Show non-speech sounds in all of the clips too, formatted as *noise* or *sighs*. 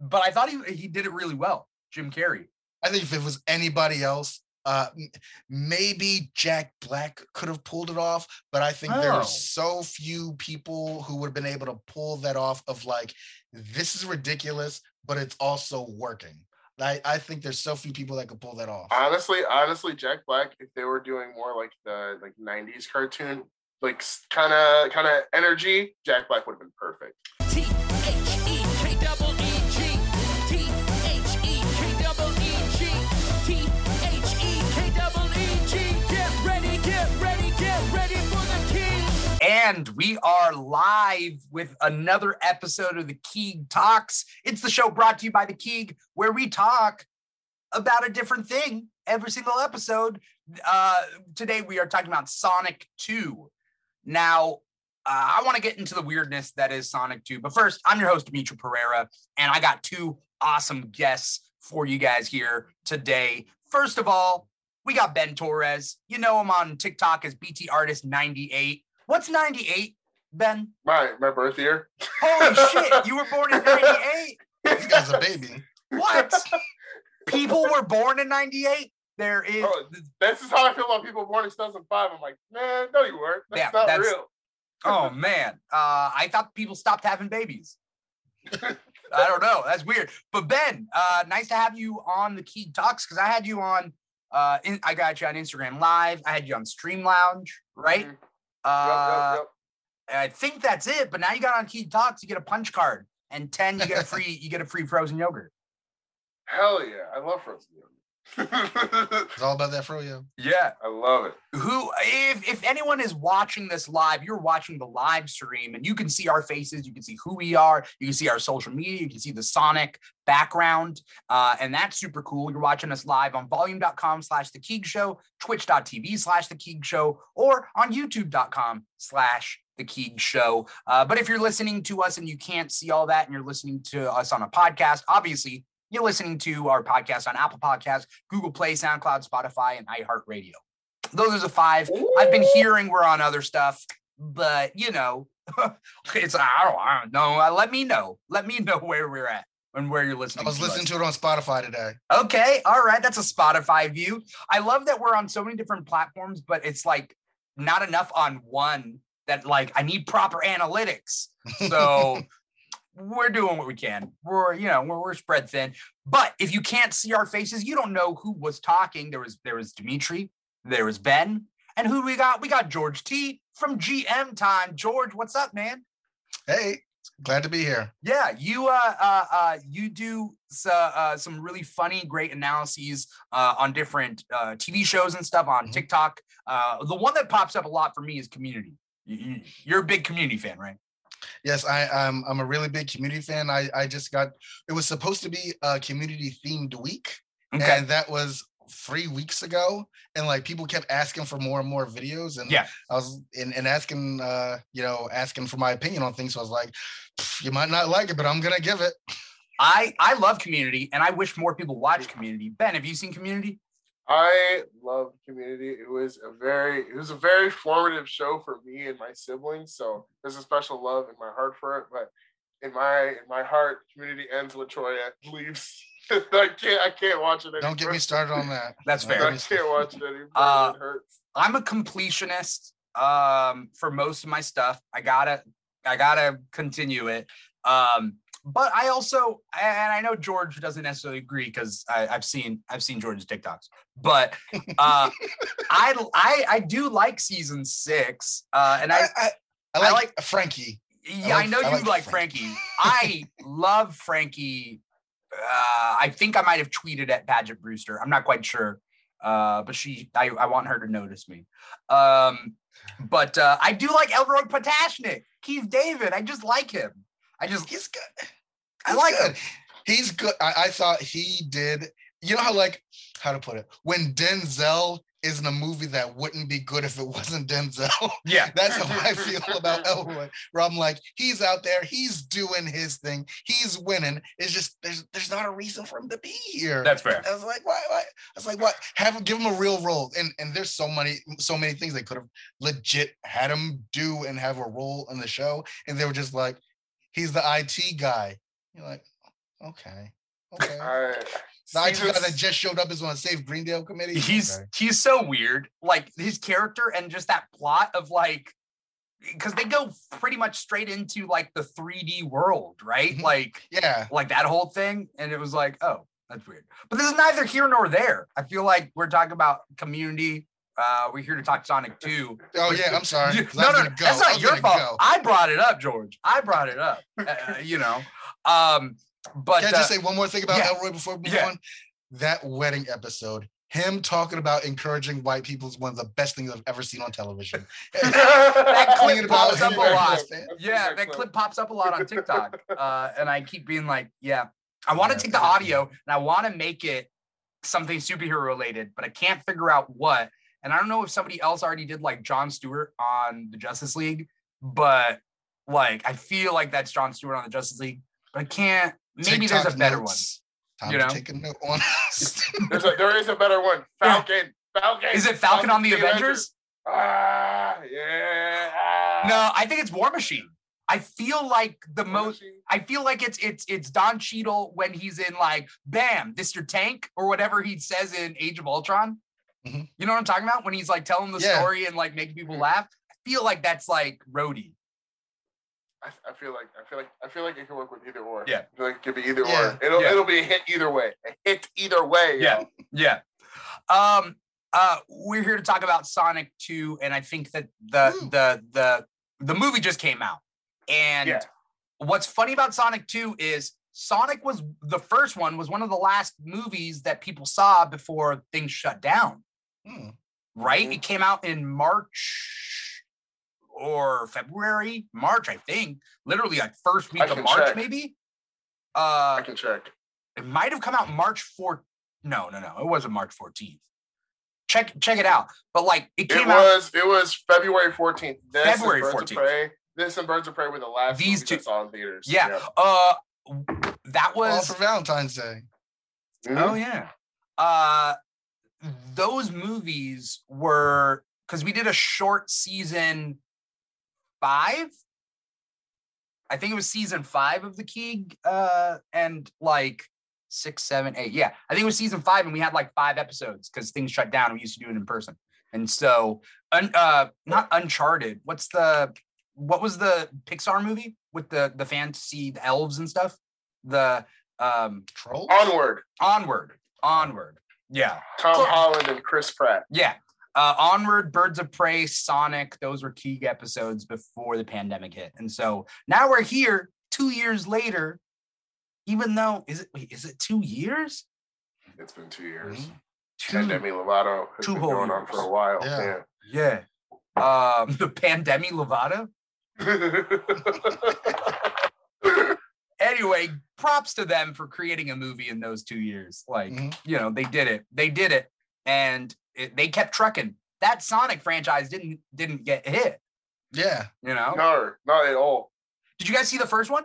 but I thought he he did it really well. Jim Carrey. I think if it was anybody else, uh, maybe Jack Black could have pulled it off, but I think there Oh. are so few people who would have been able to pull that off. Of like, this is ridiculous, but it's also working. I, I think there's so few people that could pull that off. Honestly, honestly, Jack Black, if they were doing more like the like '90s cartoon, like kind of kind of energy, Jack Black would have been perfect. T And we are live with another episode of the Keeg Talks. It's the show brought to you by the Keeg, where we talk about a different thing every single episode. Uh, today we are talking about Sonic 2. Now, uh, I want to get into the weirdness that is Sonic 2, but first, I'm your host, Dimithri Perera, and I got two awesome guests for you guys here today. First of all, we got Ben Torres. You know him on TikTok as BT Artist 98. What's 98, Ben? My my birth year. Holy *laughs* shit, you were born in 98? This guy's a baby. What? *laughs* People were born in 98? There is Oh, this is how I feel about people born in 2005. I'm like, man, no, you weren't. That's Yeah, not that's- real. Oh man. Uh I thought people stopped having babies. *laughs* I don't know. That's weird. But Ben, uh nice to have you on the Keeg Talks because I had you on uh in, I got you on Instagram live. I had you on Stream Lounge, right? Mhm. Uh Yep, yep, yep. I think that's it. But now you got on Keeg Talks, you get a punch card, and 10 you get a free *laughs* you get a free frozen yogurt. Hell yeah, I love frozen yogurt. It's all about that froyo. Yeah. I love it. who if if anyone is watching this live you're watching the live stream and you can see our faces you can see who we are you can see our social media you can see the sonic background uh, and that's super cool you're watching us live on volume.com slash the keeg show twitch.tv slash the keeg show or on youtube.com slash the keeg show uh, but if you're listening to us and you can't see all that and you're listening to us on a podcast obviously you're listening to our podcast on apple Podcasts, google play soundcloud spotify and iheartradio those are the five. I've been hearing we're on other stuff, but you know, *laughs* it's I don't, I don't know. Uh, Let me know. Let me *laughs* know where we're at and where you're listening. I was to listening us. to it on Spotify today. Okay, all right, that's a Spotify view. I love that we're on so many different platforms, but it's like not enough on one. That like I need proper analytics. So *laughs* we're doing what we can. We're you know we're, we're spread thin. But if you can't see our faces, you don't know who was talking. There was there was Dimithri, there was Ben, and who we got? We got George T from GM Time. George, what's up, man? Hey, glad to be here. Yeah, you uh uh, uh you do uh, uh, some really funny, great analyses uh, on different uh, TV shows and stuff on Mhm. TikTok. Uh, the one that pops up a lot for me is Community. You, you- you're a big Community fan, right? Yes, I, I'm I'm a really big community fan. I, I just got it was supposed to be a community themed week, Okay. and that was three weeks ago. And like people kept asking for more and more videos, and Yeah. I was and, and asking uh, you know, asking for my opinion on things. So I was like, you might not like it, but I'm gonna give it. I I love Community, and I wish more people watch Community. Ben, have you seen Community? I love Community. It was a very, it was a very formative show for me and my siblings. So there's a special love in my heart for it. But in my in my heart, Community ends with Troy leaves. *laughs* I can't, I can't watch it anymore. Don't get me started on that. *laughs* That's Don't fair. I can't watch it anymore. Uh, it hurts. I'm a completionist um for most of my stuff. I gotta I gotta continue it. Um, but I also and I know George doesn't necessarily agree because I've seen I've seen George's TikToks, but *laughs* uh I I I do like season six. Uh and I I, I, I I like, like- Frankie. yeah, I like- know I you like like Frankie. Frankie. I love Frankie. Uh, I think I might have tweeted at Paget Brewster. I'm not quite sure. Uh, but she, I, I want her to notice me. Um, but uh, I do like Elroy Patashnik, Keith David. I just like him. I just, He's good. I like good. him. He's good. I, I thought he did. You know how like how to put it when Denzel is in a movie that wouldn't be good if it wasn't Denzel. *laughs* Yeah. That's how I feel about Elroy. Where I'm like, he's out there, he's doing his thing, he's winning. It's just there's there's not a reason for him to be here. That's fair. I was like, why? why? I was like, what? Have him give him a real role. And and there's so many so many things they could have legit had him do and have a role in the show, and they were just like, he's the IT guy. You're like, Okay. Okay. *laughs* I, The IT guy that just showed up is on a Save Greendale committee. he's Okay. he's so weird like his character and just that plot of like because they go pretty much straight into like the 3d world right Mhm. like yeah. like that whole thing and it was like oh that's weird but this is neither here nor there i feel like we're talking about community uh we're here to talk sonic 2 Oh yeah. I'm *laughs* sorry. You- no no that's not your fault go. i brought it up george i brought it up *laughs* uh, you know um but Can I just uh, say one more thing about yeah. Elroy before we move Yeah. on? That wedding episode, him talking about encouraging white people is one of the best things I've ever seen on television. *laughs* that clip pops up a lot. Yeah, that clip pops up a lot on TikTok. *laughs* Uh, and I keep being like, yeah, I want to Yeah, take the audio and I want to make it something superhero related, but I can't figure out what. And I don't know if somebody else already did like John Stewart on the Justice League, but like I feel like that's John Stewart on the Justice League, but I can't. Maybe there's a better notes. Time you to know? take a note on us. *laughs* There's a, there is a better one. Falcon. Falcon. Is it Falcon on the Avengers? Ah, yeah. No, I think it's War Machine. I feel like the War most Machine. I feel like it's it's it's Don Cheadle when he's in like bam, Mr. Tank or whatever he says in Age of Ultron. Mhm. You know what I'm talking about? When he's like telling the Yeah. story and like making people laugh. I feel like that's like Rhodey. I, I feel like I feel like I feel like it can work with either or. Yeah. I feel like it could be either Yeah. or. It'll Yeah. it'll be a hit either way. A hit either way. Yeah. yo. Yeah. Um uh we're here to talk about Sonic 2 and I think that the Woo. the the the movie just came out. And Yeah. what's funny about Sonic 2 is Sonic was the first one was one of the last movies that people saw before things shut down. Hmm. right? Mhm. It came out in March or February, March, I think. Literally like first week of March, check. maybe. I Uh, can check. it might have come out March 4th. No, no, no, it wasn't March 14th. Check check it out. But like it It came out. was it was February 14th. This and February Birds 14th. Of Prey. This and Birds of Prey were the last These two- I saw in theaters. Yeah. Uh, that All was for Valentine's Day. Mhm. Oh yeah. Uh those movies were because we did a short season five. I think it was season five of the Keeg, uh, and like six, seven, eight. Yeah, I think it was season five, and we had like five episodes because things shut down. We used to do it in person, and so un, uh, not Uncharted. What's the what was the Pixar movie with the the fantasy the elves and stuff? The um Trolls? Onward. Onward. Onward. Yeah. Tom Holland and Chris Pratt. Yeah. Uh, Onward, Birds of Prey, Sonic, those were key episodes before the pandemic hit. And so now we're here two years later, even though, is it, wait, is it two years? It's been two years. Mhm. Two, And Demi Lovato has two been whole going on for a while. Yeah. yeah. Um, *laughs* the pandemic Lovato. *laughs* Anyway, props to them for creating a movie in those two years. Like, Mhm. you know, they did it. They did it. And it, they kept trucking. That Sonic franchise didn't didn't get hit, Yeah. you know? no, not at all. Did you guys see the first one?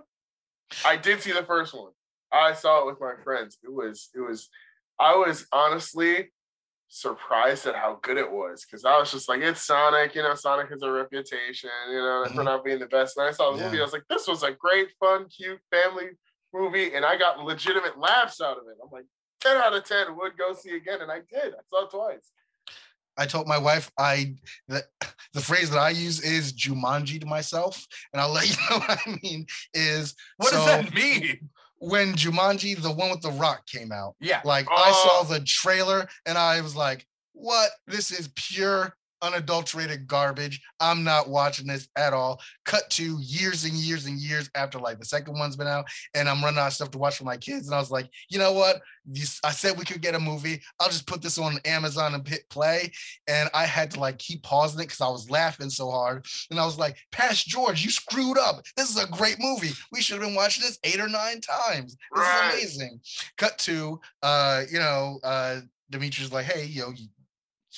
I did see the first one. I saw it with my friends. It was, it was, I was honestly surprised at how good it was because I was just like, it's Sonic, you know, Sonic has a reputation, you know, for Mhm. not being the best. And I saw the movie, I was like, this was a great, fun, cute family movie, and I got legitimate laughs out of it. I'm like, 10 out of 10 would go see again, and I did. I saw it twice. I told my wife I the, the phrase that I use is Jumanji to myself, and I'll let you know *laughs* what I mean. Is What so does that mean? when Jumanji, the one with the rock, came out. Yeah. Like I saw Oh. the trailer and I was like, "What? This is pure." Unadulterated garbage. I'm not watching this at all. Cut to years and years and years after like the second one's been out, and I'm running out of stuff to watch for my kids. And I was like, you know what? I said we could get a movie. I'll just put this on Amazon and hit play. And I had to like keep pausing it because I was laughing so hard. And I was like, Past George, you screwed up. This is a great movie. We should have been watching this eight or nine times. This Right. is amazing. Cut to uh, you know, uh Dimithri's like, hey, yo, you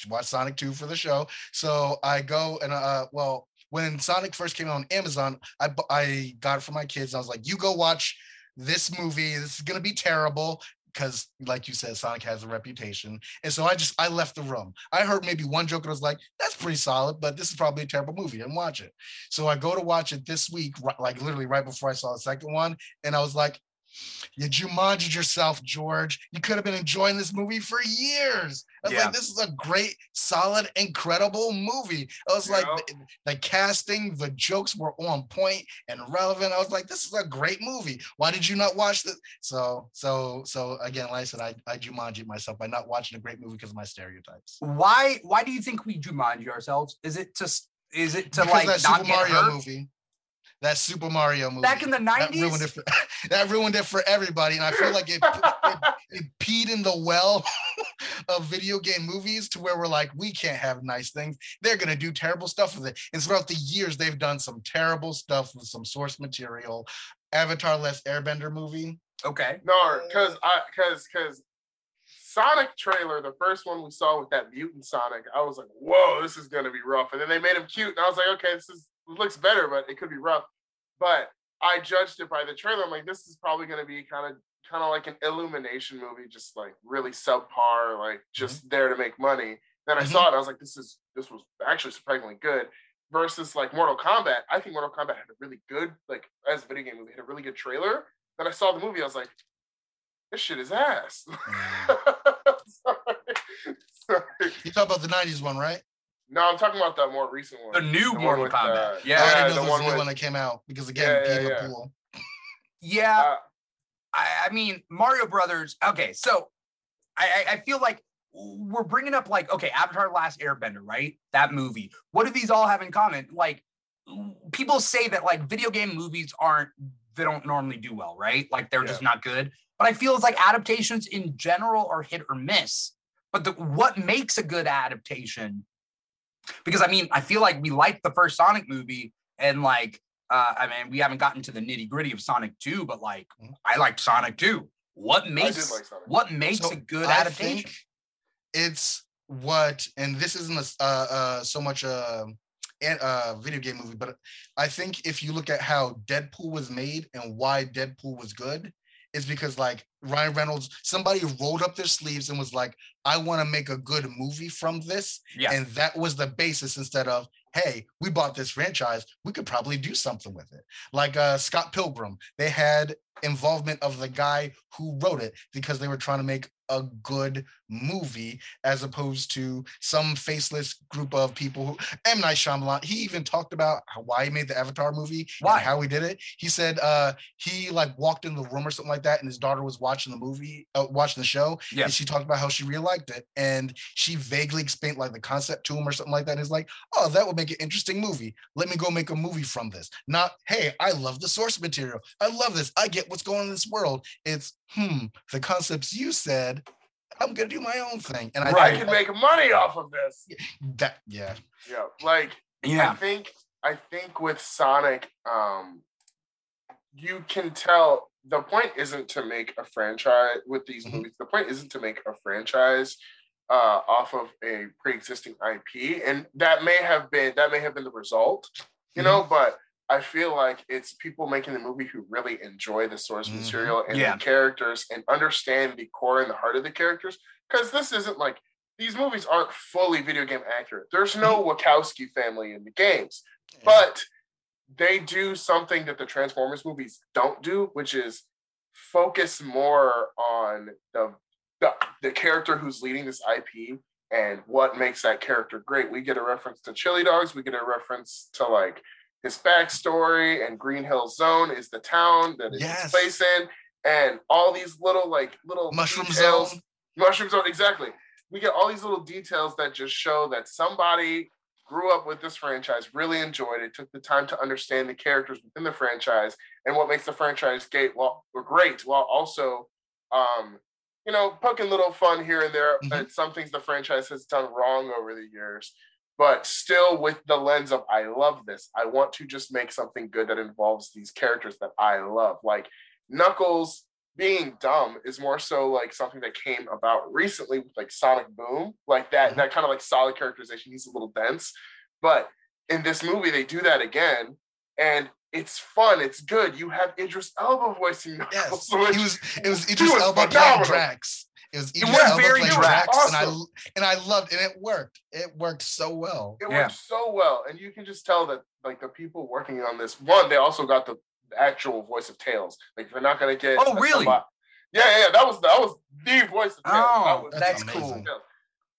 watch Sonic 2 for the show. So I go and uh well, when Sonic first came out on Amazon, I I got it for my kids. I was like, you go watch this movie. This is gonna be terrible because, like you said, Sonic has a reputation. And so I just I left the room. I heard maybe one joke and I was like, that's pretty solid, but this is probably a terrible movie. And watch it. So I go to watch it this week, like literally right before I saw the second one, and I was like, You Jumanji yourself, George. You could have been enjoying this movie for years. I was Yeah. like, this is a great, solid, incredible movie. I was like, the, the casting, the jokes were on point and relevant. I was like, this is a great movie. Why did you not watch this? So, so, so again, like I said, I, I Jumanji myself by not watching a great movie because of my stereotypes. Why why do you think we Jumanji ourselves? Is it just is it to because like that not Super get Mario hurt? movie, that Super Mario movie. Back in the that ruined it 90s? for *laughs* that ruined it for everybody, and I feel like it, it, it *laughs* peed in the well *laughs* of video game movies to where we're like, we can't have nice things. They're gonna do terrible stuff with it. And throughout the years, they've done some terrible stuff with some source material. Avatar Last Airbender movie. Okay. No, because I because because Sonic trailer, the first one we saw with that mutant Sonic, I was like, whoa, this is gonna be rough. And then they made him cute, and I was like, okay, this is looks better, but it could be rough. But I judged it by the trailer. I'm like, this is probably gonna be kind of kind of like an illumination movie, just like really subpar, like just there to make money. Then I Mhm. saw it, I was like, this is this was actually surprisingly good. Versus like Mortal Kombat, I think Mortal Kombat had a really good, like as a video game movie, had a really good trailer. Then I saw the movie, I was like, this shit is ass. sorry. *laughs* sorry. You talk about the '90s one, right? No, I'm talking about the more recent one. The new one Mortal with, Kombat. uh, Yeah. I Yeah, didn't know the there was one new with- one that came out because again, Yeah, peed yeah, in the yeah. pool. *laughs* Yeah. Uh, I, I mean, Mario Brothers. Okay, so I, I I feel like we're bringing up like okay, Avatar: Last Airbender, right? That movie. What do these all have in common? Like, people say that like video game movies aren't they don't normally do well, right? Like they're just not good. But I feel it's like adaptations in general are hit or miss. But the, what makes a good adaptation? Because I mean, I feel like we liked the first Sonic movie, and like, uh, I mean, we haven't gotten to the nitty gritty of Sonic Two, but like, Mhm. I liked Sonic Two. What makes like Sonic. what makes So a good I adaptation? think it's what, and this isn't a, s- uh, uh, so much a, a video game movie, but I think if you look at how Deadpool was made and why Deadpool was good, is because like Ryan Reynolds, somebody rolled up their sleeves and was like, I want to make a good movie from this. Yeah. And that was the basis instead of, hey, we bought this franchise, we could probably do something with it. Like uh, Scott Pilgrim, they had involvement of the guy who wrote it because they were trying to make a good movie as opposed to some faceless group of people who M. Night Shyamalan, he even talked about why he made the Avatar movie Why? how he did it. He said uh he like walked in the room or something like that and his daughter was watching the movie, uh, watching the show. Yeah. And she talked about how she really liked it. And she vaguely explained like the concept to him or something like that. And he's like, oh, that would make an interesting movie. Let me go make a movie from this. Not, hey, I love the source material. I love this. I get what's going on in this world. It's, hmm, the concepts you said, I'm gonna do my own thing. And I I can make money off of this. that, yeah. Yeah, like yeah, I think I think with Sonic, um, you can tell the point isn't to make a franchise with these Mhm. movies. The point isn't to make a franchise uh, off of a pre-existing IP, and that may have been that may have been the result, you know. But I feel like it's people making the movie who really enjoy the source Mhm. material and Yeah. the characters and understand the core and the heart of the characters. Because this isn't like these movies aren't fully video game accurate. There's no *laughs* Wachowski family in the games, but they do something that the Transformers movies don't do, which is focus more on the the, the character who's leading this IP and what makes that character great. We get a reference to Chili Dogs, we get a reference to like his backstory, and Green Hill Zone is the town that it Yes. place in, and all these little like little Mushroom details- Zone. Mushroom Zone, exactly. We get all these little details that just show that somebody grew up with this franchise, really enjoyed it, took the time to understand the characters within the franchise and what makes the franchise great, well, or great, while also, um, you know, poking little fun here and there Mhm. at some things the franchise has done wrong over the years, but still with the lens of I love this. I want to just make something good that involves these characters that I love, like Knuckles being dumb is more so like something that came about recently with like Sonic Boom, like that Mhm. that kind of like solid characterization. He's a little dense, but in this movie they do that again, and it's fun. It's good. You have Idris Elba voicing Knuckles. *laughs* Yes. which- He was it was Idris was Elba. Drax. It was Idris was Elba very playing good. Drax, and I and I loved and it worked. It worked so well. it Yeah. works so well, and you can just tell that like the people working on this one, they also got the the actual voice of Tails. Like they're not gonna get. Oh, really? somebody- Yeah, yeah, that was that was the voice of Tails. Oh, that was, that's That's cool. amazing.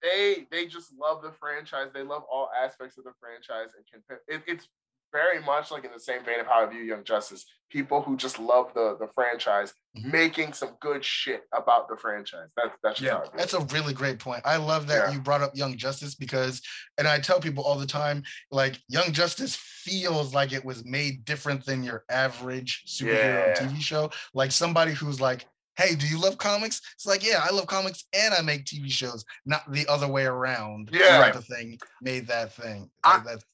They they just love the franchise. They love all aspects of the franchise, and can it, it's very much like in the same vein of how I view Young Justice. People who just love the the franchise, Mhm. making some good shit about the franchise. That's that's Yeah, That's a really great point. I love that Yeah. you brought up Young Justice because, and I tell people all the time, like Young Justice feels like it was made different than your average superhero Yeah. TV show. Like somebody who's like, "Hey, do you love comics?" It's like, "Yeah, I love comics and I make TV shows, not the other way around." Yeah. type of thing made that thing. I- that's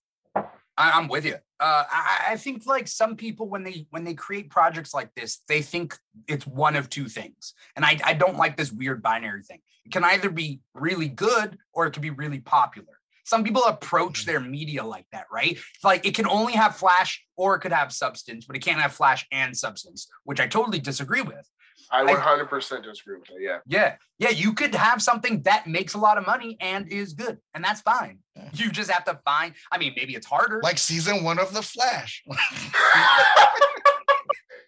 I, I'm with you. Uh, I, I think like some people when they when they create projects like this, they think it's one of two things, and I I don't like this weird binary thing. It can either be really good or it can be really popular. Some people approach Mhm. their media like that, right? It's like it can only have flash or it could have substance, but it can't have flash and substance, which I totally disagree with. I 100 percent disagree with that. Yeah. Yeah. Yeah. You could have something that makes a lot of money and is good, and that's fine. Yeah. You just have to find, I mean, maybe it's harder. like season one of The Flash. *laughs*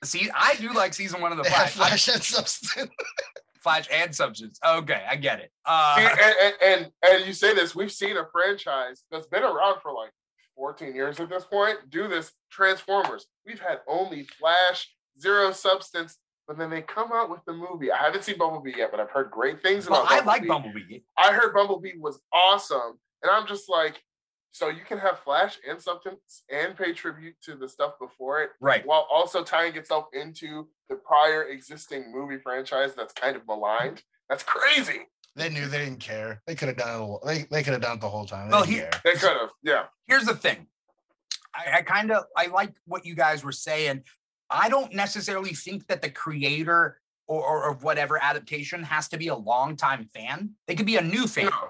See, I do like season one of the they Flash. I- Flash and Substance. *laughs* Flash and Substance. Okay, I get it. Uh, See, and, and, and and you say this, we've seen a franchise that's been around for like 14 years at this point do this. Transformers. We've had only Flash, Zero Substance, but then they come out with the movie. I haven't seen Bumblebee yet, but I've heard great things well, about I like Bumblebee. Bumblebee. I heard Bumblebee was awesome, and I'm just like, so you can have Flash and Substance and pay tribute to the stuff before it, Right. while also tying itself into the prior existing movie franchise that's kind of maligned. That's crazy. They knew they didn't care. They could have done it. all- They they could have done it the whole time. They Well, didn't he- care. They could have, yeah. Here's the thing. I, I kind of I like what you guys were saying. I don't necessarily think that the creator or, or of whatever adaptation has to be a longtime fan. They could be a new fan. No.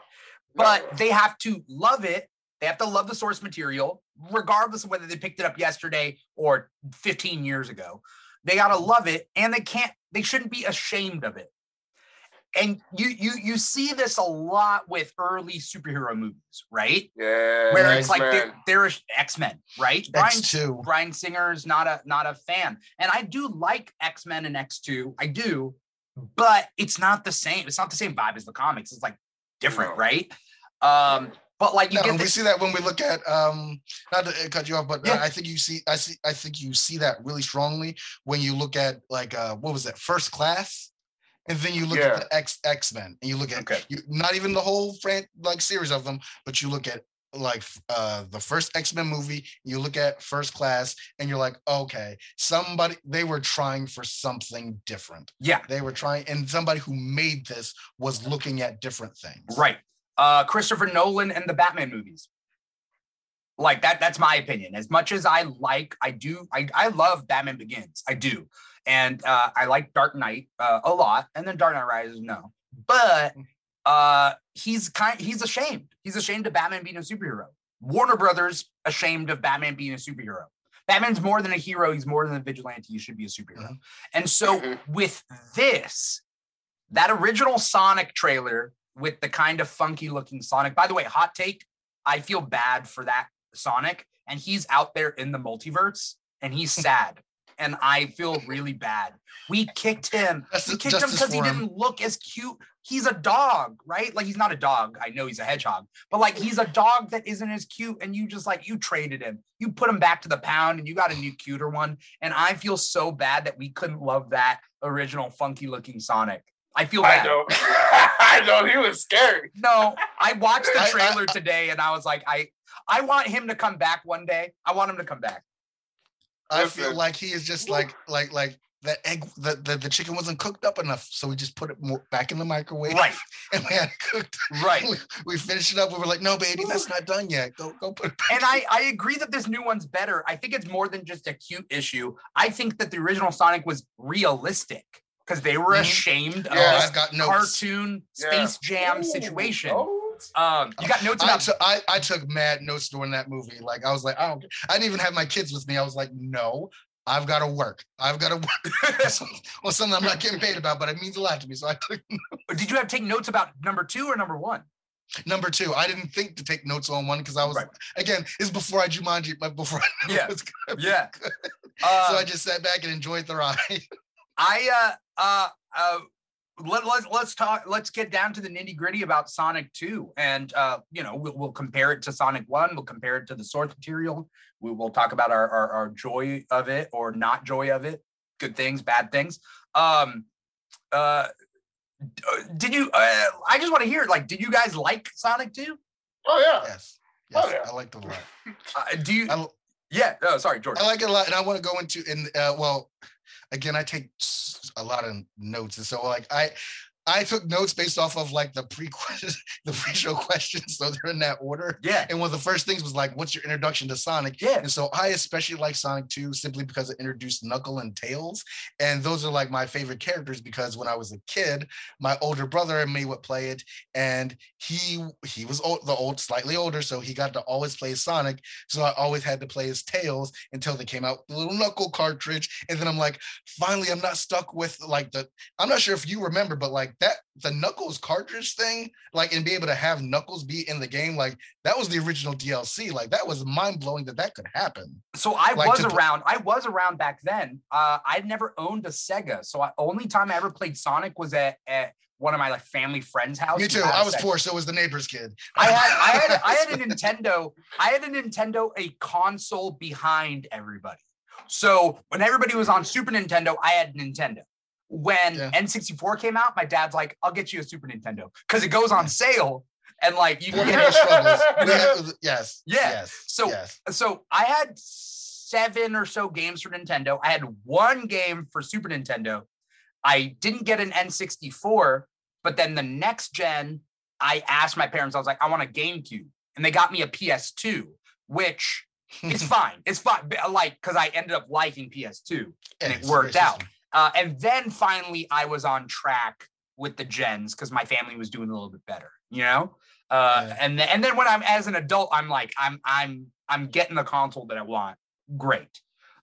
but No. they have to love it. They have to love the source material, regardless of whether they picked it up yesterday or 15 years ago. They gotta mm-hmm. love it, and they can't. They shouldn't be ashamed of it. And you you you see this a lot with early superhero movies, right? yeah, Where Yeah, it's like they're, X-Men. they're X Men, right? Bryan X two. Bryan Singer is not a not a fan, and I do like X Men and X Two. I do, but it's not the same. It's not the same vibe as the comics. It's like different, No. right? Um, but like you No, get we see that when we look at um not to cut you off, but uh, Yeah. I think you see I see I think you see that really strongly when you look at like uh what was that first class, and then you look Yeah. at the X X Men and you look at Okay. you not even the whole fran- like series of them, but you look at like uh the first X-Men movie, you look at first class and you're like, okay, somebody they were trying for something different. yeah, They were trying and somebody who made this was looking at different things. right. Uh, Christopher Nolan and the Batman movies. Like that, that's my opinion. As much as I like, I do, I, I love Batman Begins. I do. And uh, I like Dark Knight uh, a lot. And then Dark Knight Rises, no. But uh, he's kind he's ashamed. He's ashamed of Batman being a superhero. Warner Brothers ashamed of Batman being a superhero. Batman's more than a hero, he's more than a vigilante. He should be a superhero. Mhm. And so Mhm. with this, that original Sonic trailer with the kind of funky looking Sonic. By the way, hot take, I feel bad for that Sonic, and he's out there in the multiverse and he's *laughs* sad. And I feel really bad. We kicked him. Justice- we kicked him because he didn't look as cute. He's a dog, right? Like he's not a dog. I know he's a hedgehog, but like he's a dog that isn't as cute. And you just like you traded him. You put him back to the pound and you got a new cuter one. And I feel so bad that we couldn't love that original funky looking Sonic. I feel I bad. know. *laughs* I know. He was scary. No, I watched the I- I- trailer today and I was like, I I want him to come back one day. I want him to come back. I feel like he is just like like like that egg the, the the chicken wasn't cooked up enough, so we just put it more back in the microwave Right, *laughs* and we had it cooked. right. *laughs* We, we finished it up. We were like, no, baby, that's not done yet. Go go put it back. And I, I agree that this new one's better. I think it's more than just a cute issue. I think that the original Sonic was realistic because they were Mhm. ashamed Yeah, of this cartoon Yeah. Space Jam Ooh, situation. Notes? Um, you got notes I, about took I, I took mad notes during that movie. Like I was like, I don't I didn't even have my kids with me. I was like, no, I've got to work. I've got to work *laughs* on something, I'm not getting paid about, but it means a lot to me. So I took *laughs* Did you have to take notes about number two or number one? number two. I didn't think to take notes on one because I was Right. again, it's before I Jumanji, but before I knew Yeah. it was gonna be Yeah. Uh, *laughs* so I just sat back and enjoyed the ride. I uh uh uh let, let's let's talk let's get down to the nitty gritty about Sonic 2 and uh you know we'll, we'll compare it to Sonic 1 we'll compare it to the source material we will talk about our, our our joy of it or not joy of it good things bad things um uh uh, did you uh, I just want to hear like did you guys like Sonic 2 Oh yeah. yes, yes, Oh, yeah. I liked it a lot. uh, do you I, yeah oh sorry George I like it a lot, and I want to go into in uh, well, again, I take a lot of notes, and so like I. I took notes based off of like the pre *laughs* the pre-show questions, so they're in that order. yeah And one of the first things was like, "What's your introduction to Sonic?" yeah And so I especially like Sonic 2 simply because it introduced Knuckle and Tails. And those are like my favorite characters because when I was a kid, my older brother and me would play it. And he he was old, the old, slightly older, so he got to always play Sonic. So I always had to play his Tails until they came out with the little Knuckle cartridge. And then I'm like, finally, I'm not stuck with like the I'm not sure if you remember, but like that the Knuckles cartridge thing, like and be able to have Knuckles be in the game, like that was the original DLC. Like that was mind blowing that that could happen. So I Like was around. I was around back then. Uh, I'd never owned a Sega, so I, only time I ever played Sonic was at, at one of my like family friends' house. Me too. I was poor, so was the neighbor's kid. I had I had I had a *laughs* Nintendo. I had a Nintendo, a console behind everybody. So when everybody was on Super Nintendo, I had Nintendo. When Yeah. N64 came out, my dad's like, "I'll get you a Super Nintendo because it goes on sale." And like you can get it. struggles. We had- yes. Yeah. Yes. So- yes. So I had seven or so games for Nintendo. I had one game for Super Nintendo. I didn't get an N64, but then the next gen, I asked my parents, I was like, I want a GameCube. And they got me a PS2, which is *laughs* fine. It's fine. Like, because I ended up liking PS2. and it worked out. system. Uh, and then finally, I was on track with the gens because my family was doing a little bit better, you know. Uh, Yeah. And then and then when I'm as an adult, I'm like, I'm I'm I'm getting the console that I want. Great.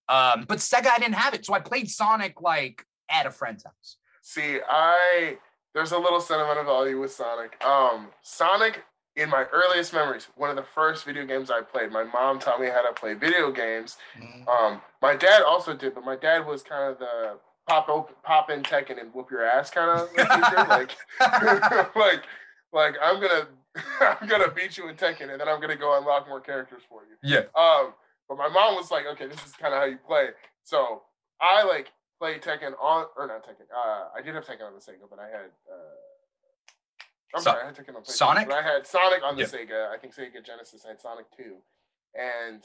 Um, but Sega, I didn't have it, so I played Sonic like at a friend's house. See, I there's a little sentimental value with Sonic. Um, Sonic in my earliest memories, one of the first video games I played. My mom taught me how to play video games. Mhm. Um, my dad also did, but my dad was kind of the pop open, pop in Tekken and whoop your ass kind of like, *laughs* *laughs* like, like I'm gonna *laughs* I'm gonna beat you in Tekken, and then I'm gonna go unlock more characters for you. Yeah. Um, but my mom was like, okay, this is kind of how you play. So I like played Tekken on, or not Tekken. Uh, I did have Tekken on the Sega, but I had. Uh, I'm So- sorry, I had Tekken on PlayStation, Sonic? But I had Sonic on the Yeah. Sega. I think Sega Genesis had Sonic 2, and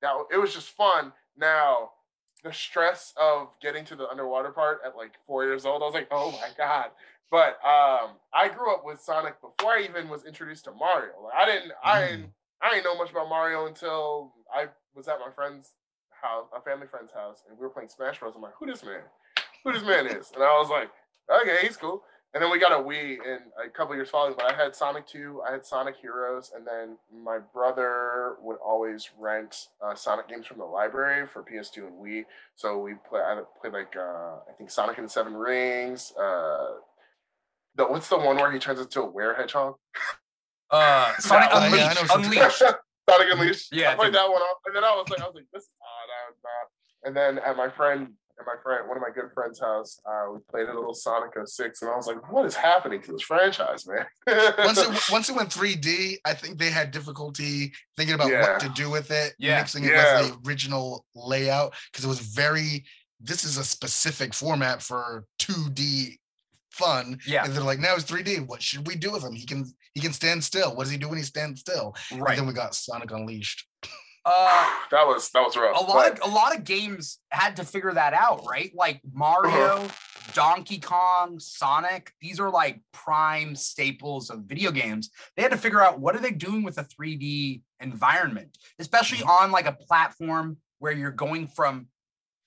that it was just fun. Now the stress of getting to the underwater part at like four years old, I was like, oh my god. But um, I grew up with Sonic before I even was introduced to Mario. Like, I didn't, I didn't, I didn't know much about Mario until I was at my friend's house, a family friend's house, and we were playing Smash Bros. I'm like, who this man? Who this man is? And I was like, okay, he's cool. And then we got a Wii in a couple years following, but I had Sonic 2, I had Sonic Heroes, and then my brother would always rent uh, Sonic games from the library for PS2 and Wii. So we play, I played like uh, I think Sonic and the Seven Rings. Uh, the what's the one where he turns into a were hedgehog? Uh, *laughs* Sonic Oh, yeah, Unleashed. Unleashed. *laughs* Sonic Unleashed. Yeah, I played that one off, and then I was like, I was like, this is odd. I was not. And then at my friend, at my friend, one of my good friends' house, uh, we played a little Sonic 06, and I was like, what is happening to this franchise, man? once it *laughs* once it went 3D, I think they had difficulty thinking about Yeah. what to do with it, Yeah. mixing it Yeah. with the original layout because it was very. This is a specific format for 2D fun. Yeah. And they're like, now it's 3D. What should we do with him? He can he can stand still. What does he do when he stands still? And Right. then we got Sonic Unleashed. *laughs* Uh, that was that was rough. a lot but- of a lot of games had to figure that out, right? Like Mario, Donkey Kong, Sonic. These are like prime staples of video games. They had to figure out what are they doing with a 3D environment, especially on like a platform where you're going from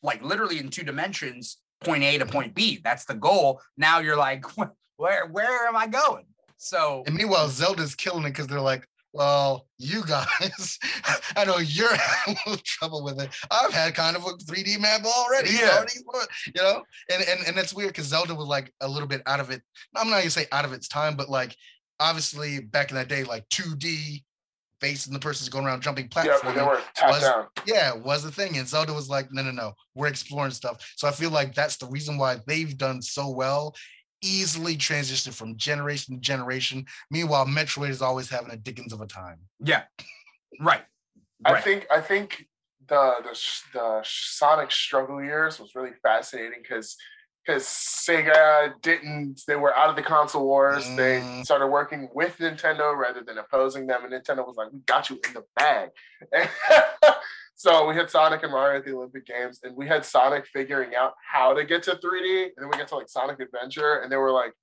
like literally in two dimensions, point A to point B. That's the goal. Now you're like, *laughs* where where am I going? So And meanwhile, Zelda's killing it because they're like, well, you guys, *laughs* I know you're *laughs* having a little trouble with it. I've had kind of a 3D map already. Yeah. already you know, and and and that's weird because Zelda was like a little bit out of it. I'm not gonna say out of its time, but like obviously back in that day, like 2D, face and the person's going around jumping Yeah, platforms. but they were tapped was- down. yeah, was the thing. And Zelda was like, no, no, no, we're exploring stuff. So I feel like that's the reason why they've done so well, easily transitioned from generation to generation. Meanwhile, Metroid is always having a Dickens of a time. Yeah. Right. I think I think the the the Sonic struggle years was really fascinating because because Sega didn't they were out of the console wars. They Mm. started working with Nintendo rather than opposing them, and Nintendo was like, "We got you in the bag." *laughs* so we had Sonic and Mario at the Olympic Games, and we had Sonic figuring out how to get to 3D, and then we get to like Sonic Adventure, and they were like.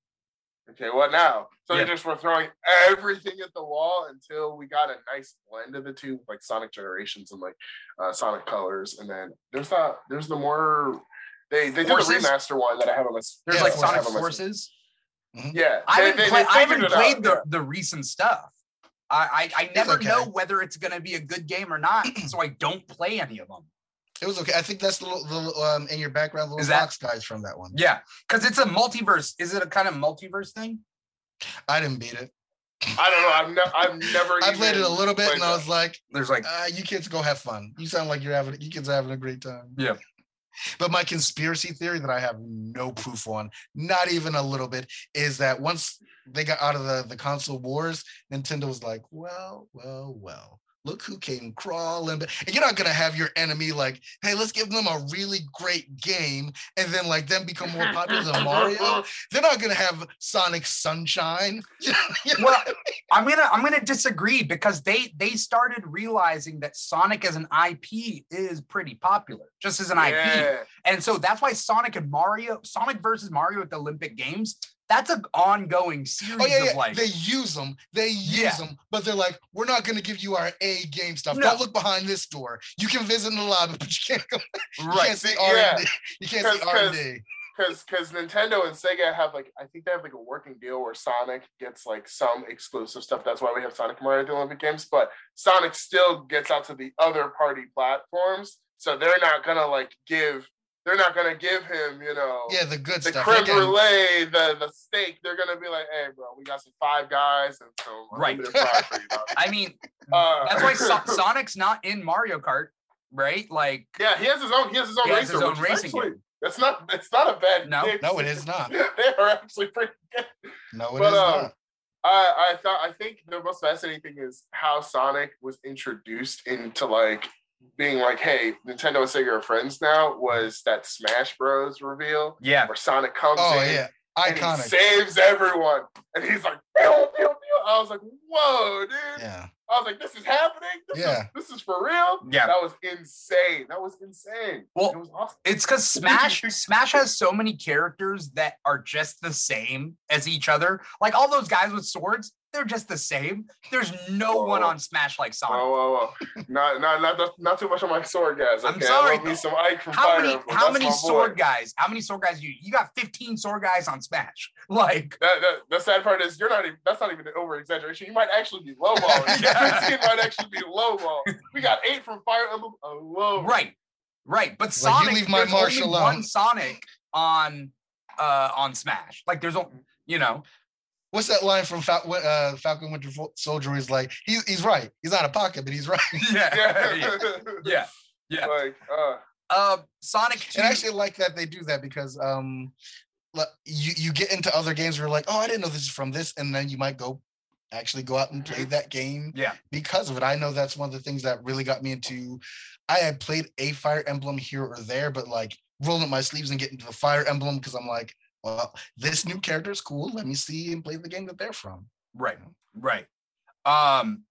Okay, what now? So Yeah. they just were throwing everything at the wall until we got a nice blend of the two, like Sonic Generations and like uh, Sonic Colors, and then there's not there's the more they they did Forces? the remaster one that I have on my There's Yeah, like Sonic have on my- Forces. Yeah, I they- haven't, they- play- they I haven't played out, the, the recent stuff. I, I, I never okay. know whether it's going to be a good game or not, *clears throat* so I don't play any of them. It was okay. I think that's the little, the um in your background, little that- box guys from that one. Yeah, because it's a multiverse. Is it a kind of multiverse thing? I didn't beat it. I don't know. I've, ne- I've never. I played it a little bit played and I was like, There's like, uh, you kids go have fun. You sound like you're having you kids are having a great time. Yeah. But my conspiracy theory that I have no proof on, not even a little bit, is that once they got out of the, the console wars, Nintendo was like, well, well, well, look who came crawling. ba-" And you're not gonna have your enemy like, hey, let's give them a really great game and then like them become more popular than Mario. *laughs* They're not gonna have Sonic Sunshine. *laughs* You know- you know well, I mean? I'm gonna I'm gonna disagree because they they started realizing that Sonic as an IP is pretty popular, just as an IP. Yeah. And so that's why Sonic and Mario, Sonic versus Mario at the Olympic Games, that's an ongoing series Oh yeah, of yeah. like they use them. They use Yeah. them, but they're like, we're not going to give you our A game stuff. No. Don't look behind this door. You can visit in the lobby, *laughs* but you can't go. You right. can't see *laughs* See, R yeah. and D. You can't see 'Cause- R and 'cause- D. because because Nintendo and Sega have like I think they have like a working deal where Sonic gets like some exclusive stuff. That's why we have Sonic Mario at the Olympic Games. But Sonic still gets out to the other party platforms, so they're not gonna like give they're not gonna give him you know Yeah, the good the stuff. creme They can- brulee the the steak. They're gonna be like, hey bro, we got some Five Guys and some Right. fries for you. I mean, Uh, that's why *laughs* so- Sonic's not in Mario Kart, right? Like yeah, he has his own he has his own he has racer. his own racing actually, game. That's not it's not a bad No. game. No, it is not. *laughs* they are actually pretty good. No, it is But, um, not. I I thought I think the most fascinating thing is how Sonic was introduced into like being like, hey, Nintendo and Sega are friends now. Was that Smash Bros. reveal yeah, where Sonic comes Oh in yeah, and he iconic. saves everyone, and he's like, pew, pew, pew. I was like, whoa, dude. Yeah, I was like, this is happening. This Yeah. is this is for real. Yeah. that was insane. That was insane. Well, it was awesome. it's because *laughs* Smash Smash has so many characters that are just the same as each other. Like all those guys with swords, they're just the same. There's no one Whoa. on Smash like Sonic. Whoa, whoa, whoa! not, not, not, not too much on my sword, guys. I'm Okay? sorry, I me some Ike from How Fire many Emblem. how many sword boy. guys? How many sword guys you you got 15 sword guys on Smash? *laughs* Like That, that, the sad part is you're not even. That's not even an over exaggeration. You might actually be lowballing. *laughs* Yeah. Fifteen might actually be lowball. We got eight from Fire Emblem alone. right. Right. But Like, you Sonic leave my there's only alone. one Sonic on uh on Smash. Like there's only you know, what's that line from Fal- uh, Falcon Winter Fo- Soldier? He's like, he's he's right. He's out of pocket, but he's right. *laughs* yeah. Yeah. yeah. Yeah. Yeah. Like, uh, Uh Sonic 2 And I actually like that they do that because um, like, you you get into other games where you're like, oh, I didn't know this is from this, and then you might go actually go out and play that game Yeah. because of it. I know that's one of the things that really got me into. I had played a Fire Emblem here or there, but like rolling up my sleeves and getting to the Fire Emblem because I'm like, well, this new character is cool. Let me see and play the game that they're from. Right. Right. Um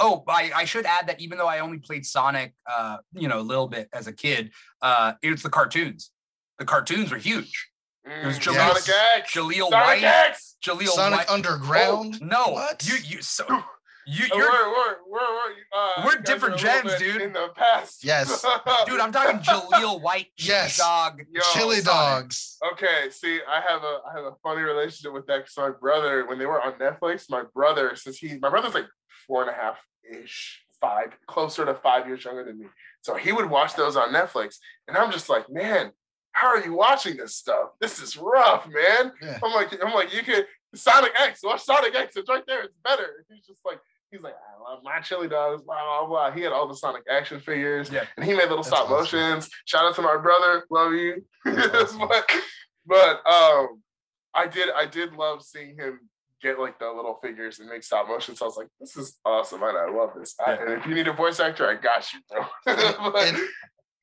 Oh, I, I should add that even though I only played Sonic uh, you know, a little bit as a kid, uh it's the cartoons. The cartoons were huge. It was mm, Jaleel- Sonic X. Jaleel Sonic White. X. Jaleel Sonic White. Underground. No, What? you you so *gasps* *laughs* you Oh, you're we're, we're, we're, we're, uh, We're different are gens, dude. In the past. Yes. *laughs* dude, I'm talking Jaleel White, Yes. dog. Yo, Chili Sonic. dogs. Okay, see, I have a I have a funny relationship with that because my brother, when they were on Netflix, my brother, since he my brother's like four and a half ish, five, closer to five years younger than me. So he would watch those on Netflix. And I'm just like, man, how are you watching this stuff? This is rough, man. Yeah. I'm like, I'm like, you could Sonic X, watch Sonic X, it's right there, it's better. He's just like, He's like, I love my chili dogs, blah, blah, blah. He had all the Sonic action figures Yeah. and he made little That's stop awesome. motions. Shout out to my brother. Love you. *laughs* Awesome. but but um I did I did love seeing him get like the little figures and make stop motion. So I was like, this is awesome. And I love this. I- and if you need a voice actor, I got you, bro. *laughs* But- and,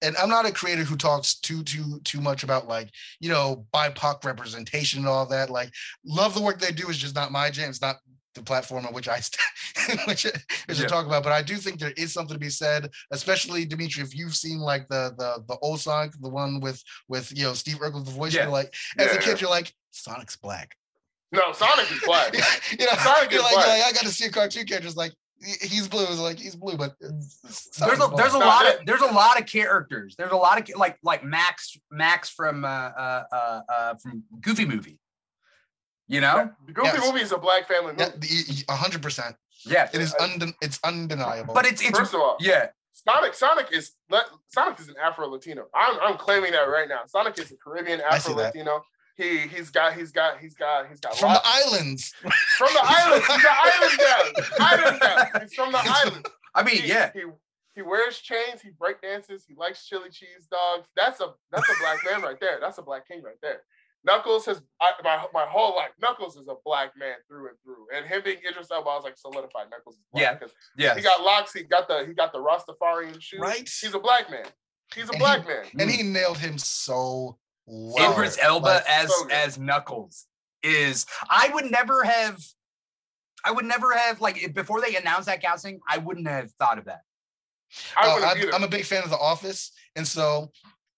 and I'm not a creator who talks too too too much about like you know BIPOC representation and all that. Like, love the work they do is just not my jam. It's not the platform on which I st- *laughs* which I which I Yeah. talk about. But I do think there is something to be said, especially Dimitri, if you've seen like the the the old Sonic, the one with with you know Steve Urkel the voice. Yeah. You're like as Yeah, a yeah. kid, you're like Sonic's black. no, Sonic is black. *laughs* you know, Sonic you're is like, black. you're like, I got to see a cartoon character. Like he's blue. It's like he's blue, but there's Sonic's a there's a lot of there's a lot of characters. There's a lot of like like Max Max from uh uh uh, uh from Goofy movie. You know? The Goofy Yes. movie is a black family movie. Yeah, a hundred percent. Yeah. It is unden- it's undeniable. But it's it's First of all, yeah. Sonic Sonic is Sonic is an Afro Latino. I'm I'm claiming that right now. Sonic is a Caribbean I see Afro that. Latino. He he's got he's got he's got he's got from the islands. from the islands. He's an island guy. Island guy. He's from the *laughs* island. I mean, He, yeah. He he wears chains. He break dances. He likes chili cheese dogs. That's a that's a black man right there. That's a black king right there. Knuckles has I, my my whole life. Knuckles is a black man through and through. And him being Idris Elba, I was like solidified. Knuckles is black Yeah. because Yeah. he got locks. He got the he got the Rastafarian shoes. Right. He's a black man. He's a And black he- man. and he nailed him so well. Idris Elba Like, as so as Knuckles is I would never have I would never have like before they announced that casting, I wouldn't have thought of that. I uh, I. I'm a big fan of The Office, and so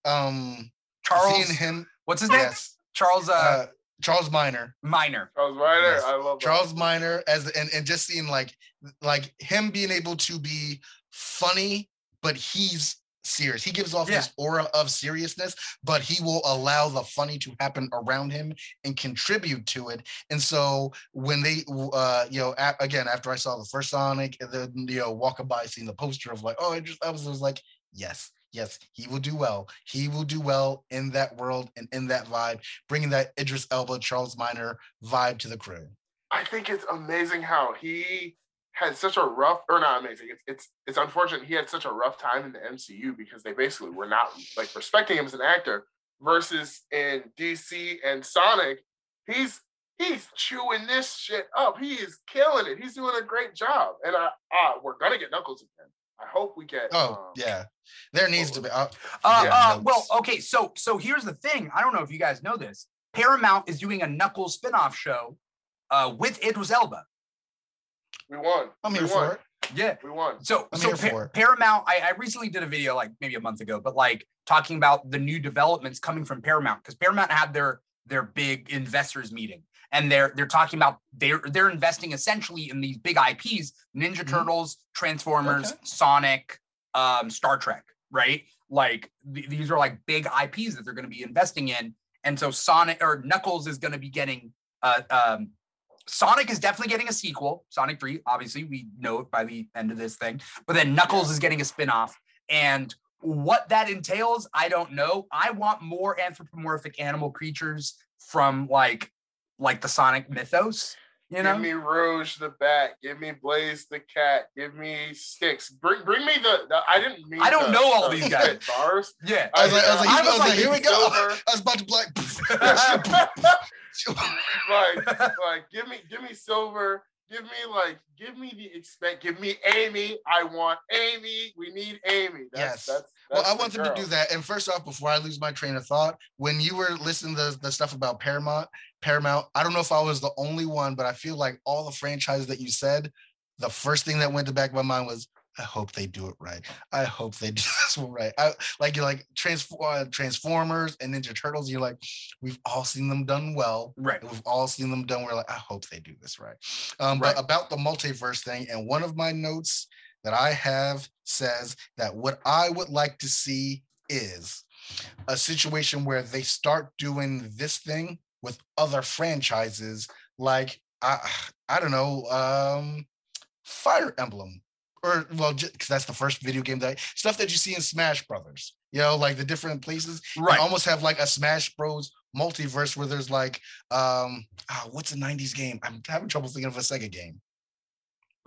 um, Charles seeing him, what's his name? yes, Charles uh, uh, Charles Miner, Miner. I was right there. Yes. I love that. Charles Miner as and and just seeing like like him being able to be funny, but he's serious. He gives off Yeah. this aura of seriousness, but he will allow the funny to happen around him and contribute to it. And so when they, uh, you know, a- again after I saw the first Sonic, and then you know walking by seeing the poster of like, oh, it just I was, I was like, yes. Yes, he will do well. He will do well in that world and in that vibe, bringing that Idris Elba, Charles Miner vibe to the crew. I think it's amazing how he had such a rough, or not amazing. It's it's it's unfortunate he had such a rough time in the MCU because they basically were not like respecting him as an actor. Versus in DC and Sonic, he's he's chewing this shit up. He is killing it. He's doing a great job, and I uh, we're gonna get Knuckles again. I hope we get. Oh um, yeah, there needs to be. Uh, Uh, Yeah, uh, well, okay, so so here's the thing. I don't know if you guys know this. Paramount is doing a Knuckles spin-off show uh, with Idris Elba. we won. I'm we here won. for it. Yeah. We won. So, I'm so Pa- Paramount, I, I recently did a video like maybe a month ago, but like talking about the new developments coming from Paramount because Paramount had their their big investors meeting and they're they're talking about they're they're investing essentially in these big IPs, Ninja Mhm. Turtles, Transformers, Okay. Sonic, um, Star Trek, right? Like th- these are like big IPs that they're going to be investing in, and so Sonic or Knuckles is going to be getting uh, um, Sonic is definitely getting a sequel. Sonic 3, obviously, we know it by the end of this thing. But then Knuckles is getting a spin-off. And what that entails, I don't know. I want more anthropomorphic animal creatures from like like the Sonic mythos, you know? Give me Rouge the bat. Give me Blaze the cat. Give me Sticks. Bring bring me the. the I didn't mean. I don't the- know all the these guys. Bars. yeah. I was like, I was like, I I was was like, like, here we go. Silver. *laughs* I was about to like, *laughs* *laughs* like like give me give me silver. Give me like give me the expect. Give me Amy. I want Amy. We need Amy. Yes. That's, That's, well, I want them to do that. And first off, before I lose my train of thought, when you were listening to the, the stuff about Paramount, Paramount, I don't know if I was the only one, but I feel like all the franchises that you said, the first thing that went to back of my mind was, I hope they do it right. I hope they *laughs* do this one right. I like you're like transform uh, Transformers and Ninja Turtles. You're like, we've all seen them done well. Right. We've all seen them done. We're like, I hope they do this right. Um, Right. But about the multiverse thing, and one of my notes that I have says that what I would like to see is a situation where they start doing this thing with other franchises, like I, I don't know, um, Fire Emblem, or well, because that's the first video game that stuff that you see in Smash Brothers. You know, like the different places Right. you almost have like a Smash Bros multiverse where there's like um ah, what's a 90s game? I'm having trouble thinking of a Sega game.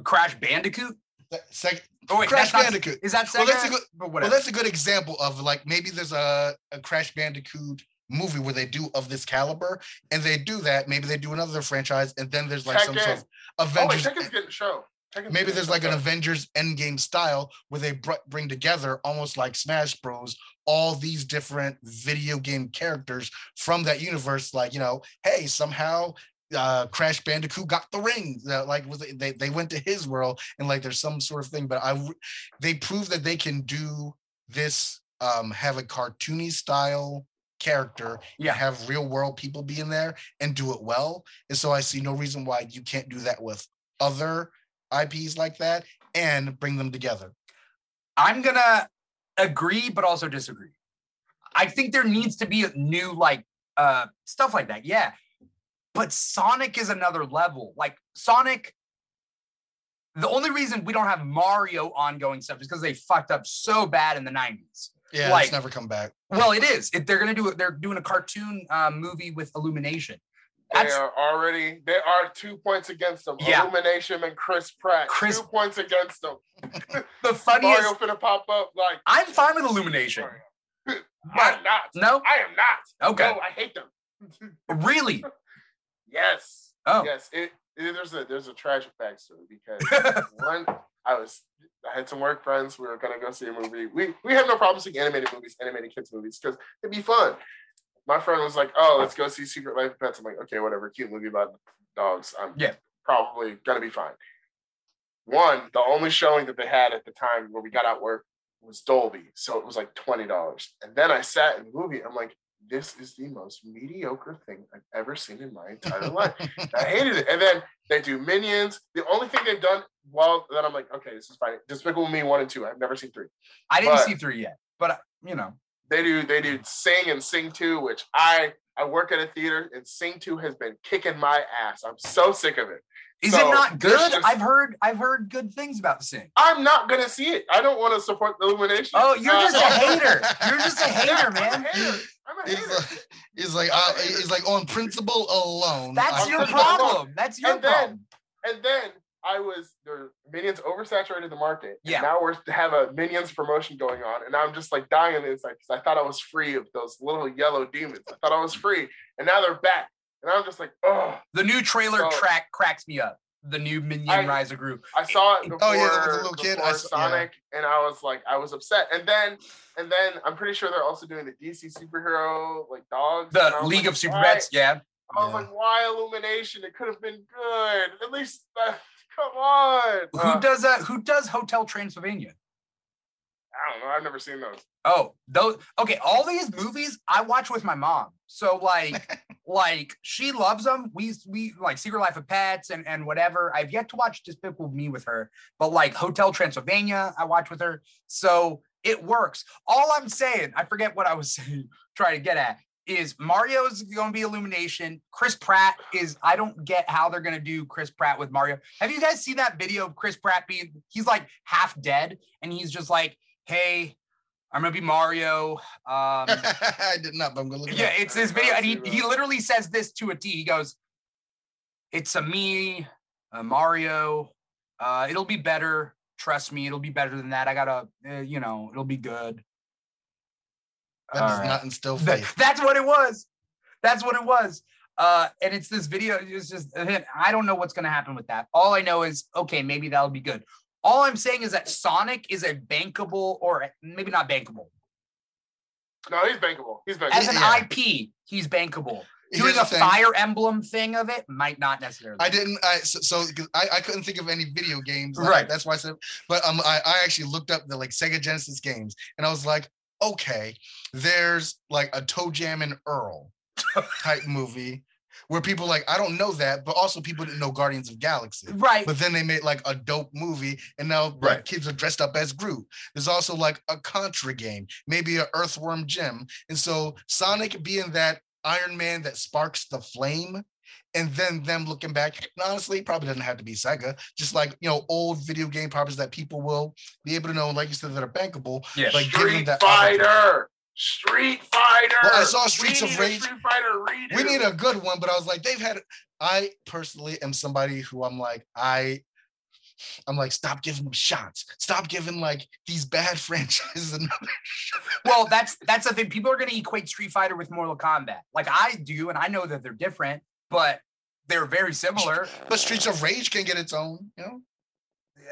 Crash Bandicoot. The sec- Oh wait, Crash that's not- Bandicoot. Is that Sega? Well, that's a good- But Well, that's a good example of like maybe there's a, a Crash Bandicoot movie where they do of this caliber, and they do that. Maybe they do another franchise, and then there's like some sort of Avengers. Oh, wait, Avengers. Tekken's getting a show. Maybe there's like an. Avengers Endgame style where they br- bring together almost like Smash Bros. All these different video game characters from that universe. Like you know, hey, somehow uh Crash Bandicoot got the ring. That like was they they went to his world and like there's some sort of thing. But I they prove that they can do this. Um, have a cartoony style character Yeah. have real world people be in there and do it well. And so I see no reason why you can't do that with other IPs like that and bring them together. I'm gonna agree, but also disagree. I think there needs to be a new like uh stuff like that. Yeah. But Sonic is another level. Like Sonic, the only reason we don't have Mario ongoing stuff is because they fucked up so bad in the 90s. Yeah, Like- it's never come back. Well, it is. It, they're gonna do it. They're doing a cartoon uh, movie with Illumination. They are already. There are two points against them. Yeah. Illumination and Chris Pratt. Chris- Two points against them. *laughs* the funniest. Mario finna pop up like. I'm fine with Illumination. *laughs* I'm not. no, I am not. Okay. No, I hate them. *laughs* really. Yes. Oh, Yes. It, it- there's a there's a tragic backstory because one I was I had some work friends. We were gonna go see a movie. We we have no problem seeing animated movies, animated kids movies because it'd be fun. My friend was like, "Oh, let's go see Secret Life of Pets." I'm like, "Okay, whatever, cute movie about dogs. I'm Yeah. probably gonna be fine." One, the only showing that they had at the time where we got out work was Dolby, so it was like twenty dollars. And then I sat in the movie. I'm like, "This is the most mediocre thing I've ever seen in my entire *laughs* life." I hated it. And then they do Minions. The only thing they've done well, then I'm like, okay, this is fine. Despicable Me one and two. I've never seen three. I didn't but- see three yet, but you know, They do they do Sing and Sing too, which I I work at a theater and Sing two has been kicking my ass. I'm so sick of it. is So, it not good? just- I've heard. I've heard good things about Sing. I'm not gonna see it. I don't want to support the Illumination. Oh, you're Uh, just a *laughs* hater. You're just a Yeah, hater, I'm man. a hater. I'm a He's hater. like, he's like, uh, he's like on principle alone. That's I- your I'm just not problem. That's your And then- problem. And then I was the Minions oversaturated the market. Yeah. now we're have a Minions promotion going on, and I'm just like dying inside because I thought I was free of those little yellow demons. I thought I was free, and now they're back, and I'm just like, oh. The new trailer So- track cracks me up. The new Minion I- Rise of Gru. I saw it before, Oh, yeah, the little kid, I saw- yeah. Sonic, and I was like, I was upset. And then, and then I'm pretty sure they're also doing the DC superhero like dogs. The League like, of Super Pets. Yeah. I was Yeah. like, why Illumination? It could have been good. At least, uh, come on. Who Uh, does that? Who does Hotel Transylvania? I don't know. I've never seen those. Oh, those okay. All these movies I watch with my mom. So like, *laughs* like she loves them. We we like Secret Life of Pets and and whatever. I've yet to watch Despicable Me with her, but like Hotel Transylvania, I watch with her. So it works. All I'm saying, I forget what I was *laughs* saying, trying to get at is Mario's going to be Illumination. Chris Pratt is. I don't get how they're going to do Chris Pratt with Mario. Have you guys seen that video of Chris Pratt being? He's like half dead, and he's just like, "Hey, I'm gonna be Mario." Um, *laughs* I did not, but I'm gonna look. yeah, up. it's this video, and he he literally says this to a T. He goes, "It's a me, a Mario. Uh, it'll be better. Trust me, it'll be better than that. I gotta, uh, you know, it'll be good." That does right. not instill That- faith. that's what it was. That's what it was. Uh, and it's this video. It's just I don't know what's gonna happen with that. All I know is okay, maybe that'll be good. All I'm saying is that Sonic is a bankable, or maybe not bankable. No, he's bankable. He's bankable. As an Yeah. IP, he's bankable. Here's Doing the a thing. fire emblem thing of it might not necessarily. I didn't. I so, so 'cause I, I couldn't think of any video games. like, Right. That's why I said. But um, I, I actually looked up the like Sega Genesis games, and I was like, okay, there's like a ToeJam and Earl type *laughs* movie where people like I don't know that, but also people didn't know Guardians of Galaxy. right. But then they made like a dope movie, and now like, Right. kids are dressed up as Groot. There's also like a Contra game, maybe a Earthworm Jim, and so Sonic being that Iron Man that sparks the flame, and then them looking back. and honestly, probably doesn't have to be Sega. Just like you know, old video game properties that people will be able to know, like you said, that are bankable. yeah. like, Street that Fighter. Street Fighter. Well, I saw Streets we of need a Rage. Street Fighter redo. We need a good one, but I was like, they've had. I personally am somebody who I'm like, I I'm like, stop giving them shots. Stop giving like these bad *laughs* franchises another. Well, that's that's the thing. People are going to equate Street Fighter with Mortal Kombat, like I do, and I know that they're different, but they're very similar. But Streets of Rage can get its own, you know.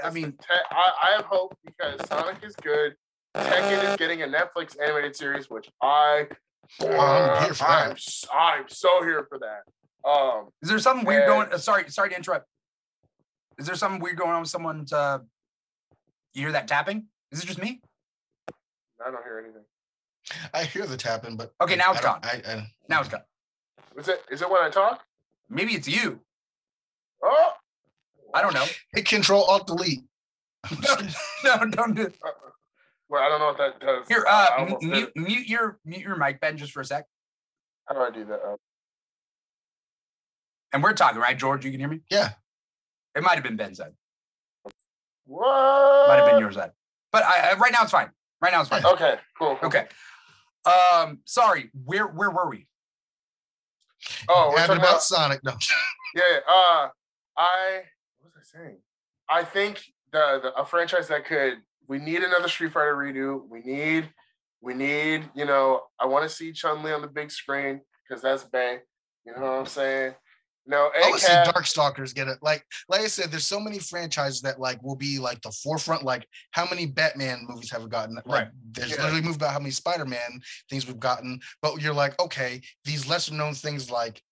I mean, I, I have hope because Sonic is good. Tekken is getting a Netflix animated series, which I Oh, I'm I'm, I'm so here for that. Um, is there something weird going? Uh, sorry, sorry to interrupt. Is there something weird going on with someone's? Uh, you hear that tapping? Is it just me? I don't hear anything. I hear the tapping, but Okay, now it's gone. I, I, Now it's gone. Is it is it when I talk? Maybe it's you. Oh, I don't know. hit Control Alt Delete. *laughs* no, no, don't do. Uh, well, I don't know what that does. Here, I uh, almost mute, mute your mute your mic, Ben, just for a sec. How do I do that? Uh, And we're talking, right, George? You can hear me. Yeah. It might have been Ben's side. what? Might have been yours side. But I, I- right now it's fine. Right now it's fine. Okay, cool. cool. Okay. Um, sorry. Where where were we? Oh, we're talking about about Sonic. No. *laughs* Yeah, yeah, uh, I what was I saying? I think the, the a franchise that could we need another Street Fighter redo. We need we need you know I want to see Chun Li on the big screen because that's bang. You know what I'm saying? No, I would ACAB, Darkstalkers get it. Like, like I said, there's so many franchises that like will be like the forefront. Like, how many Batman movies have we gotten? Like, Right. There's Yeah. literally moved about how many Spider-Man things we've gotten. But you're like, okay, these lesser known things like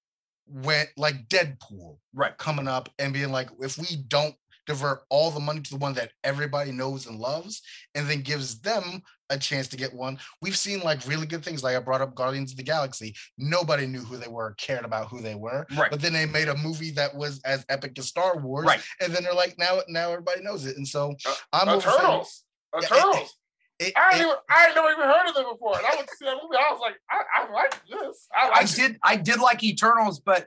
when like Deadpool Right. coming up and being like, if we don't divert all the money to the one that everybody knows and loves, and then gives them a chance to get one. We've seen like really good things. Like I brought up Guardians of the Galaxy. Nobody knew who they were, cared about who they were. Right. But then they made a movie that was as epic as Star Wars. Right. And then they're like, now now everybody knows it. And so Uh, I'm uh, saying- Turtles, uh, Yeah, Turtles. it- I it- didn't even I had never even heard of them before, and I went to see that movie. I was like, I, I like this. I I like it. did I did like Eternals, but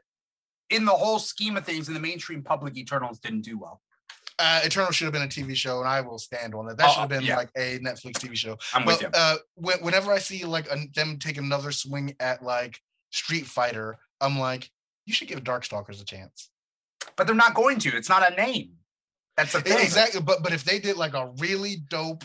in the whole scheme of things, in the mainstream public, Eternals didn't do well. Uh, Eternal should have been a TV show, and I will stand on it. That Oh, should have been yeah. like a Netflix TV show. I'm with you. uh, when, whenever I see like an them take another swing at like Street Fighter, I'm like, you should give Darkstalkers a chance. But they're not going to. It's not a name. That's the thing. Exactly, but but if they did like a really dope,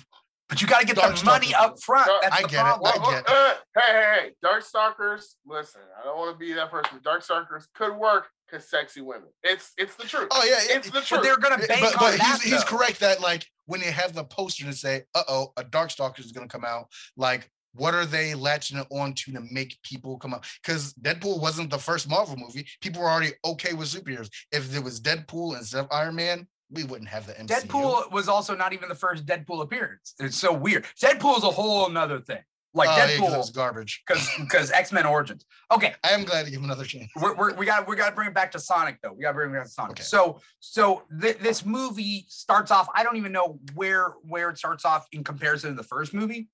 But you got to get the Darkstalkers. money up front. Dark- That's I the get it. I get well, uh, hey, hey, hey, Darkstalkers. Listen, I don't want to be that person. Darkstalkers could work because sexy women. It's it's the truth. oh yeah, it's the But truth. they're gonna bank but on he's, that. he's though. correct that like when they have the poster to say, "Uh oh, a Darkstalkers is gonna come out," like. What are they latching it on to to make people come out? Because Deadpool wasn't the first Marvel movie. People were already okay with superheroes. If there was Deadpool instead of Iron Man, we wouldn't have the MCU. Deadpool was also not even the first Deadpool appearance. It's so weird. Deadpool is a whole nother thing. Like Oh, yeah, 'cause it was garbage. *laughs* because because X Men Origins. Okay, I am glad to give him another chance. we're, we're, we got we got to bring it back to Sonic though. We got to bring it back to Sonic. Okay. So so th- this movie starts off. I don't even know where where it starts off in comparison to the first movie,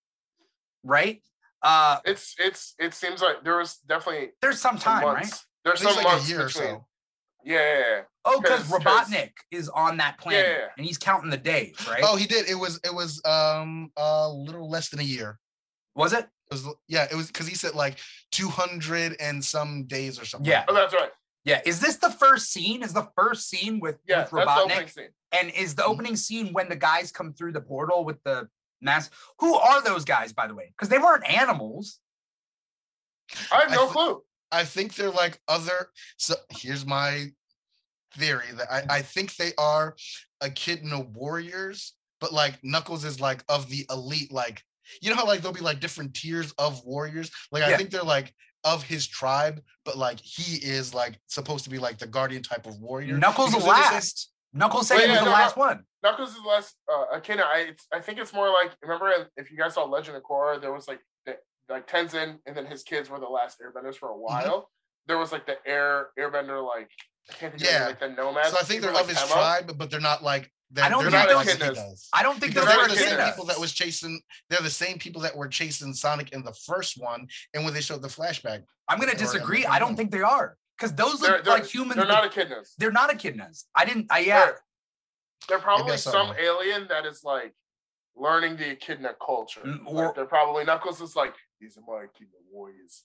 right? Uh, it's it's it seems like there was definitely there's some some time, right? months. There's some like months a year or between. so. Yeah, yeah, yeah. Oh, because 'Cause- 'cause- Robotnik is on that planet Yeah. and he's counting the days, right? Oh, he did. It was it was um a little less than a year. Was it? It was yeah, it was because he said like two hundred and some days or something. Yeah. Oh, that's right. Yeah. Is this the first scene? Is the first scene with, Yeah, with that's the opening Robotnik? scene. And is the Mhm. opening scene when the guys come through the portal with the mask? Who are those guys, by the way? Because they weren't animals. I have I no th- clue. I think they're like other. So here's my theory that I, I think they are echidna warriors, but like Knuckles is like of the elite. Like you know how like there'll be like different tiers of warriors. Like I Yeah. think they're like of his tribe, but like he is like supposed to be like the guardian type of warrior. Knuckles the Because same- last. Knuckles said Well, he was yeah, the no, last one. Knuckles is less uh, akin. I it's, I think it's more like remember if you guys saw Legend of Korra, there was like the, like Tenzin and then his kids were the last Airbenders for a Mm-hmm. while. There was like the air Airbender like I can't think of it, Yeah. like the nomads. So I think they're people of his like Temo. tribe, but they're not like. They're, I don't they're think those- like he does. I don't think those they're the same people that was chasing. They're the same people that were chasing Sonic in the first one, and when they showed the flashback, I'm going to disagree. I don't think they are. Because those They're, look they're, like humans. They're not echidnas. they're not echidnas. I didn't. I yeah. They're, they're probably some one. alien that is like learning the echidna culture. Mm, Like, they're probably Knuckles is like these are my echidna warriors,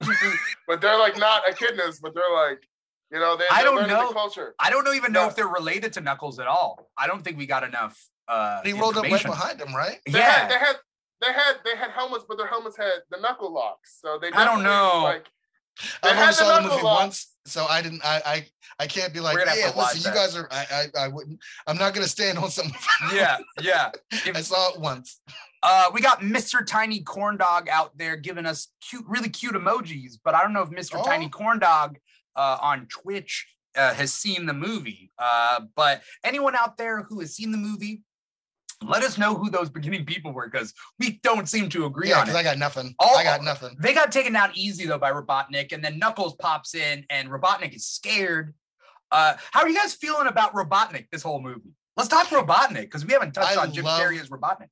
*laughs* but they're like not echidnas, but they're like You know, they, I don't know. the culture. I don't even know Yeah. if they're related to Knuckles at all. I don't think we got enough. Uh, He rolled up right behind him, right? They Yeah, had, they had, they had, they had helmets, but their helmets had the knuckle locks. So they. I don't know. Like, They I've only saw the knuckle movie lock. once, so I didn't. I I, I can't be like, We're gonna yeah, listen, you guys are. I, I I wouldn't. I'm not gonna stand on something. yeah, yeah. *laughs* I saw it once. Uh, we got Mr. Tiny Corn Dog out there giving us cute, really cute emojis, but I don't know if Mr. Oh. Tiny Corn Dog uh, on Twitch uh, has seen the movie. Uh, but anyone out there who has seen the movie, let us know who those beginning people were because we don't seem to agree Yeah, on because it. I got nothing. Oh, I got nothing. They got taken down easy though by Robotnik, and then Knuckles pops in, and Robotnik is scared. Uh, how are you guys feeling about Robotnik this whole movie? Let's talk Robotnik because we haven't touched I on Jim love- Carrey as Robotnik.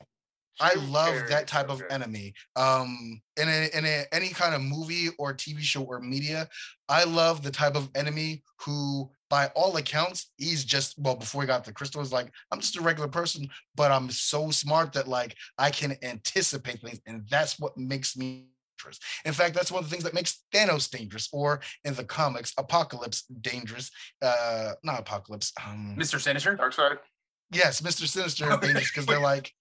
I love that type so of good. enemy. Um, in a, in a, any kind of movie or TV show or media, I love the type of enemy who, by all accounts, he's just well before he got the crystal, is like I'm just a regular person, but I'm so smart that like I can anticipate things, and that's what makes me dangerous. In fact, that's one of the things that makes Thanos dangerous, or in the comics, Apocalypse dangerous. Uh, not Apocalypse. Um, Mr. Sinister. Darkseid. yes, Mr. Sinister *laughs* dangerous because they're like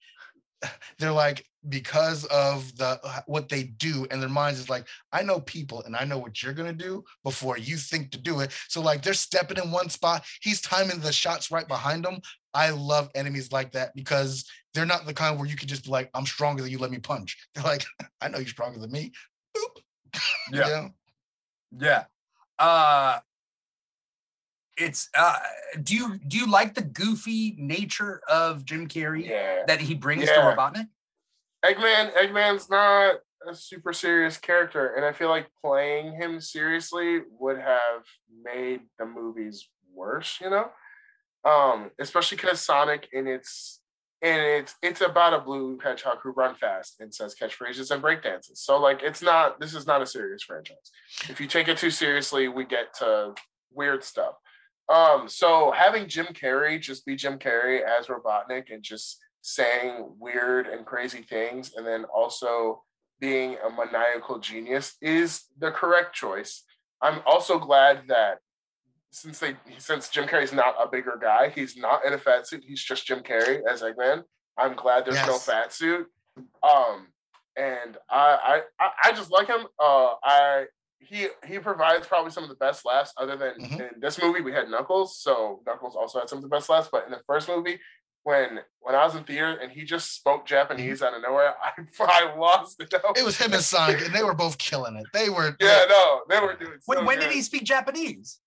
they're like because of the what they do and their minds is like I know people and I know what you're gonna do before you think to do it. So like they're stepping in one spot, he's timing the shots right behind them. I love enemies like that because they're not the kind where you can just be like, I'm stronger than you, let me punch. *laughs* They're like, I know you're stronger than me. Boop. *laughs* Yeah. Yeah. Yeah. Uh it's uh do you do you like the goofy nature of Jim Carrey Yeah. that he brings Yeah. to Robotnik? Eggman, Eggman's not a super serious character, and I feel like playing him seriously would have made the movies worse. You know, um, especially because Sonic and it's and it's it's about a blue hedgehog who run fast and says catchphrases and breakdances. So like, it's not this is not a serious franchise. If you take it too seriously, we get to weird stuff. Um, so having Jim Carrey just be Jim Carrey as Robotnik and just saying weird and crazy things, and then also being a maniacal genius is the correct choice. I'm also glad that since they since Jim Carrey's not a bigger guy, he's not in a fat suit. He's just Jim Carrey as Eggman. I'm glad there's no fat suit. Um, and I I I- I just like him. Uh, I he he provides probably some of the best laughs. Other than Mhm. in this movie, we had Knuckles, so Knuckles also had some of the best laughs. But in the first movie, when when I was in theater and he just spoke Japanese out of nowhere, *laughs* I, I lost it. It was him and Sonic, and they were both killing it. They were Yeah, no, they were doing. When, so when did good. he speak Japanese?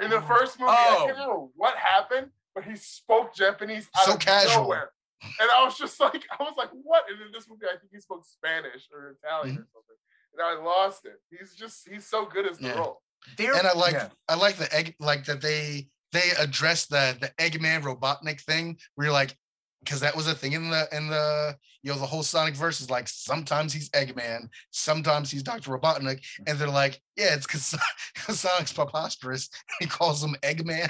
In the first movie, I Oh. can't remember what happened, but he spoke Japanese out So of casual. nowhere. And I was just like, I was like, what? And in this movie, I think he spoke Spanish or Italian Mm-hmm. or something. And I lost it. He's just, he's so good as the Yeah. role. There, and I like yeah. I like the egg like that they they address the the Eggman Robotnik thing where you're like because that was a thing in the in the you know the whole Sonic verse is like sometimes he's Eggman, sometimes he's Dr. Robotnik, and they're like, yeah, it's because *laughs* Sonic's preposterous. *laughs* He calls him Eggman.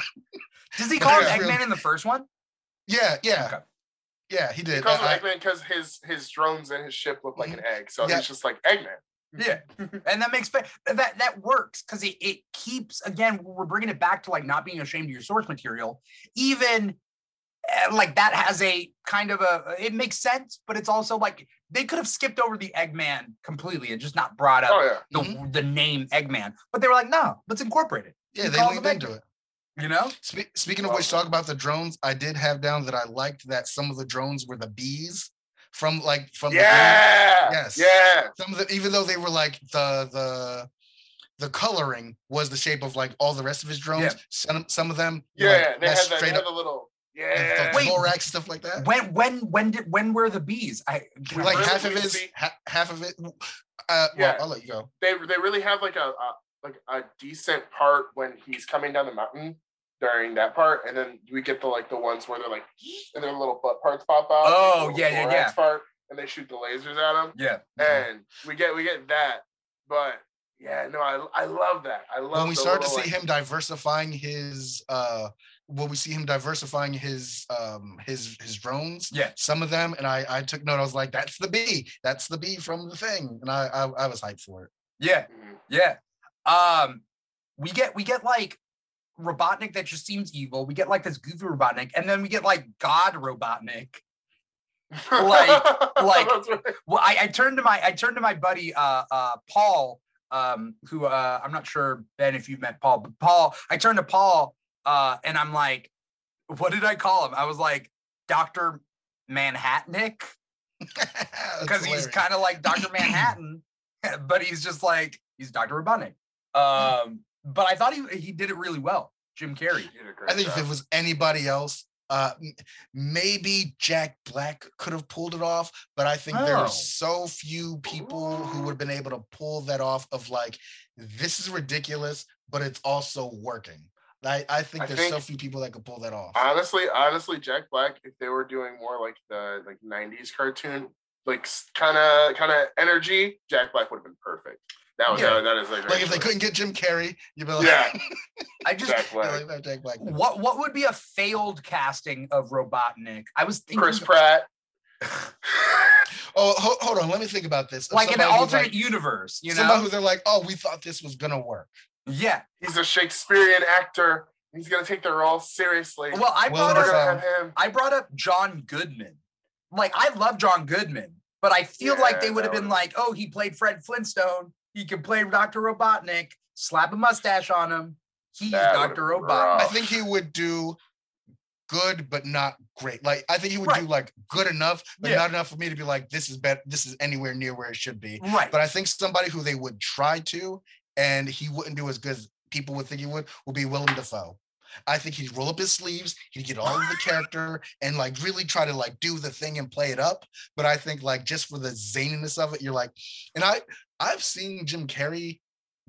Does he *laughs* call him Yeah. Eggman in the first one? Yeah, yeah, Okay. yeah, he did. He calls him I- I- Eggman because his his drones and his ship look like an mm-hmm. egg. So Yeah. he's just like Eggman. Yeah, *laughs* and that makes that that works because it, it keeps again we're bringing it back to like not being ashamed of your source material. Even uh, like that has a kind of a it makes sense, but it's also like they could have skipped over the Eggman completely and just not brought up Oh yeah. the, the name Eggman. But they were like, no, let's incorporate it. yeah, He they leaned into it. You know? Spe- speaking of Well- which, talk about the drones. I did have down that I liked that some of the drones were the bees from like from the. Yeah. Yes. Yeah. some of the even though they were like the the the coloring was the shape of like all the rest of his drones. Yeah. Some some of them Yeah. like, they had that's the, they had up the little. Yeah. the Wait. thorax stuff like that. When when when did when were the bees? I like half of we his ha- half of it. Uh, Yeah. well, I'll let you go. they they really have like a, a like a decent part when he's coming down the mountain during that part, and then we get the like the ones where they're like *laughs* and their little butt parts pop out. Oh, the yeah, yeah, yeah. Part, and they shoot the lasers at them. yeah. and we get we get that. But yeah, no, I I love that. I love When we the start to see like- him diversifying his uh when we see him diversifying his um his his drones Yeah. some of them and i i took note i was like that's the bee that's the bee from the thing and i i, I was hyped for it Yeah. Mhm. Yeah. Um we get we get like Robotnik that just seems evil. We get like this goofy Robotnik, and then we get like God Robotnik. Like- *laughs* like- right. Well, I, I turned to my I turned to my buddy uh uh Paul, um, who uh I'm not sure Ben if you've met Paul, but Paul, I turned to Paul uh and I'm like, what did I call him? I was like Dr. Manhattanic *laughs* because he's kind of like Dr. *clears throat* Manhattan, but he's just like he's Dr. Robotnik. Um, but I thought he he did it really well, Jim Carrey. You did a great I think if it was anybody else, uh, maybe Jack Black could have pulled it off, but I think there Oh. are so few people who would have been able to pull that off. Of like, this is ridiculous, but it's also working. I, I think I there's so few people that could pull that off. honestly, honestly, Jack Black, if they were doing more like the like '90s cartoon, like kind of kind of energy, Jack Black would have been perfect. That was Yeah. that, that is like, Like if they couldn't get Jim Carrey, you'd be like, Yeah. *laughs* I just Jack Black, like, "No, Jack Black. what what would be a failed casting of Robotnik? I was thinking Chris Pratt. *laughs* Oh, ho- hold on. Let me think about this. Like in an alternate like- universe, you know, somebody know? who they're like, oh, we thought this was gonna work. Yeah. He's a Shakespearean actor. He's gonna take the role seriously. Well, I Well, brought We're up Dafoe. gonna have him. I brought up John Goodman. Like I love John Goodman, but I feel like they would have been was- like, oh, he played Fred Flintstone. He can play Dr. Robotnik. Slap a mustache on him. He's That Dr. been Robotnik. I think he would do good, but not great. Like I think he would Right. do like good enough, but Yeah. not enough for me to be like, this is better. This is anywhere near where it should be. Right. But I think somebody who they would try to, and he wouldn't do as good as people would think he would, would be Willem Dafoe. I think he'd roll up his sleeves, he'd get all of the character and like really try to like do the thing and play it up. But I think like just for the zaniness of it, you're like, and I I've seen Jim Carrey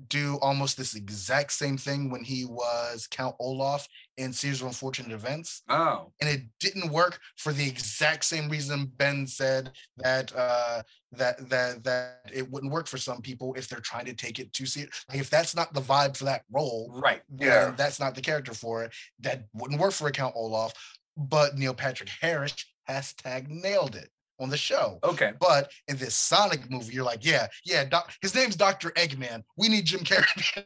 do almost this exact same thing when he was Count Olaf in Series of Unfortunate Events oh. and it didn't work for the exact same reason Ben said that uh that that that it wouldn't work for some people if they're trying to take it too serious. Like if that's not the vibe for that role, Right. Yeah. that's not the character for it. That wouldn't work for a Count Olaf. But Neil Patrick Harris hashtag nailed it on the show. Okay. But in this Sonic movie, you're like, yeah, yeah, doc, his name's Dr. Eggman. We need Jim Carrey.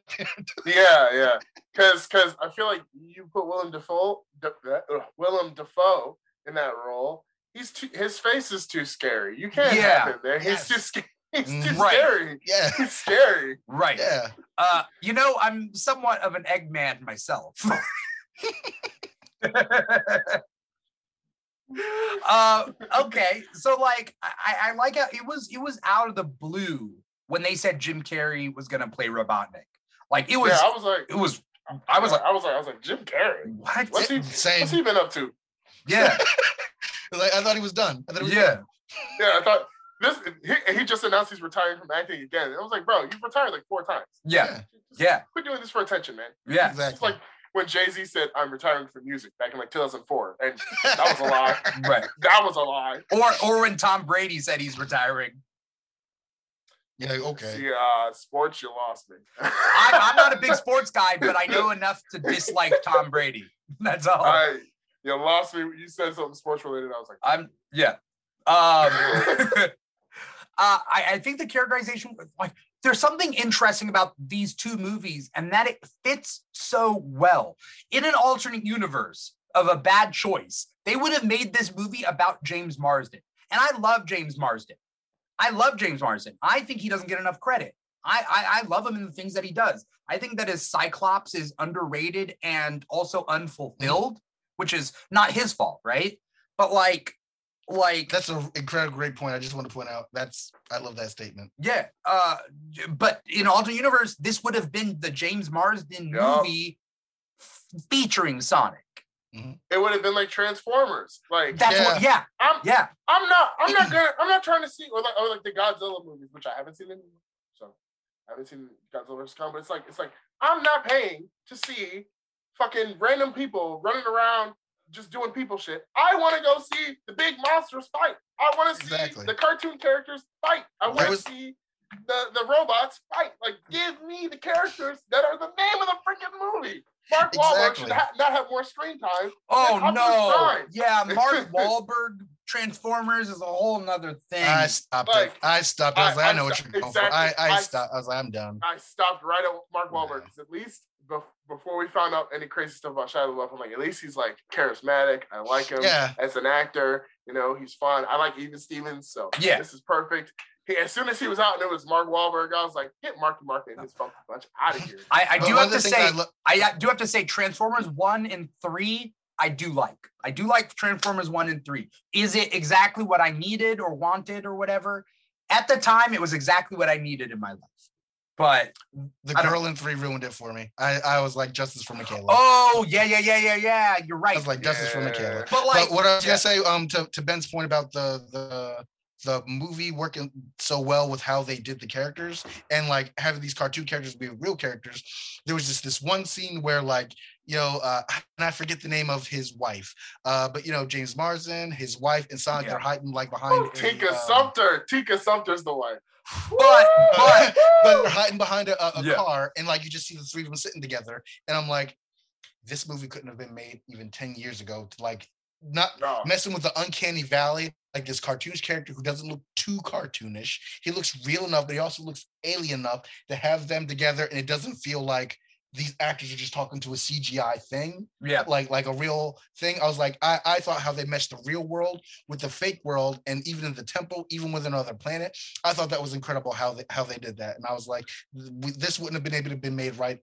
Yeah, yeah. Because because I feel like you put Willem Dafoe, Da- uh, Willem Dafoe in that role. He's too, his face is too scary. You can't Yeah, have him there. He's too scary. He's too right. scary. yeah, It's scary. Right. yeah. Uh, you know, I'm somewhat of an Eggman myself. *laughs* *laughs* uh, okay, so like I, I like how it was it was out of the blue when they said Jim Carrey was gonna play Robotnik. Like it was yeah, I was like, it was I was like I was like, I was like, Jim Carrey. what? What's he? Same. What's he been up to? Yeah, *laughs* Like I thought he was done. I thought he was yeah. done. Yeah, I thought this. He, he just announced he's retiring from acting again. And I was like, bro, you've retired like four times. Yeah, Just yeah, Quit doing this for attention, man. yeah. It's exactly. like when Jay Z said, "I'm retiring from music" back in like 2004, and that was a lie. *laughs* Right. that was a lie. Or or when Tom Brady said he's retiring. Yeah, okay. See, uh, sports, you lost me. I'm, I'm not a big *laughs* sports guy, but I know enough to dislike Tom Brady. *laughs* That's all. I, you lost me. You said something sports related. I was like, I'm yeah. Um uh I, I think the characterization like there's something interesting about these two movies and that it fits so well. In an alternate universe of a bad choice, they would have made this movie about James Marsden. And I love James Marsden. I love James Marsden. I think he doesn't get enough credit. I, I I love him in the things that he does. I think that his Cyclops is underrated and also unfulfilled, which is not his fault, right? But like, like That's an incredible great point. I just want to point out that's I love that statement. yeah. Uh, but in alternate universe, this would have been the James Marsden Yup. movie f- featuring Sonic. it would have been like Transformers. Like, That's what. Yeah, I'm, yeah. I'm not, I'm not *clears throat* gonna, I'm not trying to see or like, or like the Godzilla movies, which I haven't seen any. So I haven't seen Godzilla vs Kong, but it's like, it's like I'm not paying to see fucking random people running around just doing people shit. I want to go see the big monsters fight. I want to see Exactly. the cartoon characters fight. I want to was- see the the robots fight. Like, give me the characters that are the name of the freaking movie. Mark Wahlberg Exactly. should ha- not have more screen time. Oh no. Prime. Yeah, *laughs* Mark Wahlberg Transformers is a whole nother thing. I stopped Like, it. I stopped. I was I- like, I, I know what you're going for. I, I I- stopped. I was like, I'm done. I stopped right at Mark Wahlberg Yeah. at least bef- before we found out any crazy stuff about Shia LaBeouf, I'm like, at least he's like charismatic. I like him Yeah. as an actor. You know, he's fun. I like Even Stevens, so Yeah. this is perfect. He, as soon as he was out and it was Mark Wahlberg, I was like, get Marky Mark and his funky bunch out of here. I, I do one have to say, I lo- I do have to say, Transformers one and three, I do like. I do like Transformers one and three. Is it exactly what I needed or wanted or whatever? At the time, it was exactly what I needed in my life. But the girl in three ruined it for me. I, I was like justice for Mikaela. oh yeah, yeah, yeah, yeah, yeah. You're right. I was like justice for Mikaela. But like, but what I was yeah. gonna say, um, to, to Ben's point about the the the movie working so well with how they did the characters and like having these cartoon characters be real characters. There was just this one scene where like you know, uh, and I forget the name of his wife, uh, but you know James Marsden, his wife, and Sonic, Yeah. they're hiding like behind. Ooh, a, Tika um, Sumpter. Tika Sumpter's the wife. But but but they're hiding behind a, a, a Yeah. car, and like you just see the three of them sitting together, and I'm like, this movie couldn't have been made even ten years ago. To like not No. messing with the uncanny valley, like this cartoonish character who doesn't look too cartoonish. He looks real enough, but he also looks alien enough to have them together, and it doesn't feel like these actors are just talking to a CGI thing yeah, like like a real thing. I was like, I, I thought how they meshed the real world with the fake world, and even in the temple, even with another planet. I thought that was incredible how they how they did that. And I was like, th- this wouldn't have been able to been made right.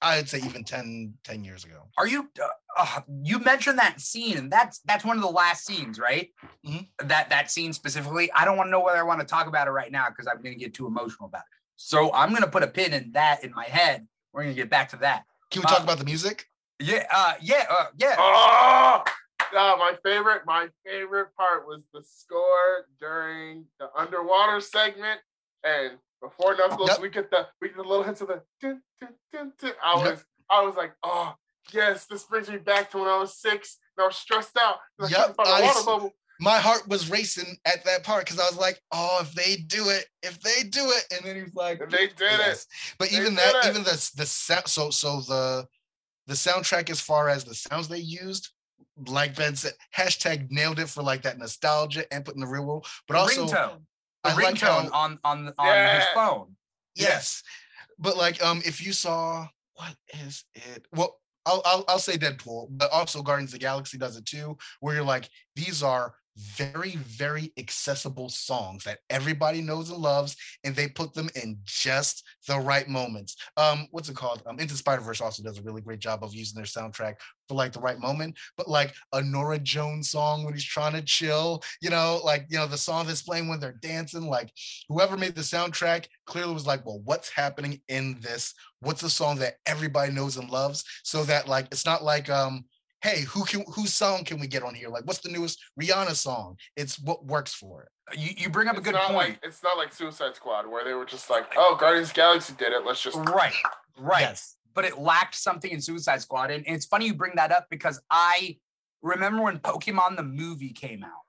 I'd say even 10, 10 years ago. are you? Uh, uh, you mentioned that scene, and that's that's one of the last scenes, right? Mhm. That that scene specifically. I don't want to know whether I want to talk about it right now because I'm going to get too emotional about it. So I'm going to put a pin in that in my head. We're going to get back to that. Can we talk Uh, about the music? Yeah, uh, yeah, uh, yeah. Oh, my favorite, my favorite part was the score during the underwater segment, and before Knuckles, Yep. we get the we get the little hints of the. Dun, dun, dun, dun. I Yep. was I was like, oh yes, this brings me back to when I was six. And I was stressed out. 'cause I Yep, couldn't find a I water bubble. My heart was racing at that part because I was like, oh, if they do it, if they do it, and then he was like, And they did it. But They even that, it. even the the sound, so so the the soundtrack as far as the sounds they used, like Ben said, hashtag nailed it for like that nostalgia and put in the real world. But The also, ringtone, the I like ringtone how on on on his Yeah. phone. yes, but like um, if you saw what is it? Well, I'll I'll, I'll say Deadpool, but also Guardians of the Galaxy does it too, where you're like, these are very very accessible songs that everybody knows and loves and they put them in just the right moments. Um what's it called? Um into spider-verse also does a really great job of using their soundtrack for like the right moment but like a norah jones song when he's trying to chill you know like you know the song that's playing when they're dancing like whoever made the soundtrack clearly was like well what's happening in this? What's the song that everybody knows and loves? So that like it's not like um hey who can whose song can we get on here like what's the newest rihanna song it's what works for it You you bring up a It's good not point. like it's not like Suicide Squad where they were just like, oh, Guardians of the Galaxy did it. Let's just Right, right. Yes. But it lacked something in Suicide Squad. And, and it's funny you bring that up because I remember when Pokemon the movie came out.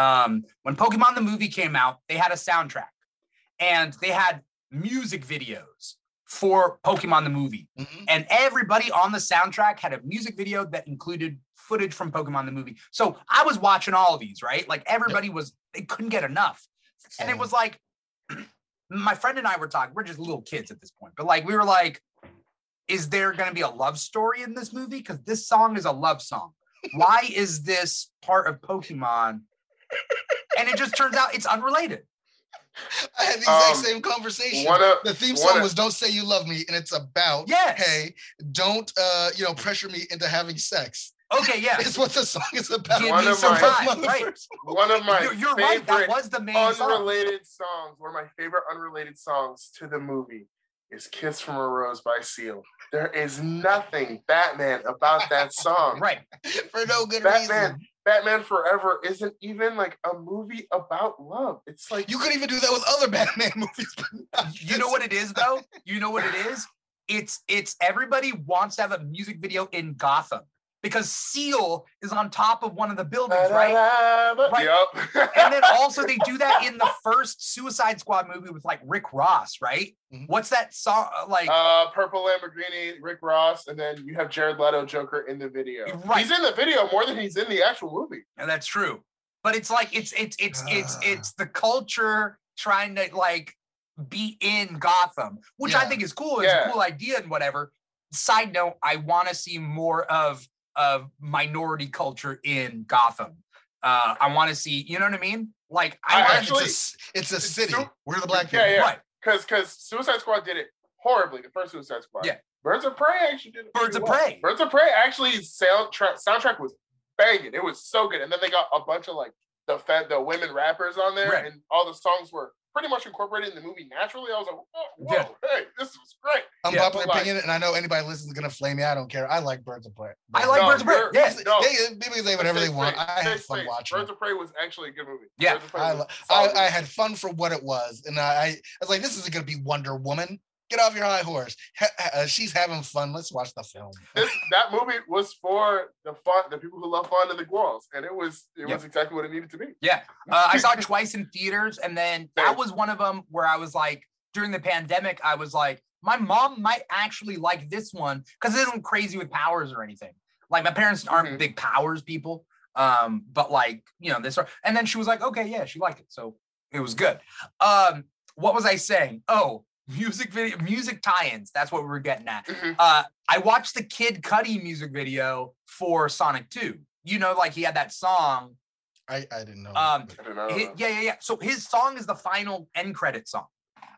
Um, when Pokemon the movie came out, they had a soundtrack and they had music videos for Pokemon the movie. Mhm. And everybody on the soundtrack had a music video that included footage from Pokemon the movie. So I was watching all of these, right? Like everybody was, they couldn't get enough. And it was like, *clears throat* my friend and I were talking, we're just little kids at this point, but like, we were like, is there going to be a love story in this movie? Because this song is a love song. Why is this part of Pokemon? And it just turns out it's unrelated. *laughs* I had the exact Um, same conversation. one of the theme song of- was "Don't Say You Love Me," and it's about Yes. hey, don't uh, you know, pressure me into having sex. Okay, yeah. *laughs* It's what the song is about. Give One of my- time, right. one of my You're, you're right. That was the main song. unrelated songs. One of my favorite unrelated songs to the movie is "Kiss from a Rose" by Seal. There is nothing Batman about that song. *laughs* Right. for no good Batman, reason. Batman Forever isn't even like a movie about love. It's like You could even do that with other *laughs* Batman movies. You know what it is though? *laughs* You know what it is? It's it's everybody wants to have a music video in Gotham because Seal is on top of one of the buildings, right? Right. Yep. *laughs* And then *laughs* also they do that in the first Suicide Squad movie with like Rick Ross, right? Mhm. What's that song like? uh, Purple Lamborghini, Rick Ross, and then you have Jared Leto Joker in the video. Right. He's in the video more than he's in the actual movie. and that's true. But it's like it's it's it's it's Ah. it's the culture trying to like be in Gotham, which I think is cool. It's a cool idea and whatever. side note, I want to see more of of minority culture in Gotham. Uh, I want to see, you know what I mean? Like I I actually- it's a, it's a it's city. so- We're the black people. yeah. right. because because Suicide Squad did it horribly. The first Suicide Squad. Yeah. Birds of Prey actually did it. Birds of well. Prey. Birds of Prey actually soundtrack soundtrack was banging. It was so good, and then they got a bunch of like the fa- the women rappers on there, Right. and all the songs were pretty much incorporated in the movie naturally. I was like, whoa, whoa Yeah. hey, this was great. Unpopular but, like- opinion, and I know anybody listening is gonna flame me. I don't care. I like Birds of Prey. I like No, Birds of Prey. you're- No. They, they can say whatever they want. straight, I had stay fun straight. watching. Birds of Prey was actually a good movie. Yeah. Birds of Prey I, was li- a solid I, I had fun for what it was, and I, I, I was like, "This isn't gonna be Wonder Woman. Get off your high horse. Uh, she's having fun. Let's watch the film." this that movie was for the fun, the people who love fun and the girls, and it was it Yep. was exactly what it needed to be. Yeah. Uh, I saw it twice in theaters, and then that was one of them where I was like, during the pandemic, I was like, my mom might actually like this one because it isn't crazy with powers or anything. Like my parents aren't Mhm. big powers people, um, but like you know this. And then she was like, okay, yeah, she liked it, so it was good. Um, what was I saying? Oh, music video, music tie-ins. That's what we were getting at. Mhm. Uh, I watched the Kid Cudi music video for Sonic Two. You know, like he had that song I, I didn't know. Um, I don't know. Hi- yeah, yeah, yeah. So his song is the final end credit song.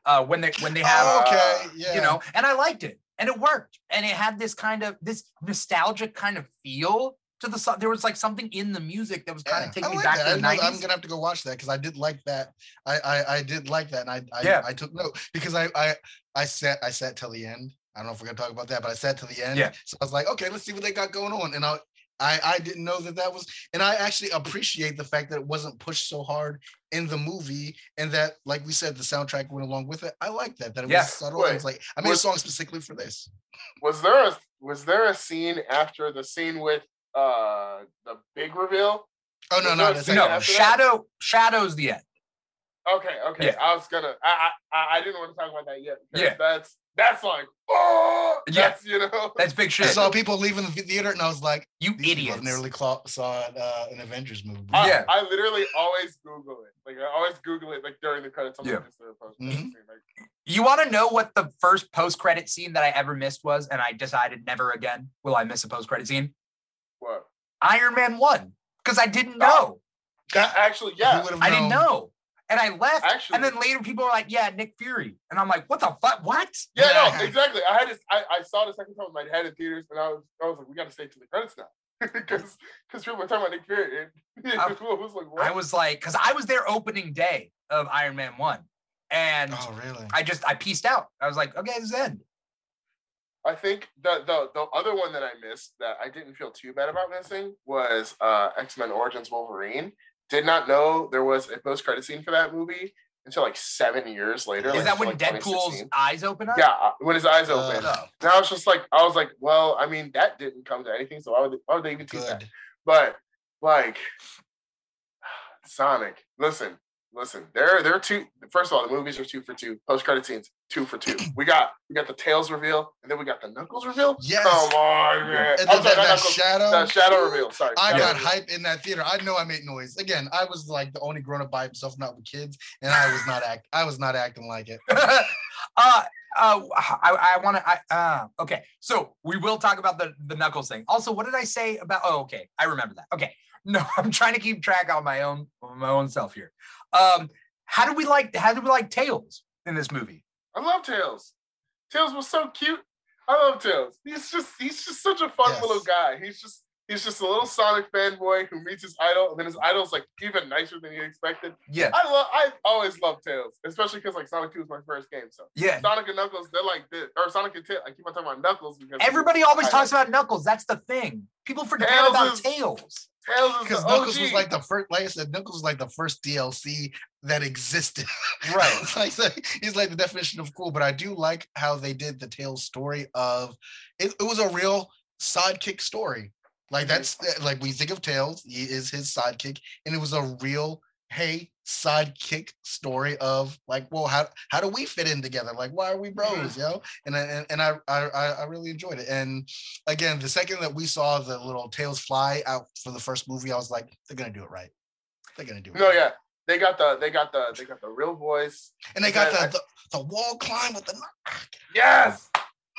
Uh, when they when they have oh, okay, uh, yeah. you know, and I liked it, and it worked, and it had this kind of this nostalgic kind of feel to the song. There was like something in the music that was kind Yeah, of taking I me back that. to I the know- I'm gonna have to go watch that because I did like that. I, I I did like that, and I I, Yeah. I took note because I I I sat I sat till the end. I don't know if we're gonna talk about that, but I sat till the end. Yeah. So I was like, okay, let's see what they got going on, and I. I, I didn't know that that was, and I actually appreciate the fact that it wasn't pushed so hard in the movie, and that, like we said, the soundtrack went along with it. I like that. That it Yeah. was subtle. It was like I made a song specifically for this. Was there a was there a scene after the scene with uh the big reveal? Oh no, Was no, there a that's scene no, not- after that? Shadow Shadow's the end. Okay, okay. Yeah. I was gonna. I, I I- I didn't want to talk about that yet. Yeah. That's that's like oh Yeah. you know That's big I saw people leaving the theater, and I was like, you these people idiots. nearly cla- saw uh, an Avengers movie. I, Yeah. I literally always Google it. Like I always Google it like during the credits. I'm Yeah. like, this is the post credits Mhm. scene. Like, You want to know what the first post credit scene that I ever missed was, and I decided never again will I miss a post credit scene. What? Iron Man one, because I didn't oh. know. That actually, yeah. would have I didn't know. And I left. Actually, and then later people are like, yeah, Nick Fury. And I'm like, what the fuck? What? yeah, Yeah. no, exactly. I had this. I, I saw the second time with my head in theaters, and I was I was like, we got to stay to the credits now, *laughs* because because people were talking about Nick Fury. And *laughs* I- *laughs* was like, what? I was like, because I was there opening day of Iron Man 1. And Oh, really? I just I pieced out. I was like, okay, this is end. I think the the the other one that I missed that I didn't feel too bad about missing was uh X Men Origins Wolverine. Did not know there was a post credit scene for that movie until like seven years later. is like, that when like, Deadpool's eyes open up? Yeah, uh, when his eyes open. Uh, Oh. and I was just like, I was like, well, I mean, that didn't come to anything, so why would they, why would they even tease that? But like *sighs* Sonic, listen, listen. There, there are two. First of all, the movies are two for two. Post credit scenes, two for two. We got we got the tails reveal, and then we got the Knuckles reveal. Yes. Come on, man. And I'm then that, not that Knuckles, shadow. the shadow reveal. Sorry. I got reveal. hype in that theater. I know I made noise. Again, I was like the only grown up by himself, not with kids, and I was not act. I was not acting like it. *laughs* uh, uh, I, I want to. I uh, okay. So we will talk about the the Knuckles thing. Also, what did I say about? Oh, okay, I remember that. Okay, no, *laughs* I'm trying to keep track on my own on my own self here. Um, how do we like? How do we like Tails in this movie? I love Tails. Tails was so cute. I love Tails. He's just he's just such a fun Yes. little guy. He's just he's just a little Sonic fanboy who meets his idol, and then his idol's like even nicer than he expected. Yeah, I love I always love Tails, especially because like Sonic 2 was my first game. So yeah. Sonic and Knuckles, they're like this, or Sonic and Tails. I keep on talking about Knuckles because Everybody always I talks about Knuckles. That's the thing. People forget Tails about is- Tails. Tails is Because Knuckles OG. was like the first, like I said, Knuckles was like the first DLC that existed. Right. It's *laughs* like, so he's like the definition of cool. But I do like how they did the Tails story of it, it was a real sidekick story. Like that's eh, like when you think of Tails, he is his sidekick, and it was a real hey sidekick story of like, well, how how do we fit in together? Like, why are we mm-hmm. bros, yo? And and, and I, I I really enjoyed it. And again, the second that we saw the little Tails fly out for the first movie, I was like, they're gonna do it right. They're gonna do it. no, right. yeah, they got the they got the they got the real voice. And they got Yeah, I- the, the the wall climb with the Yes,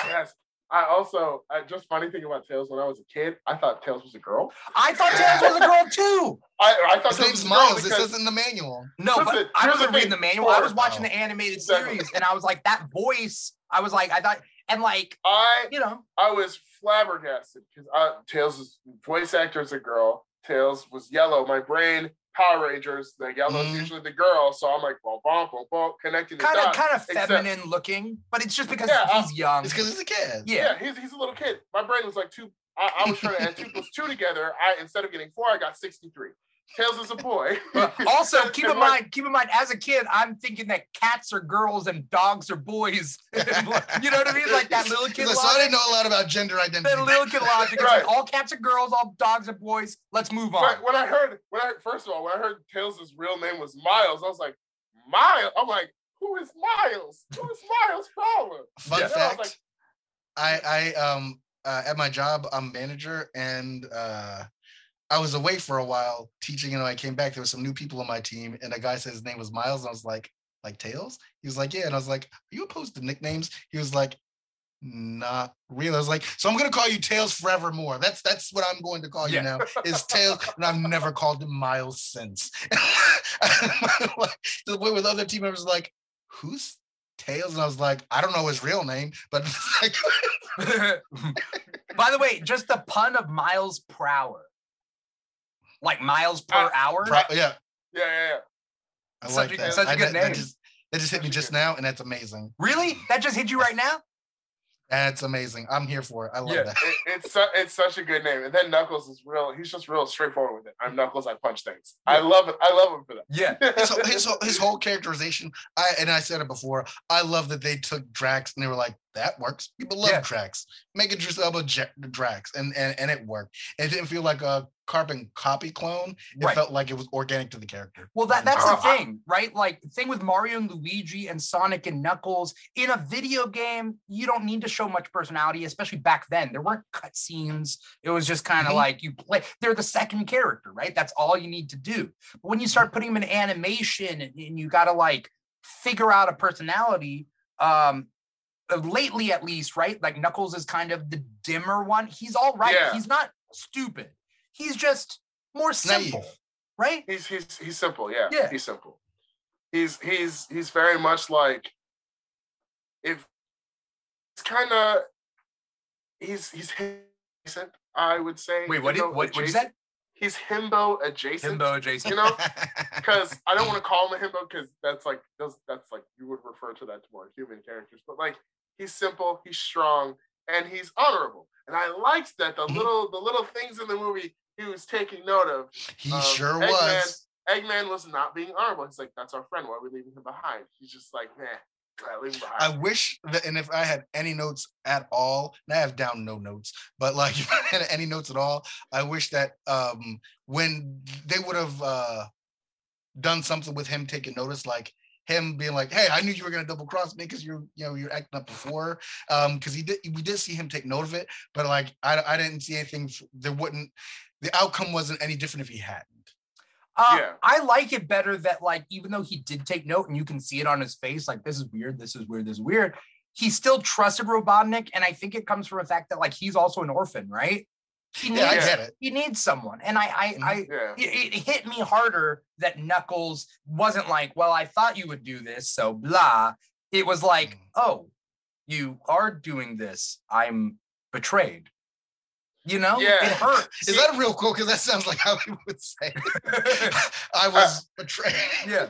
yes. I also I, just funny thing about Tails when I was a kid, I thought Tails was a girl. I thought Tails was a girl too. *laughs* I, I thought His Tails name's was a girl Miles. It because- says in the manual. No, Listen, but I wasn't the reading the thing. manual. I was watching Oh. the animated Exactly. series, and I was like, that voice. I was like, I thought, and like, I you know, I was flabbergasted because uh, Tails' voice actor is a girl. Tails was yellow. My brain, Power Rangers, the yellow is Mhm. usually the girl. So I'm like, bom, bom, bom, bom, connecting the kind of, dots. kind of except- feminine looking, but it's just because Yeah, he's young. It's because he's a kid. Yeah. Yeah, he's, he's a little kid. My brain was like two. I, I was trying to add two *laughs* plus two together. I instead of getting four, I got 63. Tails is a boy. *laughs* Also, *laughs* keep in mind, keep in mind, as a kid, I'm thinking that cats are girls and dogs are boys. *laughs* you know what I mean? Like that little kid like, so I didn't know a lot about gender identity. That little kid logic. Right. like all cats are girls, all dogs are boys. Let's move on. But when I heard, when I first of all, when I heard Tails' real name was Miles, I was like, Miles. I'm like, who is Miles? Who is Miles Prower? Fun Yeah. And I was fact: like, I, I, um, uh, at my job, I'm manager, and uh, I was away for a while teaching, and when I came back, there was some new people on my team, and a guy said his name was Miles, and I was like, like Tails? He was like, yeah, and I was like, are you opposed to nicknames? He was like. Not real. I was like, so I'm gonna call you Tails forevermore. That's that's what I'm going to call Yeah. you now. Is Tails, and I've never called him Miles since. *laughs* the point with other team members like, who's Tails? And I was like, I don't know his real name, but like, *laughs* By the way, just the pun of miles hour. Like miles per Uh, hour. Pro- yeah, yeah, yeah, yeah. I Such like a- that. such a I- good that, that name. just that just hit me just now, and that's amazing. Really? That just hit you right now? That's amazing. I'm here for it. I love Yeah. that. It, it's su- it's such a good name. And then Knuckles is real. He's just real straightforward with it. I'm Knuckles. I punch things. I love it. I love him for that. Yeah. *laughs* His, whole- his, whole- his whole characterization, I and I said it before. I love that they took Drax and they were like, "That works." People love Yeah. Drax. Make it just about Ja- Drax, and and and it worked. It didn't feel like a carbon copy clone. It Right. felt like it was organic to the character. Well, that that's the Oh, *laughs* I- thing, right? Like the thing with Mario and Luigi and Sonic and Knuckles in a video game, you don't need to show much personality, especially back then. There weren't cutscenes. It was just kind of Mhm. like you play. They're the second character, right? That's all you need to do. But when you start putting them in animation and, and you got to like figure out a personality, um, uh, lately at least, right? Like Knuckles is kind of the dimmer one. He's all right. Yeah. He's not stupid. He's just more simple, Naive. right? He's he's he's simple. Yeah. Yeah. He's simple. He's he's he's very much like if it's kind of he's he's adjacent. I would say. Wait, what did himbo what, what you adjacent. said? He's himbo adjacent. Himbo adjacent. You know, *laughs* because I don't want to call him a himbo because that's like that's, that's like you would refer to that to more human characters. But like he's simple, he's strong, and he's honorable. And I liked that the Mhm. little the little things in the movie he was taking note of. he um, sure Eggman- was. Eggman was not being honorable. He's like, that's our friend. Why are we leaving him behind? He's just like, nah, I leave him I wish that, and if I had any notes at all, and I have down no notes, but like *laughs* if I had any notes at all, I wish that um when they would have uh done something with him taking notice, like him being like, "Hey, I knew you were gonna double cross me because you're, you know, you're acting up before." Um, because he did, we did see him take note of it, but like I, I didn't see anything. There wouldn't, the outcome wasn't any different if he hadn't. Uh, Yeah. I like it better that like even though he did take note and you can see it on his face, like this is weird, this is weird, this is weird. He still trusted Robotnik, and I think it comes from the fact that like he's also an orphan, right? He needs Yeah, I get it. he needs someone, and I I Mhm. I yeah. it, it hit me harder that Knuckles wasn't like, well, I thought you would do this, so blah. It was like, Mm. oh, you are doing this. I'm betrayed. You know, Yeah. it hurts. Is that a real quote? Because that sounds like how he would say. *laughs* *laughs* I was betrayed. yeah.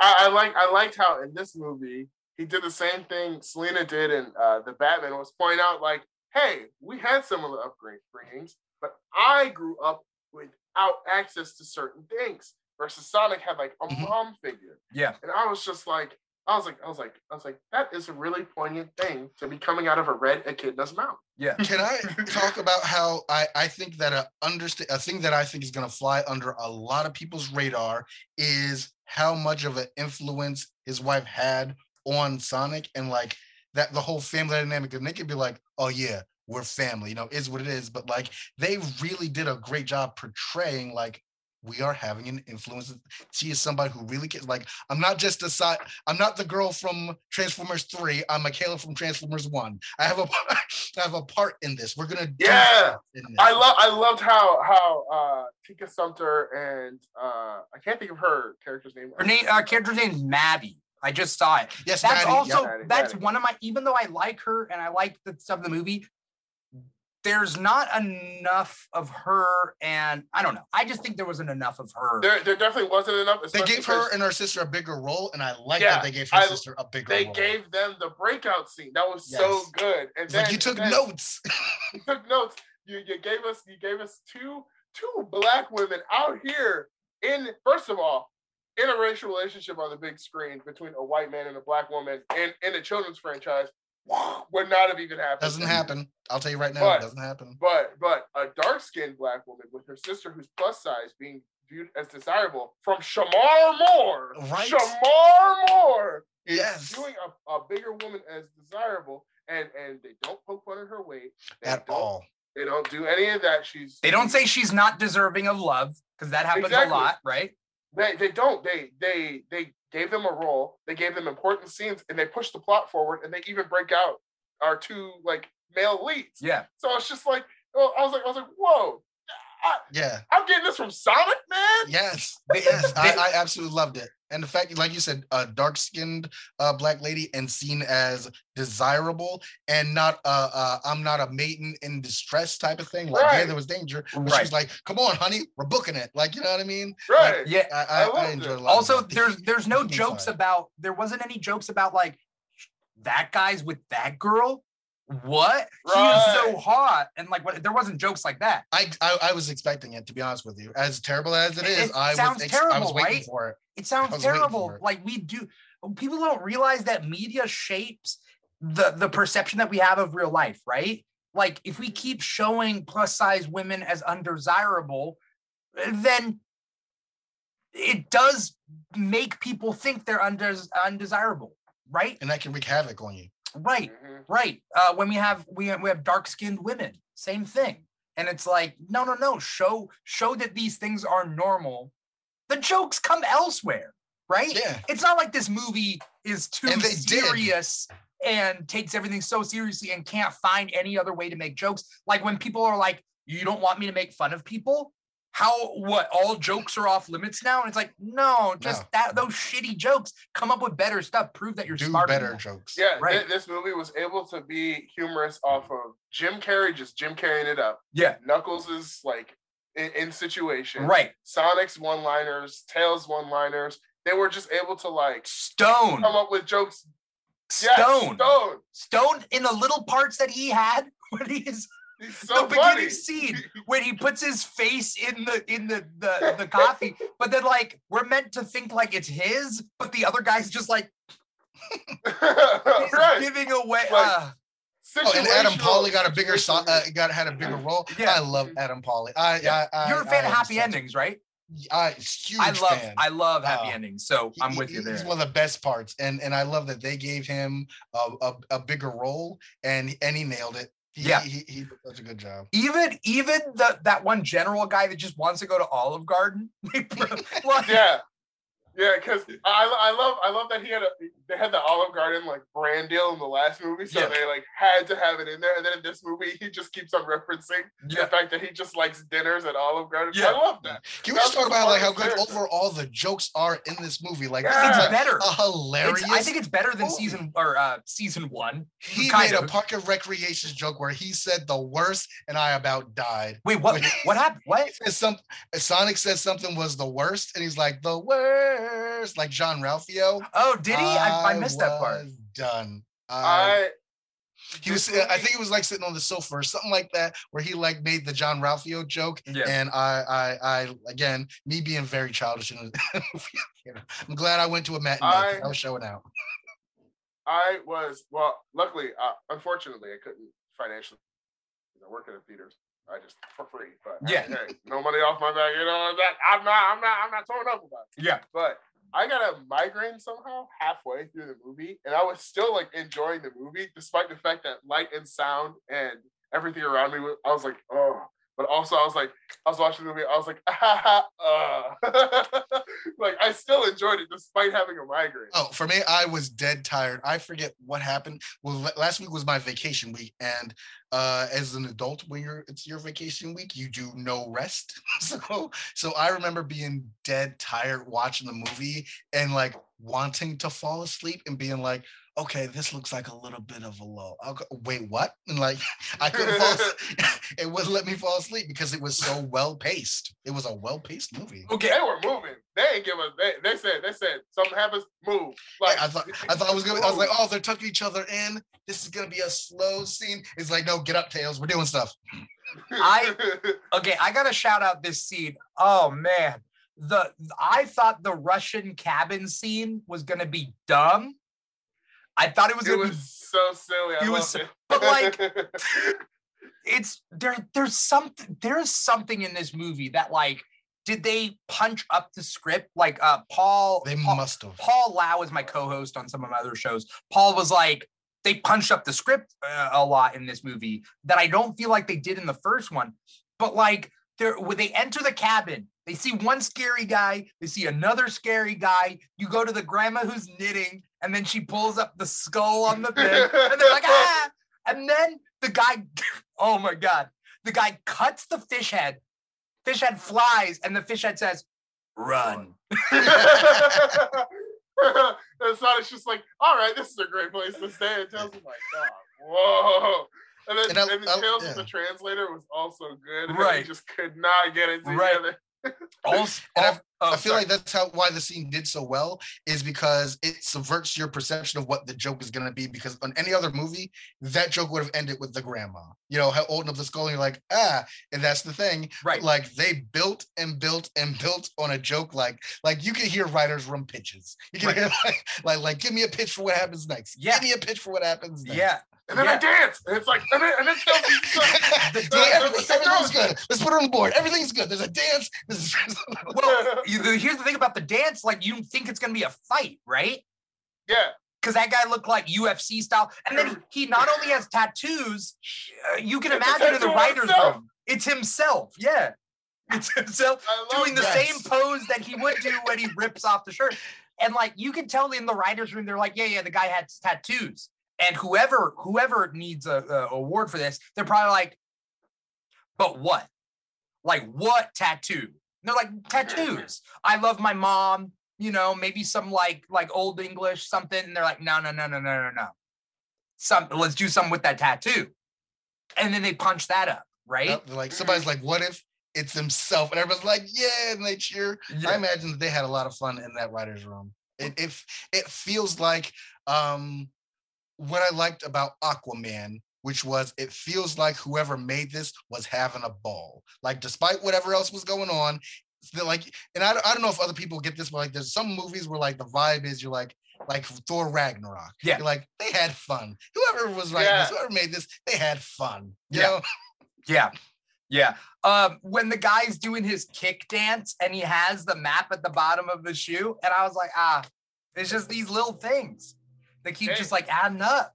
I, I like I liked how in this movie he did the same thing Selina did in uh, the Batman was point out like, hey, we had similar upgrade bringings, but I grew up without access to certain things. Versus Sonic had like a Mhm. mom figure, Yeah. and I was just like, I was like, I was like, I was like, that is a really poignant thing to be coming out of a red echidna's mouth. Yeah. Can I *laughs* talk about how I, I think that a understand a thing that I think is going to fly under a lot of people's radar is how much of an influence his wife had on Sonic and like that the whole family dynamic and they could be like, oh yeah, we're family, you know, is what it is. But like they really did a great job portraying like we are having an influence. She is somebody who really cares. Like, I'm not just a side. I'm not the girl from Transformers Three. I'm Mikaela from Transformers One. I have a, *laughs* I have a part in this. We're gonna Yeah. in this. I love I loved how how uh Tika Sumpter and uh I can't think of her character's name. Her name, uh, character's name's Maddie. I just saw it. Yes, That's Maddie, also Maddie, that's Maddie. one of my. Even though I like her and I like the stuff in the movie, there's not enough of her, and I don't know. I just think there wasn't enough of her. there there definitely wasn't enough. They gave her and her sister a bigger role, and I like Yeah, that they gave her I- sister a bigger They role. gave them the breakout scene. That was so good. And It's then like you took then- notes. *laughs* You took notes. You you gave us you gave us two two black women out here in first of all interracial relationship on the big screen between a white man and a black woman in in a children's franchise *sniffs* would not have even happened. Doesn't happen. I'll tell you right now, But- it doesn't happen. But but a dark skinned black woman with her sister who's plus size being viewed as desirable from Shemar Moore. Right. Shemar Moore is Yes. viewing a, a bigger woman as desirable and and they don't poke fun at her weight they At all. They don't do any of that. She's They don't say she's not deserving of love because that happens Exactly. a lot, right? They they don't. They they they gave them a role. They gave them important scenes and they push the plot forward and they even break out our two like male leads. Yeah. So it's just like oh, I was like I was like whoa. I, Yeah. I'm getting this from Sonic, man. Yes. *laughs* Yes. I, I absolutely loved it. And the fact, like you said, a dark skinned uh, black lady and seen as desirable and not uh, uh I'm not a maiden in distress type of thing. Like, yeah, Right. there was danger. But Right. she's like, come on, honey, we're booking it. Like, you know what I mean? Right. Yeah. I, I I, I, enjoyed it. a lot. Also, there's there's *laughs* no jokes about there wasn't any jokes about like that guy's with that girl. What? He is so hot. And like what there wasn't jokes like that. I, I I was expecting it to be honest with you. As terrible as it It- is, it I was sounds ex- I was waiting right? for it. It sounds terrible. it. Like we do people don't realize that media shapes the the perception that we have of real life, right? Like if we keep showing plus size women as undesirable, then it does make people think they're undes- undesirable, right? And that can wreak havoc on you. Right. Mhm. Right. Uh, when we have we have, we have dark skinned women, same thing. And it's like, no, no, no. Show show that these things are normal. The jokes come elsewhere, right? Yeah. It's not like this movie is too And they did. serious and takes everything so seriously and can't find any other way to make jokes. Like when people are like, "You don't want me to make fun of people." How what all jokes are off limits now? And it's like, no, just No. that those shitty jokes. Come up with better stuff. Prove that you're Do smarter. than better that. jokes. Yeah, thi- Right. this movie was able to be humorous off of Jim Carrey just Jim carrying it up. Yeah. Knuckles is like in, in situation. Right. Sonic's one liners, Tails one liners. They were just able to like Stone. come up with jokes. Yes, Stone. Stone. Stone in the little parts that he had *laughs* when he is He's so the funny. beginning scene *laughs* when he puts his face in the in the the, the coffee, but then like we're meant to think like it's his, but the other guy's just like he's right. *laughs* giving away. Like, uh, Oh, and Adam Situational- Pally got a bigger so- uh, got had a bigger role. Yeah. I love Adam Pally. I, Yeah. I, I you're a fan I of happy endings, right? I huge I love fan. I love happy Oh. endings, so I'm he- with you He's there. one of the best parts, and and I love that they gave him a, a, a bigger role, and and he nailed it. He, Yeah. he, he did such a good job. Even even the that one general guy that just wants to go to Olive Garden. *laughs* like, Yeah. Yeah, because I, I love I love that he had a they had the Olive Garden like brand deal in the last movie, so Yeah. they like had to have it in there. And then in this movie, he just keeps on referencing the fact that he just likes dinners at Olive Garden. Yeah. I love that. Can we That's just talk about like how good character. overall the jokes are in this movie? Like Yeah. it's like better. a hilarious. It's, I think it's better than movie. season or uh season one. he kind made a of. park of recreations joke where he said the worst, and I about died. Wait, what? Wait. What happened? What? He some Sonic said something was the worst, and he's like the worst, like Jean-Ralphio. Oh, did he? I, I missed that part. Done. I, I he was. I think it was like sitting on the sofa or something like that, where he like made the Jean-Ralphio joke, Yeah. and I, I, I again, me being very childish, and you know, I'm glad I went to a matinee I- I was showing out. I was well. Luckily, uh, unfortunately, I couldn't financially. I work at a theater. I just for free, but Yeah. hey, no money off my back. You know that I'm not. I'm not. I'm not torn up about it. Yeah. But I got a migraine somehow halfway through the movie, and I was still like enjoying the movie, despite the fact that light and sound and everything around me. Was, I was like, oh, but also I was like, I was watching the movie, I was like, uh. *laughs* *laughs* like I still enjoyed it despite having a migraine. Oh, for me, I was dead tired. I forget what happened. Well, last week was my vacation week, and uh, as an adult, when you're it's your vacation week, you do no rest. *laughs* so, so I remember being dead tired watching the movie and like wanting to fall asleep and being like, okay, this looks like a little bit of a low. I'll go, wait, what? And like *laughs* I couldn't fall. *laughs* asleep. *laughs* it wouldn't let me fall asleep because it was so well paced. It was a well paced movie. Okay. They were moving. They ain't give us. They, they said. They said something happens. Move. Like I thought I thought I was gonna I was like, oh, they're tucking each other in. This is gonna be a slow scene. It's like, no, get up, Tails. We're doing stuff. I- Okay, I gotta shout out this scene. Oh man, the I thought the Russian cabin scene was gonna be dumb. I thought it was it gonna be so silly. I it was- it. *laughs* but, like, *laughs* *laughs* it's there there's something there's something in this movie that like did they punch up the script like uh paul They paul, must have. paul lau is my co-host on some of my other shows paul was like they punched up the script uh, a lot in this movie that i don't feel like they did in the first one but like they're when they enter the cabin they see one scary guy they see another scary guy you go to the grandma who's knitting and then she pulls up the skull on the bed and they're like *laughs* ah and then the guy *laughs* oh my god the guy cuts the fish head fish head flies and the fish head says run It's not. It's just like, all right, this is a great place to stay. And Tails is like, oh, whoa. And then, And I- and then I- Tails yeah. with the translator was also good. and Right. He just could not get it Right. Also, And I- oh, I feel sorry. like that's how why the scene did so well is because it subverts your perception of what the joke is gonna be. Because on any other movie, that joke would have ended with the grandma, you know, how holding up the skull, and you're like, ah, and that's the thing. right Like they built and built and built on a joke, like like you can hear writers' room pitches. You can Right. hear *laughs* like, like like give me a pitch for what happens next. Yeah. Give me a pitch for what happens next. yeah And then Yeah. I dance. And it's like, and then, and then like, *laughs* The dance- Everything- everything's good. Let's put it on the board. Everything's good. There's a dance. *laughs* Is *laughs* well you, here's the thing about the dance like you think it's gonna be a fight right Yeah. because that guy looked like UFC style. And then he, not only has tattoos, uh, you can It's imagine in the writer's himself. room, it's himself. Yeah. It's himself doing the same pose that he would do when he rips off the shirt. And like you can tell in the writer's room, they're like, yeah, yeah, the guy had tattoos. And whoever whoever needs a, a award for this, they're probably like, but what? Like what tattoo? And they're like tattoos. I love my mom. You know, maybe some like like old English something. And they're like, no, no, no, no, no, no, no. Some let's do something with that tattoo. And then they punch that up, right? Yep, like somebody's like, what if it's himself? And everybody's like, yeah, and they cheer. I imagine that they had a lot of fun in that writer's room. It it, it feels like um what I liked about Aquaman, which was it feels like whoever made this was having a ball. Like despite whatever else was going on, like, and I, don't- I don't know if other people get this, but like there's some movies where like the vibe is you're like like Thor Ragnarok. Yeah. You're like they had fun. Whoever was writing this, whoever made this, they had fun. You Yeah. know? Yeah. Yeah. Um, when the guy's doing his kick dance and he has the map at the bottom of the shoe, and I was like, ah, it's just these little things that keep just like adding up.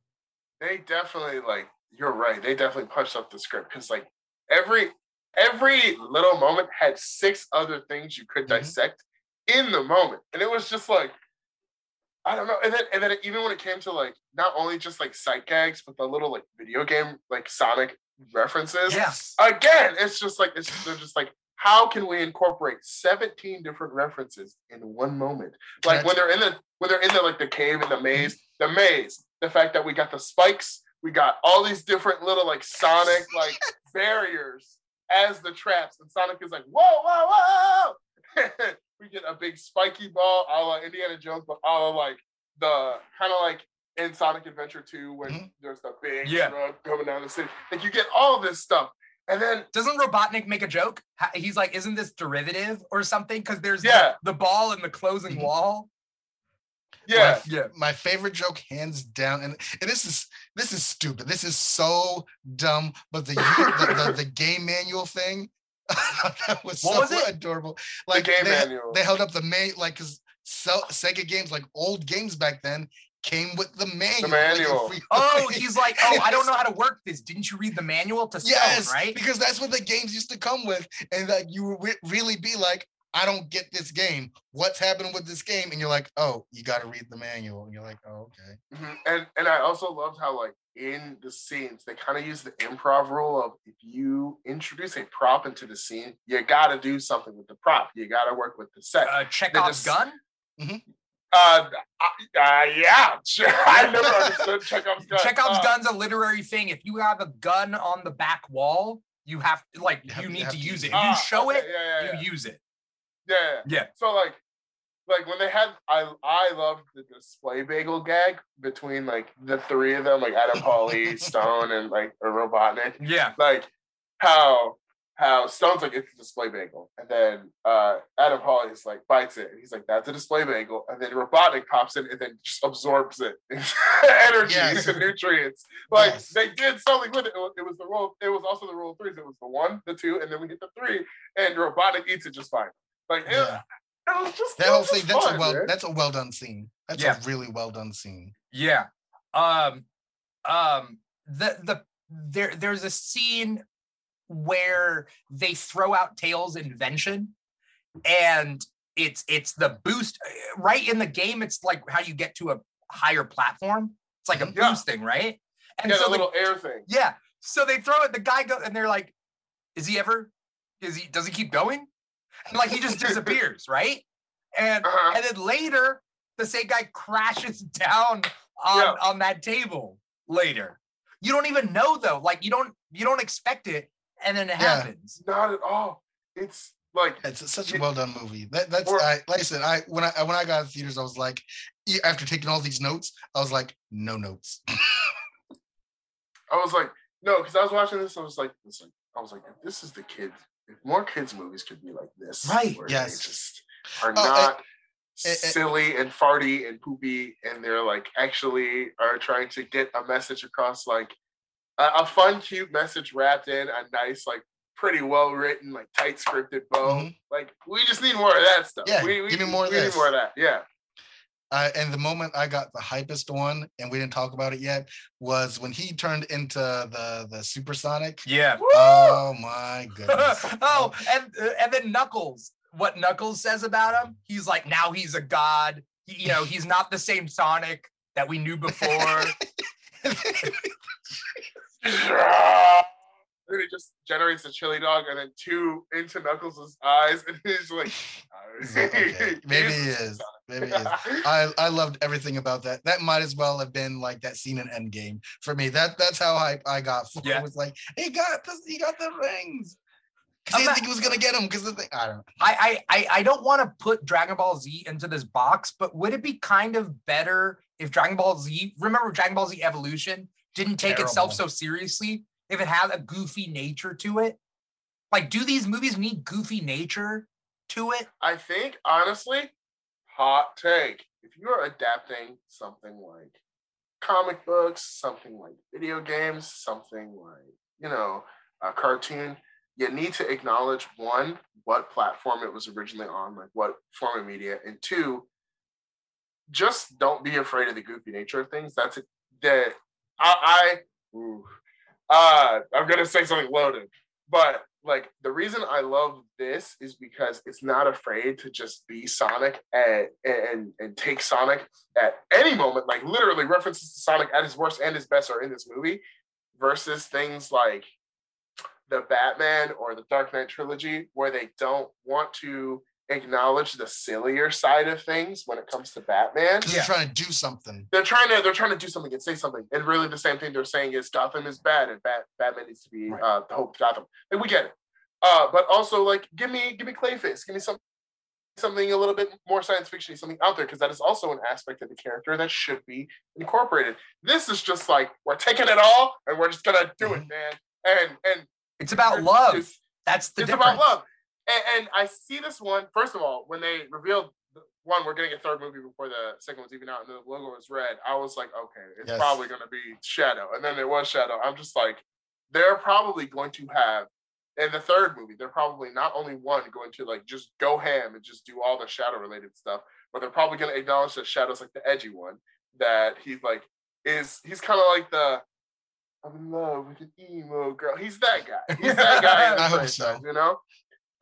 they definitely like you're right they definitely punched up the script because like every every little moment had six other things you could Mhm. dissect in the moment and it was just like i don't know and then and then even when it came to like not only just like sight gags but the little like video game like sonic references Yes. again it's just like it's they're just like how can we incorporate 17 different references in one moment like when they're in the when they're in the like the cave in the maze the maze the fact that we got the spikes we got all these different little like sonic *laughs* like barriers as the traps and sonic is like whoa whoa whoa *laughs* we get a big spiky ball a la indiana jones but a la like the kind of like in sonic adventure 2 when Mhm. there's the big Yeah. truck coming down the city like you get all this stuff and then Doesn't Robotnik make a joke? He's like, isn't this derivative or something? Because there's the- Yeah. the, ball and the closing Mhm. wall. Yeah Yeah. my favorite joke hands down and, and this is this is stupid this is so dumb but the the, the, the game manual thing *laughs* that was What so was adorable like like the game they, manual they held up the main like because Sega games like old games back then came with the manual. The manual. if we- Oh, *laughs* he's like, oh, I don't know how to work this. Didn't you read the manual to Stone, yes, right? because that's what the games used to come with, and like you would re- really be like, I don't get this game. What's happening with this game? And you're like, oh, you got to read the manual. And you're like, oh, okay. Mhm. And and I also loved how like in the scenes they kind of use the improv rule of if you introduce a prop into the scene, you got to do something with the prop. You got to work with the set. Uh, Chekhov's just- gun. Uh, uh, uh yeah, sure. *laughs* I never understood Chekhov's gun. Chekhov's Uh, gun's a literary thing. If you have a gun on the back wall, you have like You you, need to to use use it. it. If you ah, show okay, it, Yeah, yeah, yeah. you use it. Yeah, yeah. So like, like when they had, I I loved the display bagel gag between like the three of them, like Adam Pally, *laughs* Stone, and like a Robotnik. Yeah. Like how how Stone's like it's a display bagel, and then uh Adam Pally is like bites it, and he's like that's a display bagel, and then Robotnik pops in and then just absorbs it, *laughs* energy Yes. and *laughs* nutrients. Like Yes. they did something with it. It was, it was the rule. It was also the rule of threes. It was the one, the two, and then we get the three, and Robotnik eats it just fine. Like it, Yeah. it was just That whole thing. That's fun, a well, man. that's a well done scene. That's Yeah. a really well done scene. Yeah. Um um the the there there's a scene where they throw out Tails' invention and it's it's the boost uh, right in the game it's like how you get to a higher platform. It's like a Yeah. boost thing, right? And yeah, so the the- little air thing. yeah. So they throw it, the guy goes and they're like, is he ever is he does he keep going? And *laughs* like he just disappears, right? And Uh-huh. and then later the same guy crashes *laughs* down on, Yeah. on that table later. You don't even know though. Like you don't you don't expect it and then it Yeah. happens. Not at all. It's like It's such a well done movie. That that's Or- I, like I said. I when I when I got to theaters, I was like, after taking all these notes, I was like, no notes. *laughs* I was like, no, because I was watching this. I was like, listen, I was like, this is the kids, if more kids movies could be like this, Right, where yes. they just are Oh, not and- and- silly and farty and poopy, and they're like actually are trying to get a message across, like a, a fun, cute message wrapped in a nice, like pretty well written, like tight scripted bow. Mhm. Like we just need more of that stuff. Yeah, we, we, give me more of we this. need more of that. Yeah. Uh, and the moment I got the hypest one, and we didn't talk about it yet, was when he turned into the the supersonic. Yeah. Oh my goodness! *laughs* oh, and uh, and then Knuckles. What Knuckles says about him? He's like, now he's a god. He- you know, he's not the same Sonic that we knew before. *laughs* *laughs* then it just generates a chili dog and then two into Knuckles' eyes, and *laughs* he's like, *laughs* okay, maybe he is. Maybe he is. *laughs* I, I loved everything about that. That might as well have been like that scene in Endgame for me. That that's how hype I got. For Yeah. It was like he got the he got the rings. Because he didn't think he was gonna get him. Because the thing, I don't know. I, I I I don't want to put Dragon Ball Z into this box, but would it be kind of better if Dragon Ball Z, remember Dragon Ball Z Evolution, didn't take itself so seriously? If it had a goofy nature to it, like, do these movies need goofy nature to it? I think honestly, hot take. If you are adapting something like comic books, something like video games, something like you know a cartoon, you need to acknowledge one what platform it was originally on, like what form of media, and two, just don't be afraid of the goofy nature of things. That's it. That I, I ooh, uh, I'm gonna say something loaded, but like the reason I love this is because it's not afraid to just be Sonic and and and take Sonic at any moment. Like literally references to Sonic at his worst and his best are in this movie, versus things like the Batman or the Dark Knight trilogy where they don't want to acknowledge the sillier side of things when it comes to Batman. Yeah. They're trying to do something. They're trying to they're trying to do something and say something, and really the same thing they're saying is Gotham is bad and Bat, Batman needs to be Right. uh, the hope of Gotham. And we get it, uh, but also like give me give me Clayface, give me some something a little bit more science fiction, something out there, because that is also an aspect of the character that should be incorporated. This is just like we're taking it all and we're just gonna do it, Mhm. man. And and It's about love. it's- That's the it's difference. about love. And, and I see this one, first of all, when they revealed the- one, we're getting a third movie before the second one's even out, and the logo was red. I was like, okay, it's Yes. probably going to be Shadow. And then it was Shadow. I'm just like, they're probably going to have, in the third movie, they're probably not only one going to like just go ham and just do all the Shadow related stuff, but they're probably going to acknowledge that Shadow's like the edgy one. that he's like is he's kind of like the I'm in love with an emo girl. He's that guy. He's that guy. *laughs* I hope so. You know,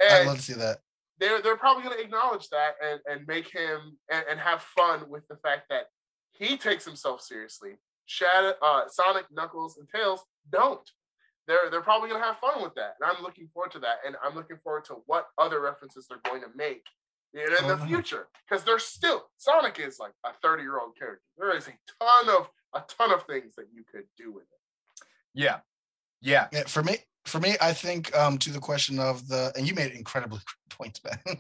I'd love to see that. they're they're probably going to acknowledge that and and make him and, and have fun with the fact that he takes himself seriously. Shadow, uh, Sonic, Knuckles, and Tails don't. They're they're probably going to have fun with that, and I'm looking forward to that. And I'm looking forward to what other references they're going to make in, in the future because there's still Sonic is like a 30 year old character. There is a ton of a ton of things that you could do with it. Yeah. Yeah. Yeah, for me, for me, I think um, to the question of the, and you made incredibly *laughs* great points, man.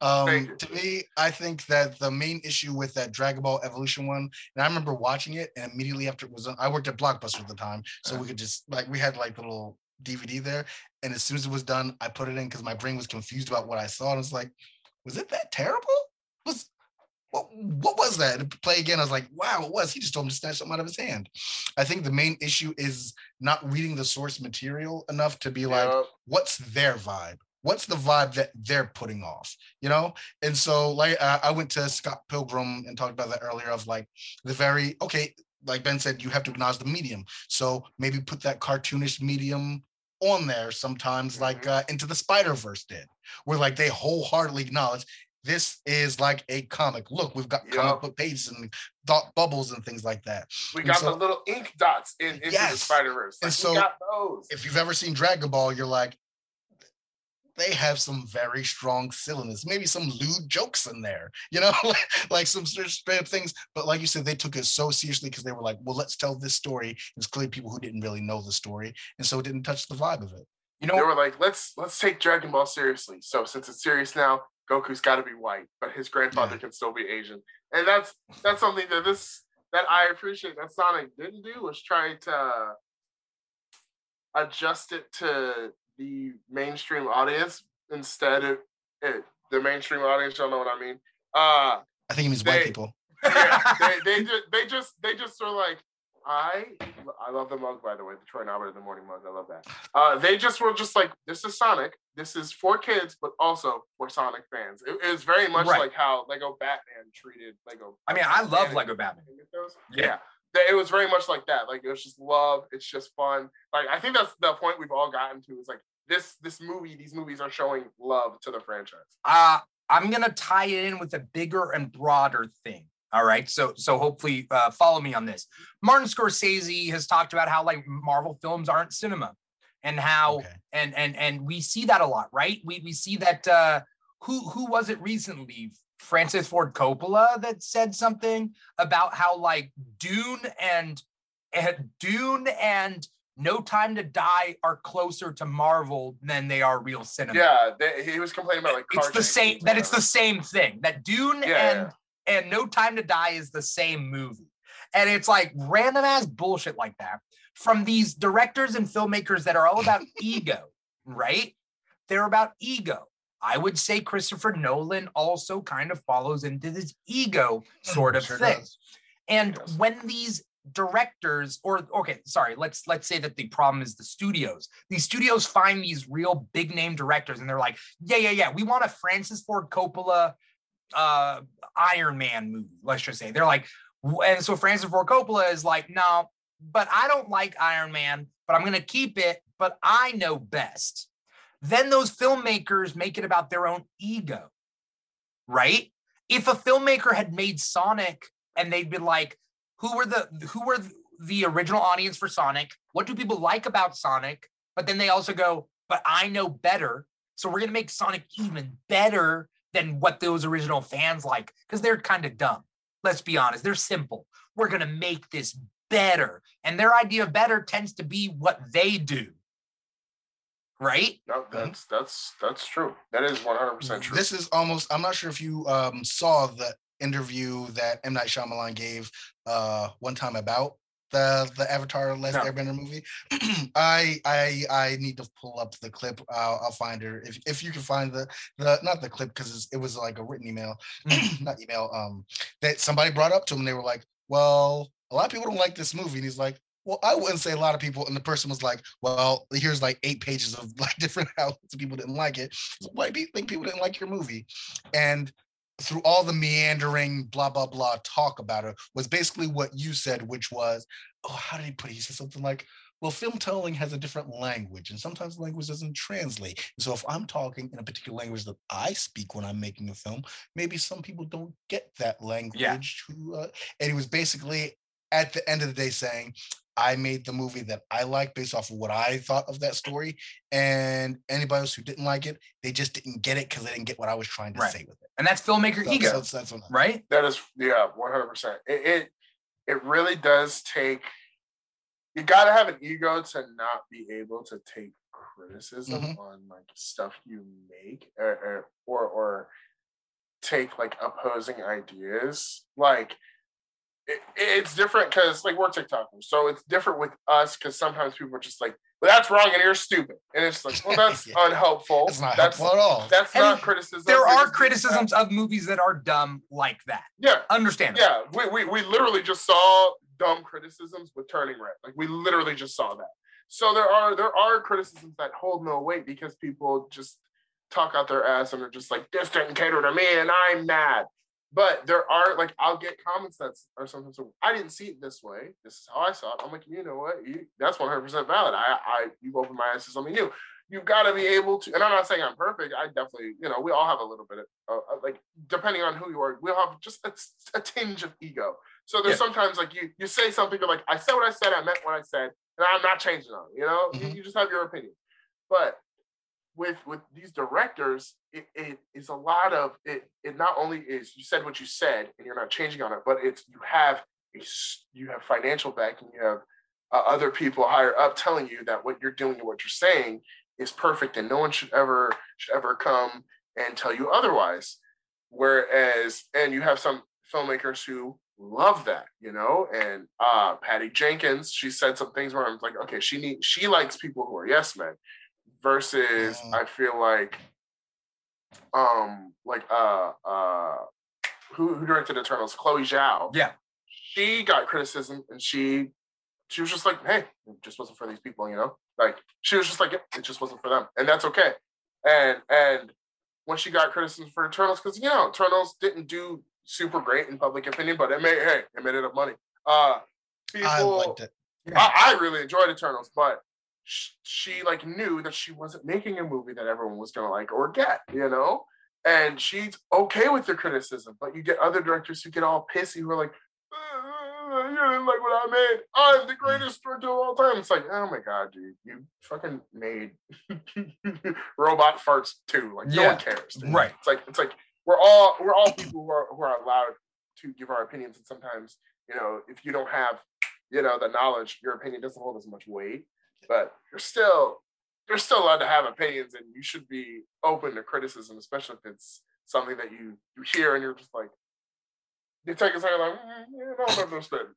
um, to me, I think that the main issue with that Dragon Ball Evolution one, and I remember watching it, and immediately after it was done, I worked at Blockbuster at the time, so we could just like we had like little DVD there, and as soon as it was done, I put it in because my brain was confused about what I saw, and it's like, was it that terrible? Was what, what was that? And play again. I was like, wow, it was. He just told him to snatch something out of his hand. I think the main issue is not reading the source material enough to be like, what's their vibe? What's the vibe that they're putting off? You know? And so, like, uh, I went to Scott Pilgrim and talked about that earlier of like the very, okay, like Ben said, you have to acknowledge the medium. So maybe put that cartoonish medium on there sometimes, like uh, Into the Spider Verse did, where like they wholeheartedly acknowledge this is like a comic. Look, we've got comic Yup. book pages and thought bubbles and things like that. we got so- the little ink dots in into the Spider Verse. And so we got those. if you've ever seen Dragon Ball, you're like, they have some very strong silliness, maybe some lewd jokes in there, you know, *laughs* like, like some straight up things. But like you said, they took it so seriously because they were like, well, let's tell this story. It's clearly people who didn't really know the story, and so it didn't touch the vibe of it. You know, they were like, let's let's take Dragon Ball seriously. So since it's serious now, Goku's got to be white, but his grandfather Yeah. can still be Asian, and that's that's something that this that I appreciate that Sonic didn't do was try to adjust it to the mainstream audience instead of it, the mainstream audience. Y'all know what I mean? Uh I think it means white people. *laughs* yeah, they, *laughs* they just they just they just were like I I love the mug by the way, the Troy Albert the morning mug. I love that. Uh, they just were just like this is Sonic. This is for kids, but also for Sonic fans. It, it was very much Right. like how Lego Batman treated Lego. I mean, I love Batman. Lego Batman. You get those? Yeah. Yeah. It was very much like that. Like it was just love. It's just fun. Like I think that's the point we've all gotten to. Is like this this movie. These movies are showing love to the franchise. Uh, I'm gonna tie it in with a bigger and broader thing. All right, so so hopefully uh, follow me on this. Martin Scorsese has talked about how like Marvel films aren't cinema, and how Okay. and and and we see that a lot, right? We we see that uh, who who was it recently? Francis Ford Coppola that said something about how like Dune and, and Dune and No Time to Die are closer to Marvel than they are real cinema Yeah, they, he was complaining about like it's the same that it's the same thing that dune Yeah, and and no time to die is the same movie. And it's like random ass bullshit like that from these directors and filmmakers that are all about *laughs* ego right? They're about ego. I would say christopher nolan also kind of follows into this ego hmm, sort of Sure thing. does. and when these directors or okay sorry let's let's say that the problem is the studios. These studios find these real big name directors and they're like yeah yeah yeah we want a francis ford coppola uh iron man movie let's just say they're like and so francis ford coppola is like no but i don't like iron man but i'm gonna keep it but i know best then those filmmakers make it about their own ego right if a filmmaker had made sonic and they'd been like who were the who were the original audience for Sonic? What do people like about Sonic? But then they also go, but I know better. So we're gonna make Sonic even better than what those original fans like, because they're kind of dumb. Let's be honest, they're simple. We're gonna make this better. And their idea of better tends to be what they do. Right? No, that's that's that's true. That is one hundred percent true. This is almost. I'm not sure if you um, saw the interview that M Night Shyamalan gave uh, one time about the the Avatar: Last No. Airbender movie. *clears throat* I I I need to pull up the clip. I'll, I'll find her if if you can find the the not the clip because it was like a written email, *clears throat* not email. Um, that somebody brought up to him. They were like, "Well, a lot of people don't like this movie," and he's like. Well, I wouldn't say a lot of people, and the person was like, "Well, here's like eight pages of *laughs* like different *laughs* outlets. People didn't like it. So why do you think people didn't like your movie?" And through all the meandering blah blah blah talk about it was basically what you said, which was, oh, how did he put it? He said something like, well, film telling has a different language, and sometimes language doesn't translate. So if I'm talking in a particular language that I speak when I'm making a film, maybe some people don't get that language. Who, uh, and he was basically at the end of the day saying, I made the movie that I like based off of what I thought of that story. And anybody else who didn't like it, they just didn't get it because they didn't get what I was trying to Right. say with it. And that's filmmaker So- ego, so that's what right? That is, yeah, one hundred percent. It it it really does take. You got to have an ego to not be able to take criticism Mhm. on like stuff you make, or, or or or take like opposing ideas. Like it, it's different because like we're TikTokers, so it's different with us because sometimes people are just like, "Well, that's wrong and you're stupid," and it's like, "Well, that's *laughs* Yeah. unhelpful. It's not that's helpful at all. that's And not criticism." There You're are just being bad." criticisms of movies that are dumb like that. Yeah, understand. yeah, we, we we literally just saw dumb criticisms with Turning Red. Like we literally just saw that. So there are there are criticisms that hold no weight because people just talk out their ass and are just like this didn't cater to me and I'm mad. But there are like I'll get comments that are sometimes so, I didn't see it this way. This is how I saw it. I'm like, you know what? You, that's 100 percent valid. I I you opened my eyes to something new. You've got to be able to, and I'm not saying I'm perfect. I definitely, you know, we all have a little bit of, uh, uh, like, depending on who you are, we all have just a, a tinge of ego. So there's Yeah. sometimes like you you say something, you're like, I said what I said, I meant what I said, and I'm not changing on. You know, You- Mhm. you, just have your opinion. But with with these directors, it, it is a lot of it. It not only is you said what you said and you're not changing on it, but it's you have a you have financial backing, you have uh, other people higher up telling you that what you're doing and what you're saying is perfect, and no one should ever should ever come and tell you otherwise. Whereas, and you have some filmmakers who love that, you know, and uh Patty Jenkins, she said some things where I'm like, okay, she need she likes people who are yes men versus Mm. I feel like um like uh uh who who directed Eternals? Chloe Zhao. Yeah. She got criticism and she she was just like, hey, it just wasn't for these people, you know? Like she was just like, yeah, it just wasn't for them. And that's okay. And and when she got criticism for Eternals, because you know, Eternals didn't do super great in public opinion, but it made hey, it made it up money. Uh people I liked it. I, I really enjoyed Eternals, but she like knew that she wasn't making a movie that everyone was gonna like or get, you know. And she's okay with the criticism, but you get other directors who get all pissy who are like, "Uh, "You didn't like what I made. I'm the greatest director of all time." It's like, oh my god, dude, you fucking made *laughs* robot farts too. Like no Yeah, one cares. dude. right. It's like it's like we're all we're all people who are who are allowed to give our opinions, and sometimes you know if you don't have you know the knowledge, your opinion doesn't hold as much weight. But you're still you're still allowed to have opinions, and you should be open to criticism, especially if it's something that you you hear and you're just like you take a second like mm, yeah, I don't understand.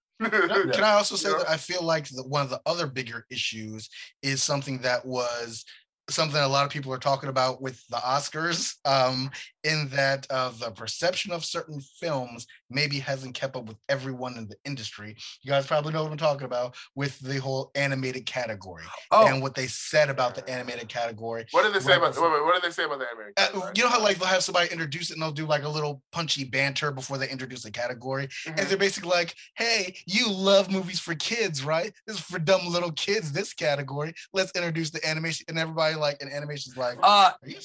Can I *laughs* also say that I feel like the, one of the other bigger issues is something that was something a lot of people are talking about with the Oscars, um, in that uh, the perception of certain films maybe hasn't kept up with everyone in the industry. You guys probably know what I'm talking about with the whole animated category Oh, and what they said about the animated category. What did they say about wait, wait, what did they say about the American? Uh, category? you know how like they'll have somebody introduce it and they'll do like a little punchy banter before they introduce the category, Mhm. and they're basically like, "Hey, you love movies for kids, right? This is for dumb little kids. This category. Let's introduce the animation." And everybody like, and animation's like, uh, "Are you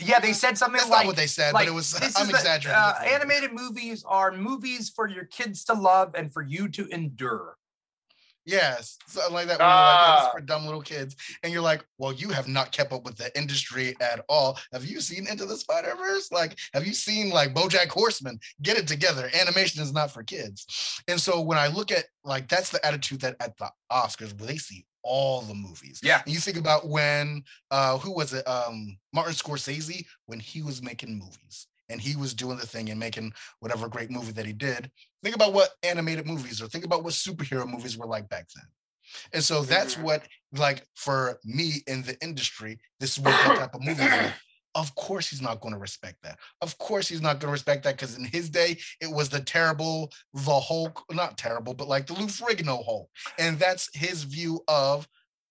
yeah, they said something That's like, not what they said, like, but it was. this I'm the- exaggerating. uh, animated movies are movies for your kids to love and for you to endure. Yes, something like that. You're like, "Oh, is Ah. for dumb little kids, and you're like, "Well, you have not kept up with the industry at all. Have you seen Into the Spider Verse? Like, have you seen like BoJack Horseman? Get it together. Animation is not for kids." And so when I look at like that's the attitude that at the Oscars where they see all the movies. Yeah. And you think about when uh who was it? Um Martin Scorsese when he was making movies and he was doing the thing and making whatever great movie that he did. Think about what animated movies or think about what superhero movies were like back then. And so that's Mhm. what like for me in the industry, this is what that type of movie. Of course he's not going to respect that. Of course he's not going to respect that because in his day it was the terrible, the Hulk, not terrible, but like the Lou Ferrigno Hulk. And that's his view of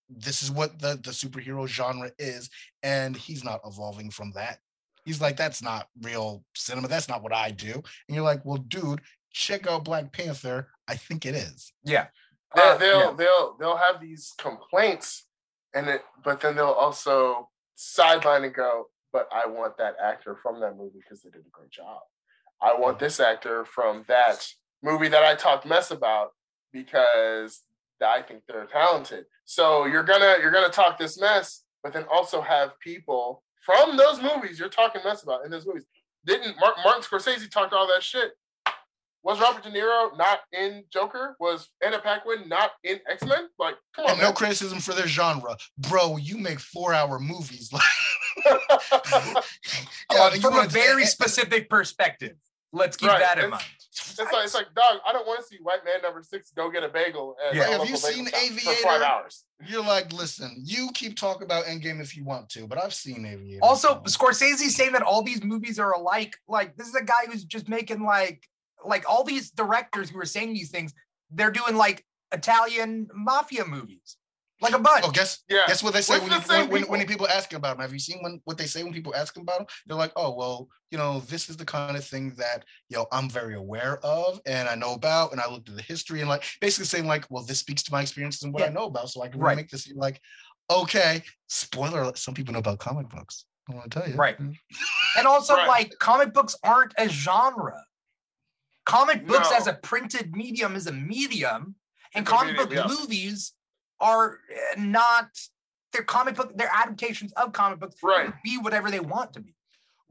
this is what the, the superhero genre is. And he's not evolving from that. He's like, that's not real cinema. That's not what I do. And you're like, well, dude, check out Black Panther. I think it is. Yeah. They, Uh, they'll yeah. they'll they'll have these complaints, and it, but then they'll also sideline and go, but I want that actor from that movie because they did a great job. I want this actor from that movie that I talked mess about because I think they're talented. So you're gonna you're gonna talk this mess, but then also have people from those movies you're talking mess about in those movies. Didn't Martin Scorsese talked all that shit? Was Robert De Niro not in Joker? Was Anna Paquin not in X Men? Like, come on, And no criticism for their genre. Bro, you make four hour movies. Like, *laughs* Uh, from a wanna- very specific perspective. Let's keep Right, that in it's- mind. It's like it's like, dog. I don't want to see white man number six go get a bagel at Yeah. a Have you seen shop for Aviator? five hours. You're like, listen, you keep talking about Endgame if you want to, but I've seen Aviator. Also, so- Scorsese saying that all these movies are alike. Like, this is a guy who's just making like, like all these directors who are saying these things. They're doing like Italian mafia movies, like a bunch. oh, guess Yeah, guess what they say when, the you, same when, when, when people. people ask about them. Have you seen when what they say when people ask them about them? They're like, oh well, you know, this is the kind of thing that you know I'm very aware of and I know about, and I looked at the history and like basically saying like, well, this speaks to my experiences and what I know about, so I can Right. make this. You're like, okay, spoiler: alert, some people know about comic books. I want to tell you, Right. And also, Right. like, comic books aren't a genre. Comic books No. as a printed medium is a medium, and It's comic medium, book yeah. movies are uh, not. They're comic book. They're adaptations of comic books. Right. Be whatever they want to be.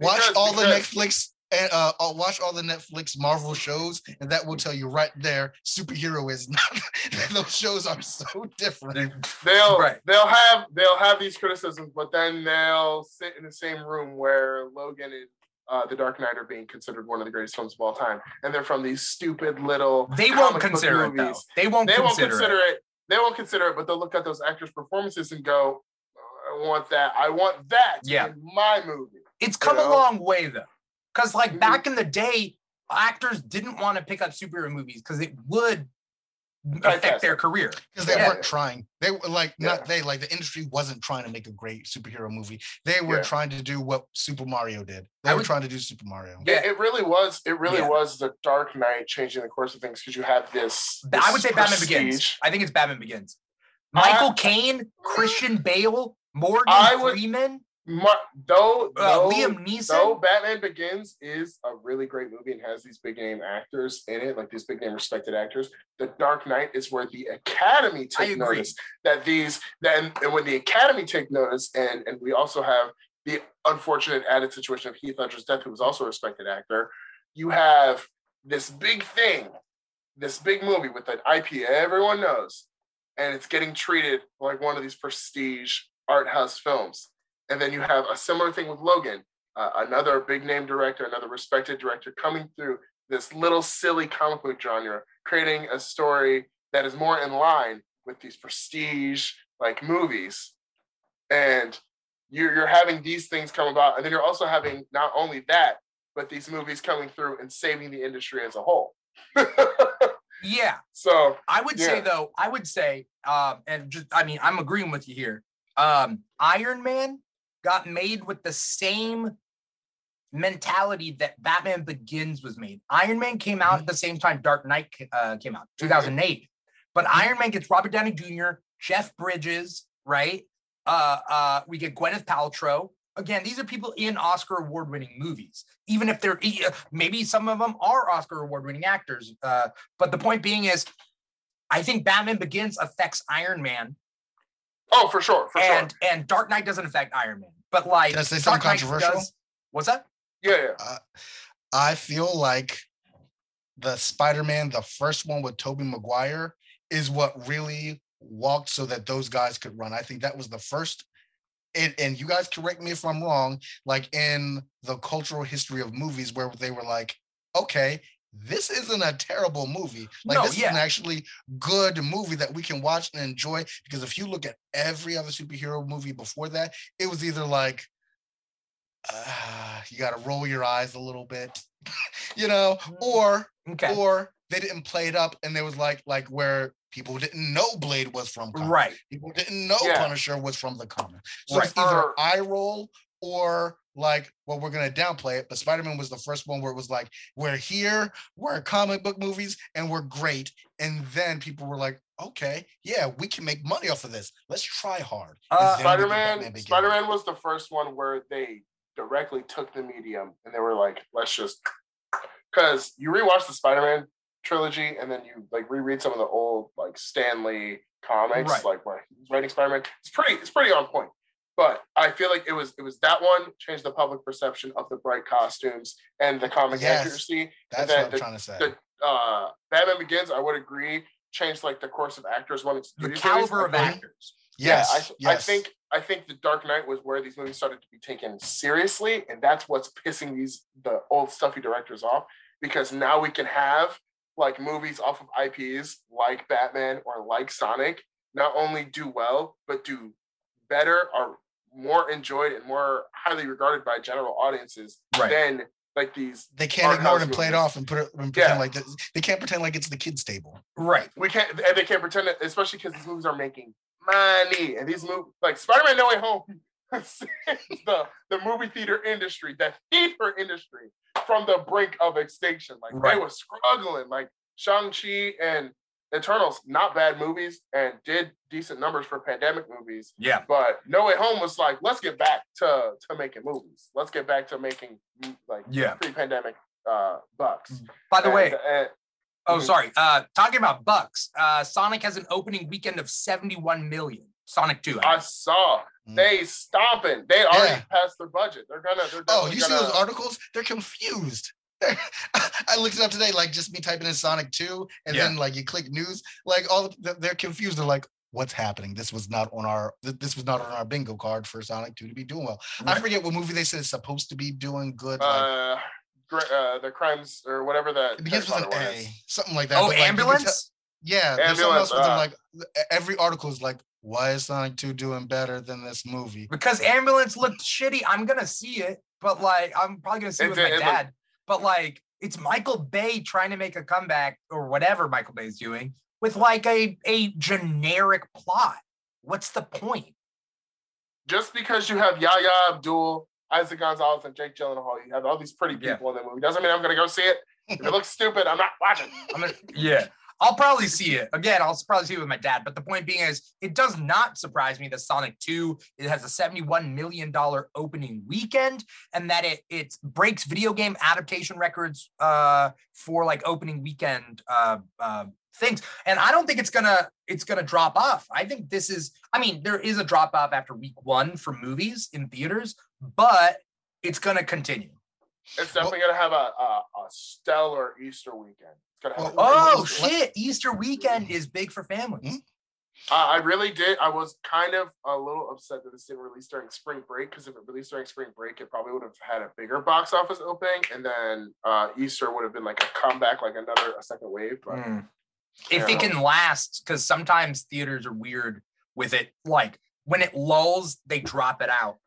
Watch Because- all the Netflix and uh, uh, watch all the Netflix Marvel shows, and that will tell you right there, superhero is not. *laughs* those shows are so different. They'll Right. they'll have they'll have these criticisms, but then they'll sit in the same room where Logan and uh, The Dark Knight are being considered one of the greatest films of all time, and they're from these stupid little. They won't consider it though. movies. They won't They won't consider, it. it. They won't consider it, but they'll look at those actors' performances and go, "I want that. I want that Yeah. in my movie." It's come a know? long way though, because like Mhm. back in the day, actors didn't want to pick up superhero movies because it would Typecast affect their career. because they Yeah. weren't trying. They were like Yeah. not they like the industry wasn't trying to make a great superhero movie. They were Yeah. trying to do what Super Mario did. They I were would- trying to do Super Mario. Yeah. It, it really was. It really Yeah. was the Dark Knight changing the course of things because you have this. Ba- I would this say Batman Begins. prestige. I think it's Batman Begins. I- Michael Caine, Christian Bale, Morgan I would- Freeman, Mar- though, uh, though, Liam Neeson. though Batman Begins is a really great movie and has these big name actors in it, like these big name respected actors. The Dark Knight is where the Academy agree. notice that these then and when the Academy take notice, and and we also have the unfortunate added situation of Heath Ledger's death, who was also a respected actor. You have this big thing, this big movie with an IP everyone knows, and it's getting treated like one of these prestige art house films. And then you have a similar thing with Logan, uh, another big name director, another respected director coming through this little silly comic book genre, creating a story that is more in line with these prestige like movies. And you're, you're having these things come about. And then you're also having not only that, but these movies coming through and saving the industry as a whole. *laughs* yeah, so I would say though, I would say, um, and just I mean, I'm agreeing with you here. Um, Iron Man got made with the same mentality that Batman Begins was made. Iron Man came out at the same time Dark Knight uh, came out, 2008. But Iron Man gets Robert Downey Jr., Jeff Bridges, right? Uh, uh, we get Gwyneth Paltrow. Again, these are people in Oscar award-winning movies, even if they're uh, maybe some of them are Oscar award-winning actors. Uh, but the point being is, I think Batman Begins affects Iron Man, oh for sure, for and and Dark Knight doesn't affect Iron Man. But like, Can I say Dark something Knight controversial? does- What's that? sure. Yeah, yeah. Uh, I feel like the Spider-Man, the first one with Tobey Maguire, is what really walked so that those guys could run. I think that was the first. And, and you guys correct me if I'm wrong, like in the cultural history of movies where they were like, okay, this isn't a terrible movie. Like No, this is an actually good movie that we can watch and enjoy. Because if you look at every other superhero movie before that, it was either like, uh, you got to roll your eyes a little bit, *laughs* you know, or Okay, or they didn't play it up and there was like like where people didn't know Blade was from comic. right. People didn't know Yeah. Punisher was from the comic. So Right. it's either eye roll or like, well, we're gonna downplay it. But Spider-Man was the first one where it was like, we're here, we're comic book movies, and we're great. And then people were like, okay, yeah, we can make money off of this. Let's try hard. Uh, then we did Spider-Man, Spider-Man was the first one where they directly took the medium and they were like, let's just because you rewatch the Spider-Man trilogy and then you like reread some of the old like Stan Lee comics, Right. like when he's writing Spider-Man. It's pretty, it's pretty on point. But I feel like it was it was that one changed the public perception of the bright costumes and the comic Yes. accuracy. That's what I'm the- trying to say. The uh Batman Begins, I would agree, changed like the course of actors when it's The caliber of actors. yes, yeah, I, yes. I think I think the Dark Knight was where these movies started to be taken seriously, and that's what's pissing these the old stuffy directors off because now we can have like movies off of IPs like Batman or like Sonic not only do well but do better, are more enjoyed and more highly regarded by general audiences Right. than like these. they can't ignore it and play it off and put it and pretend Yeah. like this. They can't pretend like it's the kids' table. Right. We can't and they can't pretend it, especially because these movies are making money and these movies like Spider-Man No Way Home the the movie theater industry, the theater industry from the brink of extinction. Like Right. they were struggling. Like Shang-Chi and Eternals, not bad movies and did decent numbers for pandemic movies. Yeah. But No Way Home was like, let's get back to to making movies. Let's get back to making mm, like Yeah. pre-pandemic uh bucks. By the way, And- and- oh Mhm. sorry. Uh talking about bucks. Uh Sonic has an opening weekend of 71 million. Sonic 2. I I saw Mm. they stomping. They already Yeah. passed their budget. They're gonna. They're Oh, you see gonna, those articles? They're confused. *laughs* I looked it up today, like just me typing in Sonic 2, and Yeah. then like you click news, like all they're confused. They're like, what's happening? This was not on our this was not on our bingo card for Sonic 2 to be doing well. I forget what movie they said is supposed to be doing good. like, Uh, gr- uh, the crimes or whatever that. it begins with an Harry Potter one A, is. something like that. Oh, but, like, can tell- ambulance? yeah, there's something else Ambulance, where they're uh, like every article is like, why is Sonic 2 doing better than this movie? because ambulance looked shitty. I'm gonna see it, but like I'm probably gonna see it It with my it looked- dad. But like it's Michael Bay trying to make a comeback or whatever Michael Bay is doing with like a a generic plot. What's the point? Just because you have Yahya Abdul, Isaac Gonzalez, and Jake Gyllenhaal, you have all these pretty Yeah. people in the movie. Doesn't mean I'm gonna go see it. If it *laughs* looks stupid, I'm not watching. I'm gonna, yeah. I'll probably see it again. I'll probably see it with my dad. But the point being is, it does not surprise me that Sonic 2 it has a 71 million dollar opening weekend, and that it it breaks video game adaptation records uh, for like opening weekend uh, uh, things. And I don't think it's gonna it's gonna drop off. I think this is. I mean, there is a drop off after week one for movies in theaters, but it's gonna continue. It's definitely gonna have a, a, a stellar Easter weekend. It's have. Well, a great Oh Easter shit! Easter weekend is big for families. Hmm? Uh, I really did. I was kind of a little upset that this didn't release during spring break because if it released during spring break, it probably would have had a bigger box office opening, and then uh, Easter would have been like a comeback, like another a second wave. But Mm. If Yeah. it can last, because sometimes theaters are weird with it. Like when it lulls, they drop it out.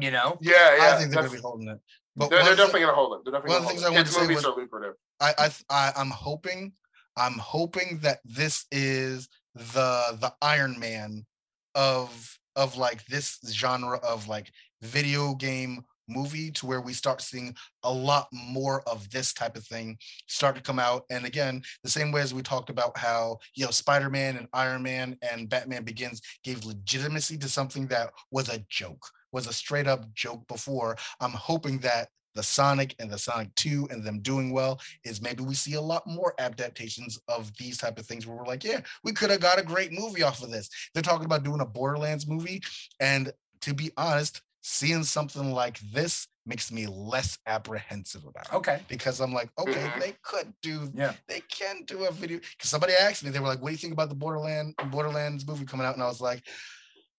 You know? yeah, yeah, I think they're gonna be holding it. But they're, they're thing- definitely gonna hold it. They're definitely one gonna the hold things I it. wanted Kids to say movies was- are lucrative. I, I I I'm hoping I'm hoping that this is the the Iron Man of of like this genre of like video game movie to where we start seeing a lot more of this type of thing start to come out. And again the same way as we talked about how you know spider-man and iron man and batman begins gave legitimacy to something that was a joke was a straight up joke before i'm hoping that the sonic and the sonic 2 and them doing well is maybe we see a lot more adaptations of these type of things where we're like, yeah, we could have got a great movie off of this. They're talking about doing a Borderlands movie, and to be honest, seeing something like this makes me less apprehensive about it Okay. because I'm like, okay, Mhm. they could do, Yeah. they can do a video. Because somebody asked me, they were like, what do you think about the Borderland Borderlands movie coming out? And I was like,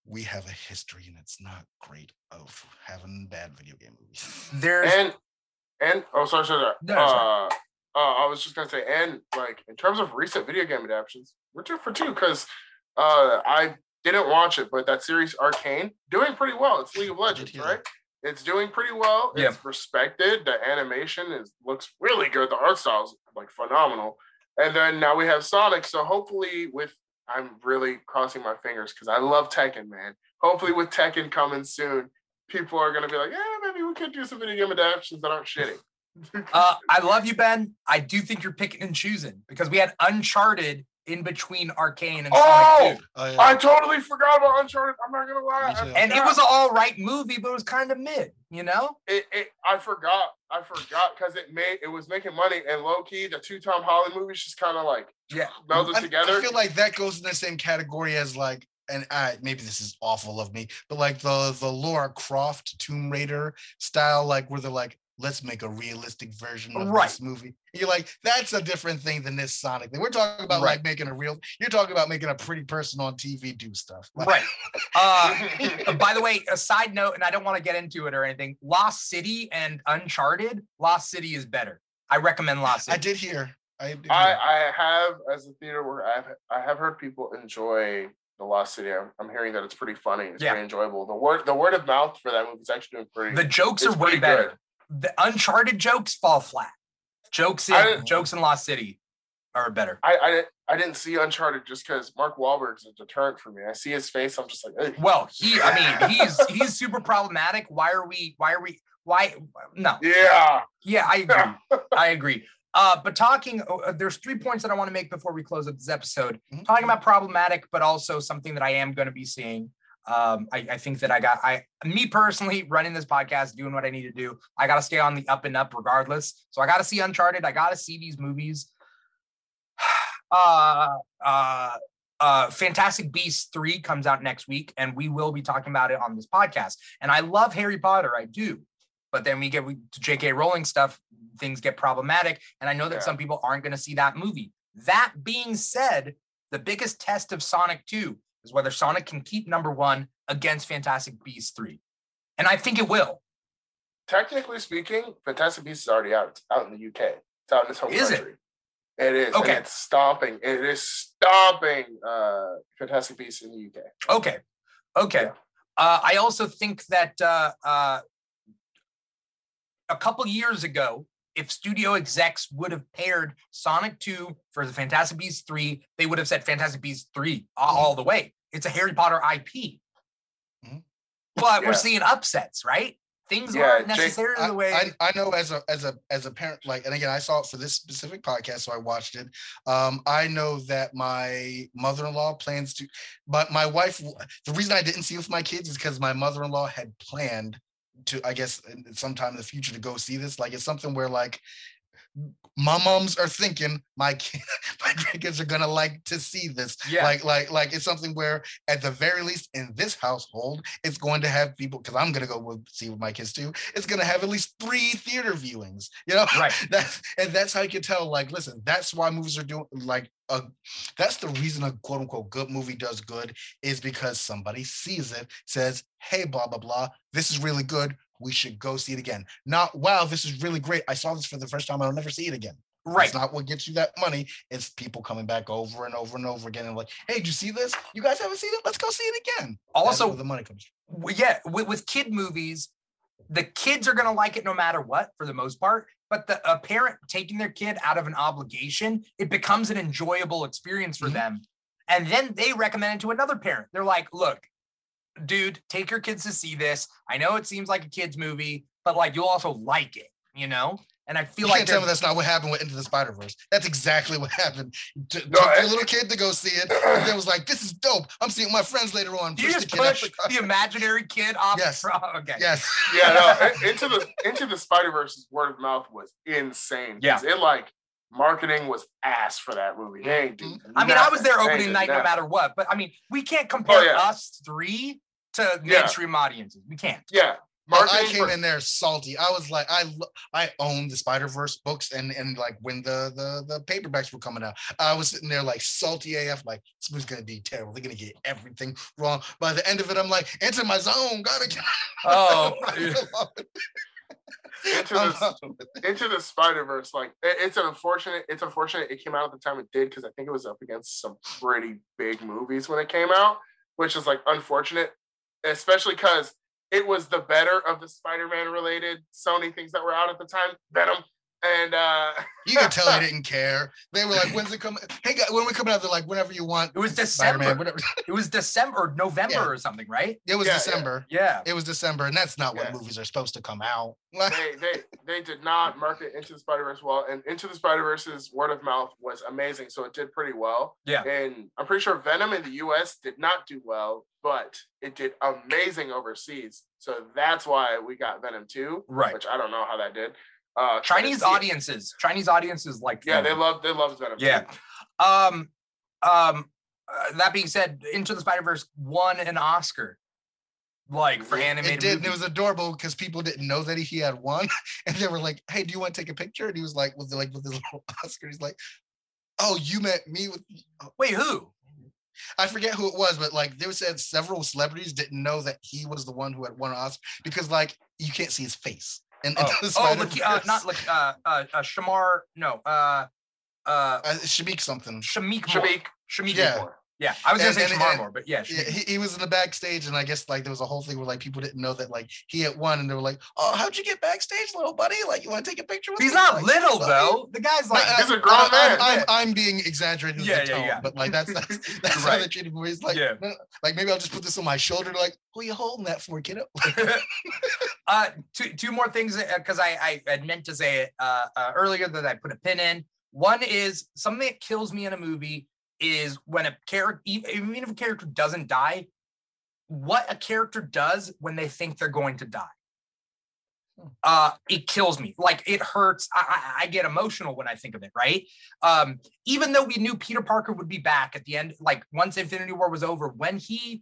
we have a history, and it's not great of having bad video game movies. *laughs* There's And and oh, sorry, sorry, sorry. No, it's uh, uh, I was just gonna say, and like in terms of recent video game adaptations, we're two for two because uh, I didn't watch it, but that series Arcane doing pretty well. It's League of Legends, right? It's doing pretty well. Yeah. It's respected. The animation is looks really good. The art style is like phenomenal. And then now we have Sonic. So hopefully, with I'm really crossing my fingers because I love Tekken, man. Hopefully, with Tekken coming soon, people are gonna be like, yeah, maybe we could do some video game adaptations that aren't shitty. Uh, I love you, Ben. I do think you're picking and choosing because we had Uncharted in between Arcane and Oh! Sonic 2. Oh, yeah. I totally forgot about Uncharted. I'm not gonna lie. Me And it was an all right movie, but it was kind of mid, you know? it, it I forgot. I forgot because it made it was making money and low key the two Tom Holland movies just kind of like Yeah. melded I, together. I feel like that goes in the same category as like, and I maybe this is awful of me, but like the the Laura Croft Tomb Raider style, like where they're like, let's make a realistic version of Right. this movie. You're like, that's a different thing than this Sonic thing. We're talking about Right. like making a real. You're talking about making a pretty person on TV do stuff. Like, Right. *laughs* Uh, by the way, a side note, and I don't want to get into it or anything. Lost City and Uncharted. Lost City is better. I recommend Lost City. I did hear. I did I hear. I have as a theater worker, I've I have heard people enjoy the Lost City. I'm, I'm hearing that it's pretty funny. It's Yeah. pretty enjoyable. The word the word of mouth for that movie is actually doing pretty. The jokes are way pretty better. good. The Uncharted jokes fall flat. Jokes in *laughs* jokes in Lost City are better. I I, didn't- I didn't see Uncharted just because Mark Wahlberg's a deterrent for me. I see his face, I'm just like, "Ugh." Well, he, I mean, he's he's super problematic. Why are we? Why are we? Why? No. yeah. Yeah, I agree. *laughs* I agree. Uh, but talking, uh, there's three points that I want to make before we close up this episode. Mhm. Talking about problematic, but also something that I am going to be seeing. Um, I, I think that I got, I, me personally, running this podcast, doing what I need to do. I got to stay on the up and up regardless. So I got to see Uncharted. I got to see these movies. *sighs* Uh, uh, uh, Fantastic Beasts 3 comes out next week, and we will be talking about it on this podcast. And I love Harry Potter, I do. But then we get to J.K. Rowling stuff, things get problematic. And I know that Yeah. some people aren't going to see that movie. That being said, the biggest test of Sonic 2 is whether Sonic can keep number one against Fantastic Beasts 3. And I think it will. Technically speaking, Fantastic Beasts is already out. It's out in the UK. It's out in its home Is it? country. It is. Okay. And it's stomping. It is stomping uh Fantastic Beasts in the UK. Okay. Okay. Yeah. Uh, I also think that uh, uh, a couple years ago, if studio execs would have paired Sonic 2 for the Fantastic Beasts 3, they would have said Fantastic Beasts 3 all, all the way. It's a Harry Potter IP. Mhm. But we're seeing upsets, right? Things Yeah, aren't Jake, necessarily I, the way. I, I know as a as a as a parent like and again I saw it for this specific podcast so I watched it um I know that my mother-in-law plans to but my wife the reason I didn't see it with my kids is because my mother-in-law had planned to I guess sometime in the future to go see this. Like it's something where like my moms are thinking my kid, *laughs* my grandkids are gonna like to see this yeah. like like like it's something where at the very least in this household it's going to have people because i'm going to go with, see with my kids too it's going to have at least three theater viewings you know right. *laughs* that's and that's how you can tell like listen that's why movies are doing like a, that's the reason a quote unquote good movie does good is because somebody sees it says hey blah blah blah this is really good we should go see it again not wow this is really great i saw this for the first time i'll never see it again Right. it's not what gets you that money. It's people coming back over and over and over again and like, hey, did you see this? You guys haven't seen it? Let's go see it again. Also, the money comes. from. yeah, with, with kid movies, the kids are going to like it no matter what for the most part. But the a parent taking their kid out of an obligation, it becomes an enjoyable experience for Mhm. them. And then they recommend it to another parent. They're like, look, dude, take your kids to see this. I know it seems like a kid's movie, but like you'll also like it, you know? And I feel You like can't tell me that's not what happened with Into the Spider Verse. That's exactly what happened. T- No, took I- your little kid to go see it, and *clears throat* then was like, "This is dope. I'm seeing my friends later on." you just the kid push the imaginary kid off Yes. from *laughs* oh, okay. Yes. Yeah, no, *laughs* into the into the Spider Verse's word of mouth was insane. 'cause It like marketing was ass for that movie. They ain't do Mhm. I mean, I was there opening did night no matter what, but I mean, we can't compare yeah. us three to Yeah. mainstream audiences. We can't. Yeah. I- I came for- in there salty. I was like, I I own the Spider Verse books, and and like when the the the paperbacks were coming out, I was sitting there like salty AF, like this movie's gonna be terrible. They're gonna get everything wrong. By the end of it, I'm like, enter my zone, gotta get. Oh, *laughs* *laughs* into the into the Spider Verse, like it- it's an unfortunate. It's unfortunate it came out at the time it did because I think it was up against some pretty big movies when it came out, which is like unfortunate, especially because it was the better of the Spider-Man related Sony things that were out at the time. Venom, and uh, You can tell they *laughs* didn't care. They were like, "When's it coming? Hey, guys, when we coming out?" They're like, "Whenever you want." It was December. whatever. *laughs* It was December November Yeah. or something, right? It was Yeah, yeah. December. Yeah. It was December, and that's not when Yeah. movies are supposed to come out. *laughs* They they they did not market Into the Spider Verse well, and Into the Spider Verse's word of mouth was amazing, so it did pretty well. Yeah. and I'm pretty sure Venom in the U.S. did not do well, but it did amazing overseas. So that's why we got Venom two, Right. which I don't know how that did. Uh, Chinese it's- audiences. Chinese audiences like yeah, they love they love Venom. Yeah. Um um uh, that being said, Into the Spider-Verse won an Oscar. Like for It- it animated it did. and. It was adorable because people didn't know that he had one, *laughs* and they were like, "Hey, do you want to take a picture?" And he was like, with like with his *laughs* little Oscar. He's like, "Oh, you met me with." Wait, who? I forget who it was, but like they said several celebrities didn't know that he was the one who had won an Oscar because like you can't see his face. And Oh, *laughs* oh Laki- uh, not like uh, uh, uh, Shemar. No, uh, uh, uh, Shameik something. Shameik. Moore. Shameik, Shameik. Yeah. Moore. Yeah, I was gonna say and- Shemar and- Moore, but yeah, Yeah, he, he was in the backstage, and I guess like there was a whole thing where like people didn't know that like he had won, and they were like, "Oh, how'd you get backstage, little buddy? Like, you want to take a picture with him? He's me?" not Like, little "Buddy." though. The guy's like, Like, He's a I- grown I- I'm, man. I'm, I'm being exaggerated Yeah, the yeah, tone, yeah. but like that's that's, *laughs* that's how they treated me. He's like, Yeah. Like maybe I'll just put this on my shoulder. Like, who you holding that for, kiddo? *laughs* uh, two two more things because I I meant to say it uh, uh, earlier that I put a pin in. One is something that kills me in a movie is when a character, even if a character doesn't die, what a character does when they think they're going to die. Uh, it kills me. Like it hurts. I, I, I get emotional when I think of it. Right. Um, even though we knew Peter Parker would be back at the end, like once Infinity War was over, when he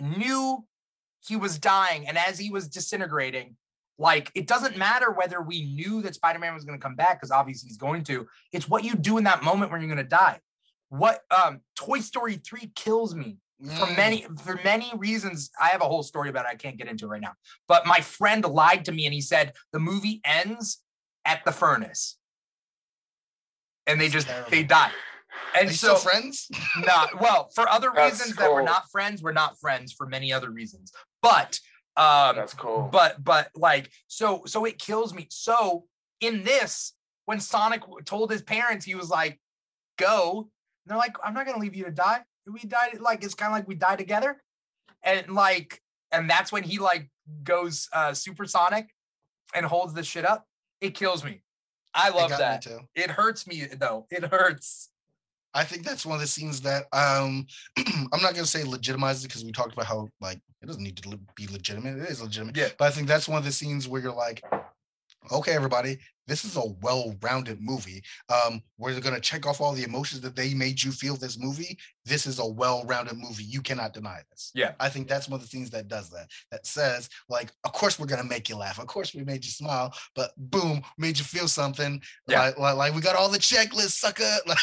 knew he was dying and as he was disintegrating like it doesn't matter whether we knew that spider-man was going to come back because obviously he's going to it's what you do in that moment when you're going to die what um toy story 3 kills me for Mm. many for many reasons. I have a whole story about it i can't get into it right now. But my friend lied to me and he said the movie ends at the furnace. And they That's just they die and so still friends? not well for other reasons that we're not friends we're not friends for many other reasons. But um That's cool. but but like so so it kills me. So in this when sonic told his parents he was like go they're like i'm not gonna leave you to die we died like it's kind of like we die together and like and that's when he like goes uh supersonic and holds the shit up it kills me i love me that too. it hurts me though it hurts I think that's one of the scenes that um *clears throat* I'm not gonna say legitimizes it because we talked about how like it doesn't need to be legitimate. It is legitimate. Yeah. But I think that's one of the scenes where you're like, okay, everybody, this is a well-rounded movie. Um, we're gonna check off all the emotions that they made you feel this movie. This is a well-rounded movie. You cannot deny this. Yeah. I think that's one of the things that does that. That says, like, of course we're gonna make you laugh. Of course we made you smile, but boom, made you feel something. Yeah. Like, like, like we got all the checklists, sucker. *laughs*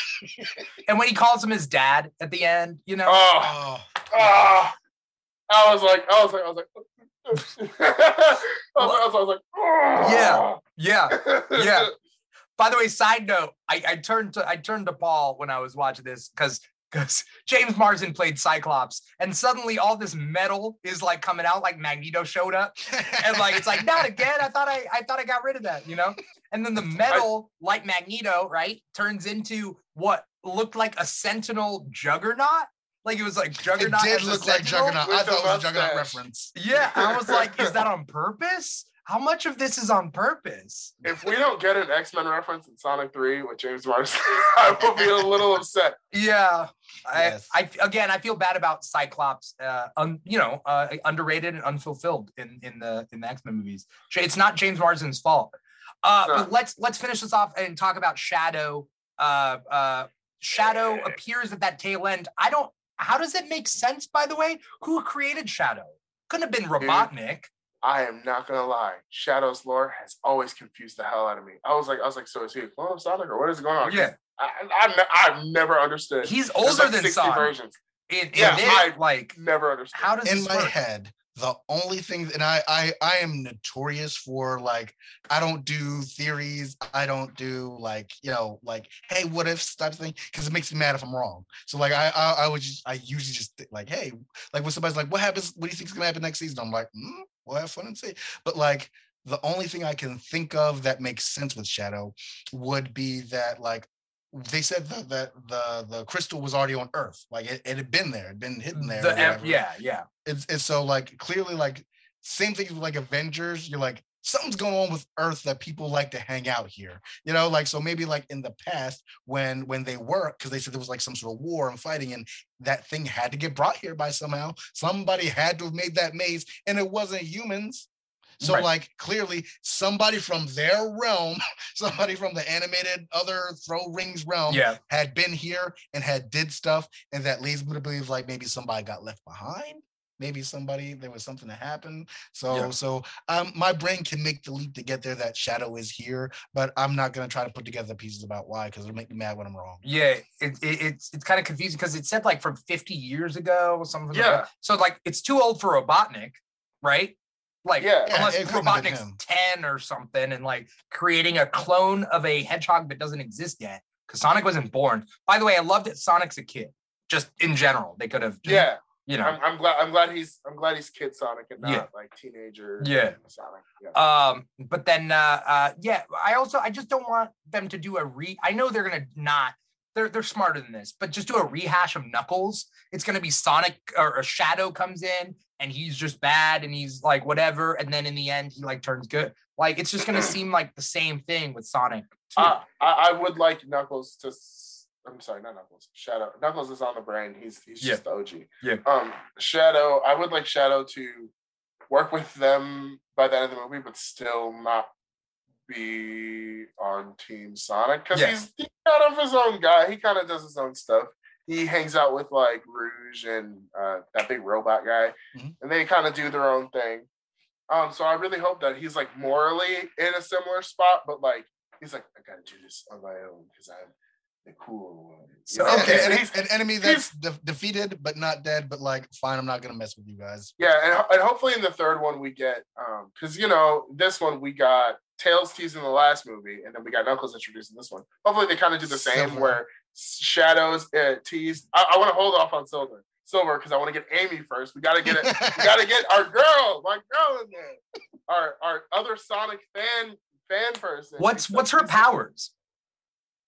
And when he calls him his dad at the end you know oh, oh. oh, I was like, I was like, I was like, I was, *laughs* I was, I was like, oh. Yeah. yeah Yeah. *laughs* By the way, side note, I, I turned to I turned to Paul when I was watching this because because *laughs* James Marsden played Cyclops, and suddenly all this metal is like coming out, like Magneto showed up, and like it's like not again. I thought I I thought I got rid of that, you know. And then the metal, like Magneto, right, turns into what looked like a Sentinel Juggernaut. Like it was like Juggernaut. It did look like Juggernaut. I thought it was a Juggernaut reference. Yeah, I was like, is that on purpose? How much of this is on purpose? If we don't get an X Men reference in Sonic 3 with James Marsden, *laughs* I will be a little upset. Yeah, I, Yes. I again, I feel bad about Cyclops. Uh, un, you know, uh, underrated and unfulfilled in in the in the X Men movies. It's not James Marsden's fault. Uh, No. but let's let's finish this off and talk about Shadow. Uh, uh, Shadow appears at that tail end. I don't. How does it make sense? By the way, who created Shadow? Couldn't have been Robotnik. I am not gonna lie. Shadow's lore has always confused the hell out of me. I was like, I was like, so is he a clone of Sonic or what is going on? Yeah. I, I, I, I've never understood. He's older like than 60 Sonic. versions. In, in Yeah, this, I- like, Never understood. how does In my work? head, the only thing, and I, I, I am notorious for like, I don't do theories. I don't do like, you know, like, hey, what if type thing, because it makes me mad if I'm wrong. So like, I, I, I would just, I usually just think, like, hey, like when somebody's like, what happens? What do you think is gonna happen next season? I'm like, hmm, we'll have fun and see. But like, the only thing I can think of that makes sense with Shadow would be that like they said that the the the crystal was already on Earth, like it, it had been there, it'd been hidden mm, there. The yeah, yeah. it's, it's so like clearly like same thing with like Avengers. You're like something's going on with Earth that people like to hang out here. You know, like so maybe like in the past when when they were because they said there was like some sort of war and fighting and that thing had to get brought here by somehow. Somebody had to have made that maze and it wasn't humans. So Right. like clearly somebody from their realm, *laughs* somebody from the animated other throw rings realm Yeah. had been here and had did stuff, and that leads me to believe like maybe somebody got left behind. Maybe somebody there was something that happened. So Yeah. so um my brain can make the leap to get there that shadow is here, but I'm not gonna try to put together the pieces about why because it'll make me mad when I'm wrong. Yeah, it, it, it's it's kind of confusing because it said like from 50 years ago, or something. Yeah. that. So like it's too old for Robotnik, right? Like Yeah. Yeah, unless it couldn't have been Robotnik's 10 or something, and like creating a clone of a hedgehog that doesn't exist yet. Because Sonic wasn't born. By the way, I love that Sonic's a kid. Just in general, they could have. Yeah, You know. I'm, I'm glad. I'm glad he's. I'm glad he's Kid Sonic and not Yeah. like teenager. Yeah. Sonic. Yeah. Um, but then uh uh yeah, I also I just don't want them to do a re I know they're gonna not they're they're smarter than this, but just do a rehash of Knuckles. It's gonna be Sonic or a Shadow comes in and he's just bad and he's like whatever, and then in the end he like turns good. Like it's just gonna *clears throat* seem like the same thing with Sonic. too. I, I would like Knuckles to. I'm sorry, not Knuckles. Shadow. Knuckles is on the brain. He's he's Yeah. just the OG. Yeah. Um, Shadow. I would like Shadow to work with them by the end of the movie, but still not be on Team Sonic because Yeah. he's, he's kind of his own guy. He kind of does his own stuff. He hangs out with like Rouge and uh, that big robot guy, Mhm. and they kind of do their own thing. Um, so I really hope that he's like morally in a similar spot, but like he's like, I gotta do this on my own because I'm the cool one. So. Yeah, okay, And an, he's- an enemy that's de- defeated but not dead, but like fine, I'm not gonna mess with you guys. Yeah, and, ho- and hopefully in the third one we get um because you know this one we got Tails teased in the last movie, and then we got Knuckles introduced in this one. Hopefully they kind of do the same Similar. where Shadows uh, teased. I, I want to hold off on Silver, Silver because I want to get Amy first. We gotta get it. we gotta get our *laughs* girl, my girl in there. Our our other Sonic fan fan person. What's what's her she's- powers?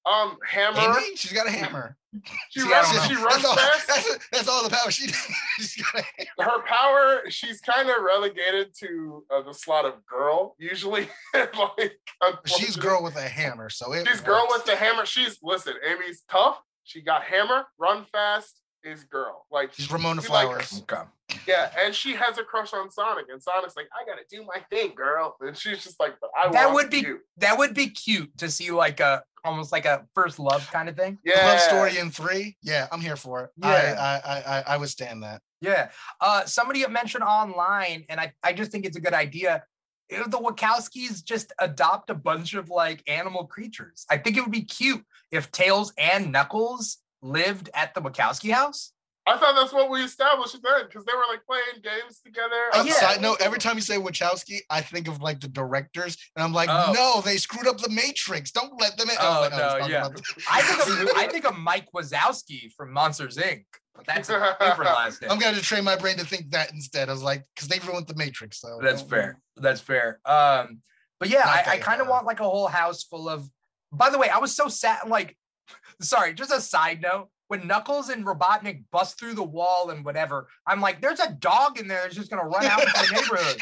Um, hammer. Amy, she's got a hammer. *laughs* She See, runs. She runs that's, all, fast. that's, that's all the power she *laughs* she's got. A her power she's kind of relegated to uh, the slot of girl usually *laughs* like She's girl with a hammer, so it she's girl with the hammer she's listen amy's tough she got hammer run fast is girl like She's Ramona she like- Flowers. Okay. yeah and she has a crush on sonic and sonic's like i gotta do my thing girl and she's just like but i That want would be you. that would be cute to see like a almost like a first love kind of thing. The yeah Love story in three. Yeah, I'm here for it. Yeah. I, I, I, I would stand that. Yeah. Uh, somebody mentioned online, and I, I just think it's a good idea. If the Wachowskis just adopt a bunch of like animal creatures. I think it would be cute if Tails and Knuckles lived at the Wachowski house. I thought that's what we established then because they were like playing games together Uh, yeah. Side note: Every time you say Wachowski, I think of like the directors, and I'm like, Oh. no, they screwed up the Matrix. Don't let them in. Oh, like, I no, talking yeah. I think of *laughs* I think of Mike Wazowski from Monsters Inc. But that's a different last name. I'm gonna train my brain to think that instead. I was like, because they ruined the Matrix. So That's fair. That's fair. Um, but yeah, Not I, I kind of want like a whole house full of. By the way, I was so sad. Like, *laughs* sorry, just a side note. When Knuckles and Robotnik bust through the wall and whatever, I'm like, there's a dog in there that's just gonna run out into the neighborhood,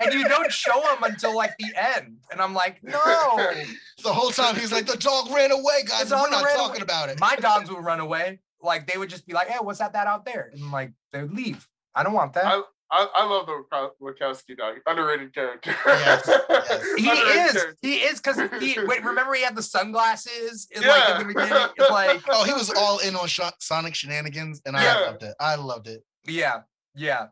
and you don't show him until like the end. And I'm like, no, *laughs* The whole time he's like, the dog ran away, guys. The and We're not talking away. about it. my dogs would run away. Like they would just be like, hey, what's that that out there? And like they would leave. I don't want that. I, I love the Wachowski- Wachowski dog. Underrated character. Yes, *laughs* yes. He Underrated is. character. He is because he wait. Remember, he had the sunglasses. In, like in the Yeah. beginning. It's *laughs* like Oh, he was all in on Sho- Sonic shenanigans, and Yeah. I loved it. I loved it. yeah, yeah.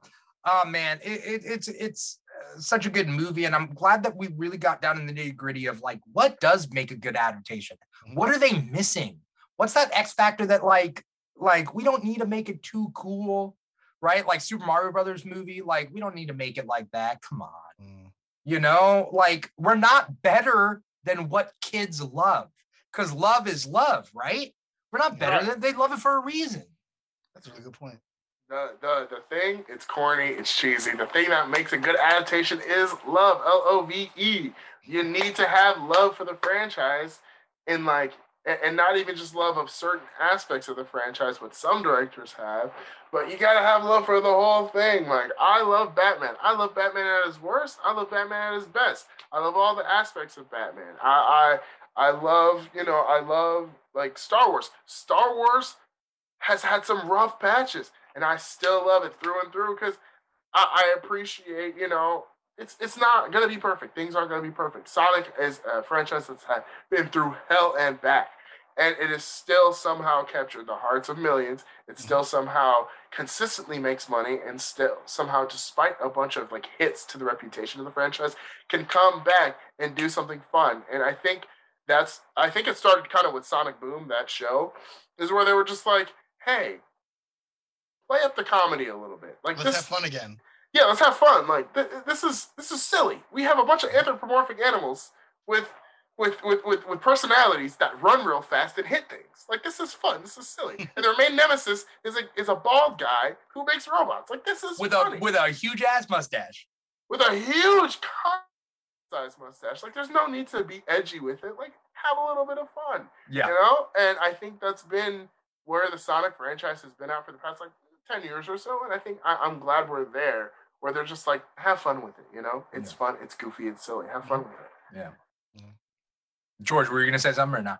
Oh man, it, it, it's it's uh, such a good movie, and I'm glad that we really got down in the nitty gritty of like what does make a good adaptation. What are they missing? What's that X factor that like like we don't need to make it too cool, right? Like Super Mario Brothers movie, like we don't need to make it like that. Come on. Mm. You know, like we're not better than what kids love because love is love, right? We're not better Right. than they love it for a reason. That's a really good point. the the the thing, it's corny, it's cheesy. The thing that makes a good adaptation is love. L O V E. You need to have love for the franchise, and like, a- and not even just love of certain aspects of the franchise, what some directors have, but you gotta have love for the whole thing. Like, I love Batman. I love Batman at his worst. I love Batman at his best. I love all the aspects of Batman. I I I love, you know, I love like Star Wars. Star Wars has had some rough patches, and I still love it through and through because I, I appreciate, you know, it's it's not gonna be perfect. Things aren't gonna be perfect. Sonic is a franchise that's had been through hell and back, and it is still somehow captured the hearts of millions. It still mm-hmm. somehow consistently makes money, and still somehow, despite a bunch of like hits to the reputation of the franchise, can come back and do something fun. And I think that's I think it started kind of with Sonic Boom, that show, is where they were just like, hey, play up the comedy a little bit. Like Let's this, have fun again. yeah, let's have fun. Like th- this is this is silly. We have a bunch of anthropomorphic animals with with with with, with personalities that run real fast and hit things. Like this is fun. This is silly. *laughs* and their main nemesis is a is a bald guy who makes robots. Like this is with funny. a with a huge ass mustache. with a huge size mustache. Like there's no need to be edgy with it. Like have a little bit of fun. Yeah. You know? And I think that's been where the Sonic franchise has been out for the past like 10 years or so. And I think I, I'm glad we're there where they're just like, have fun with it, you know? It's fun, it's goofy, it's silly. Have fun with it. Yeah. George, were you gonna say something or not?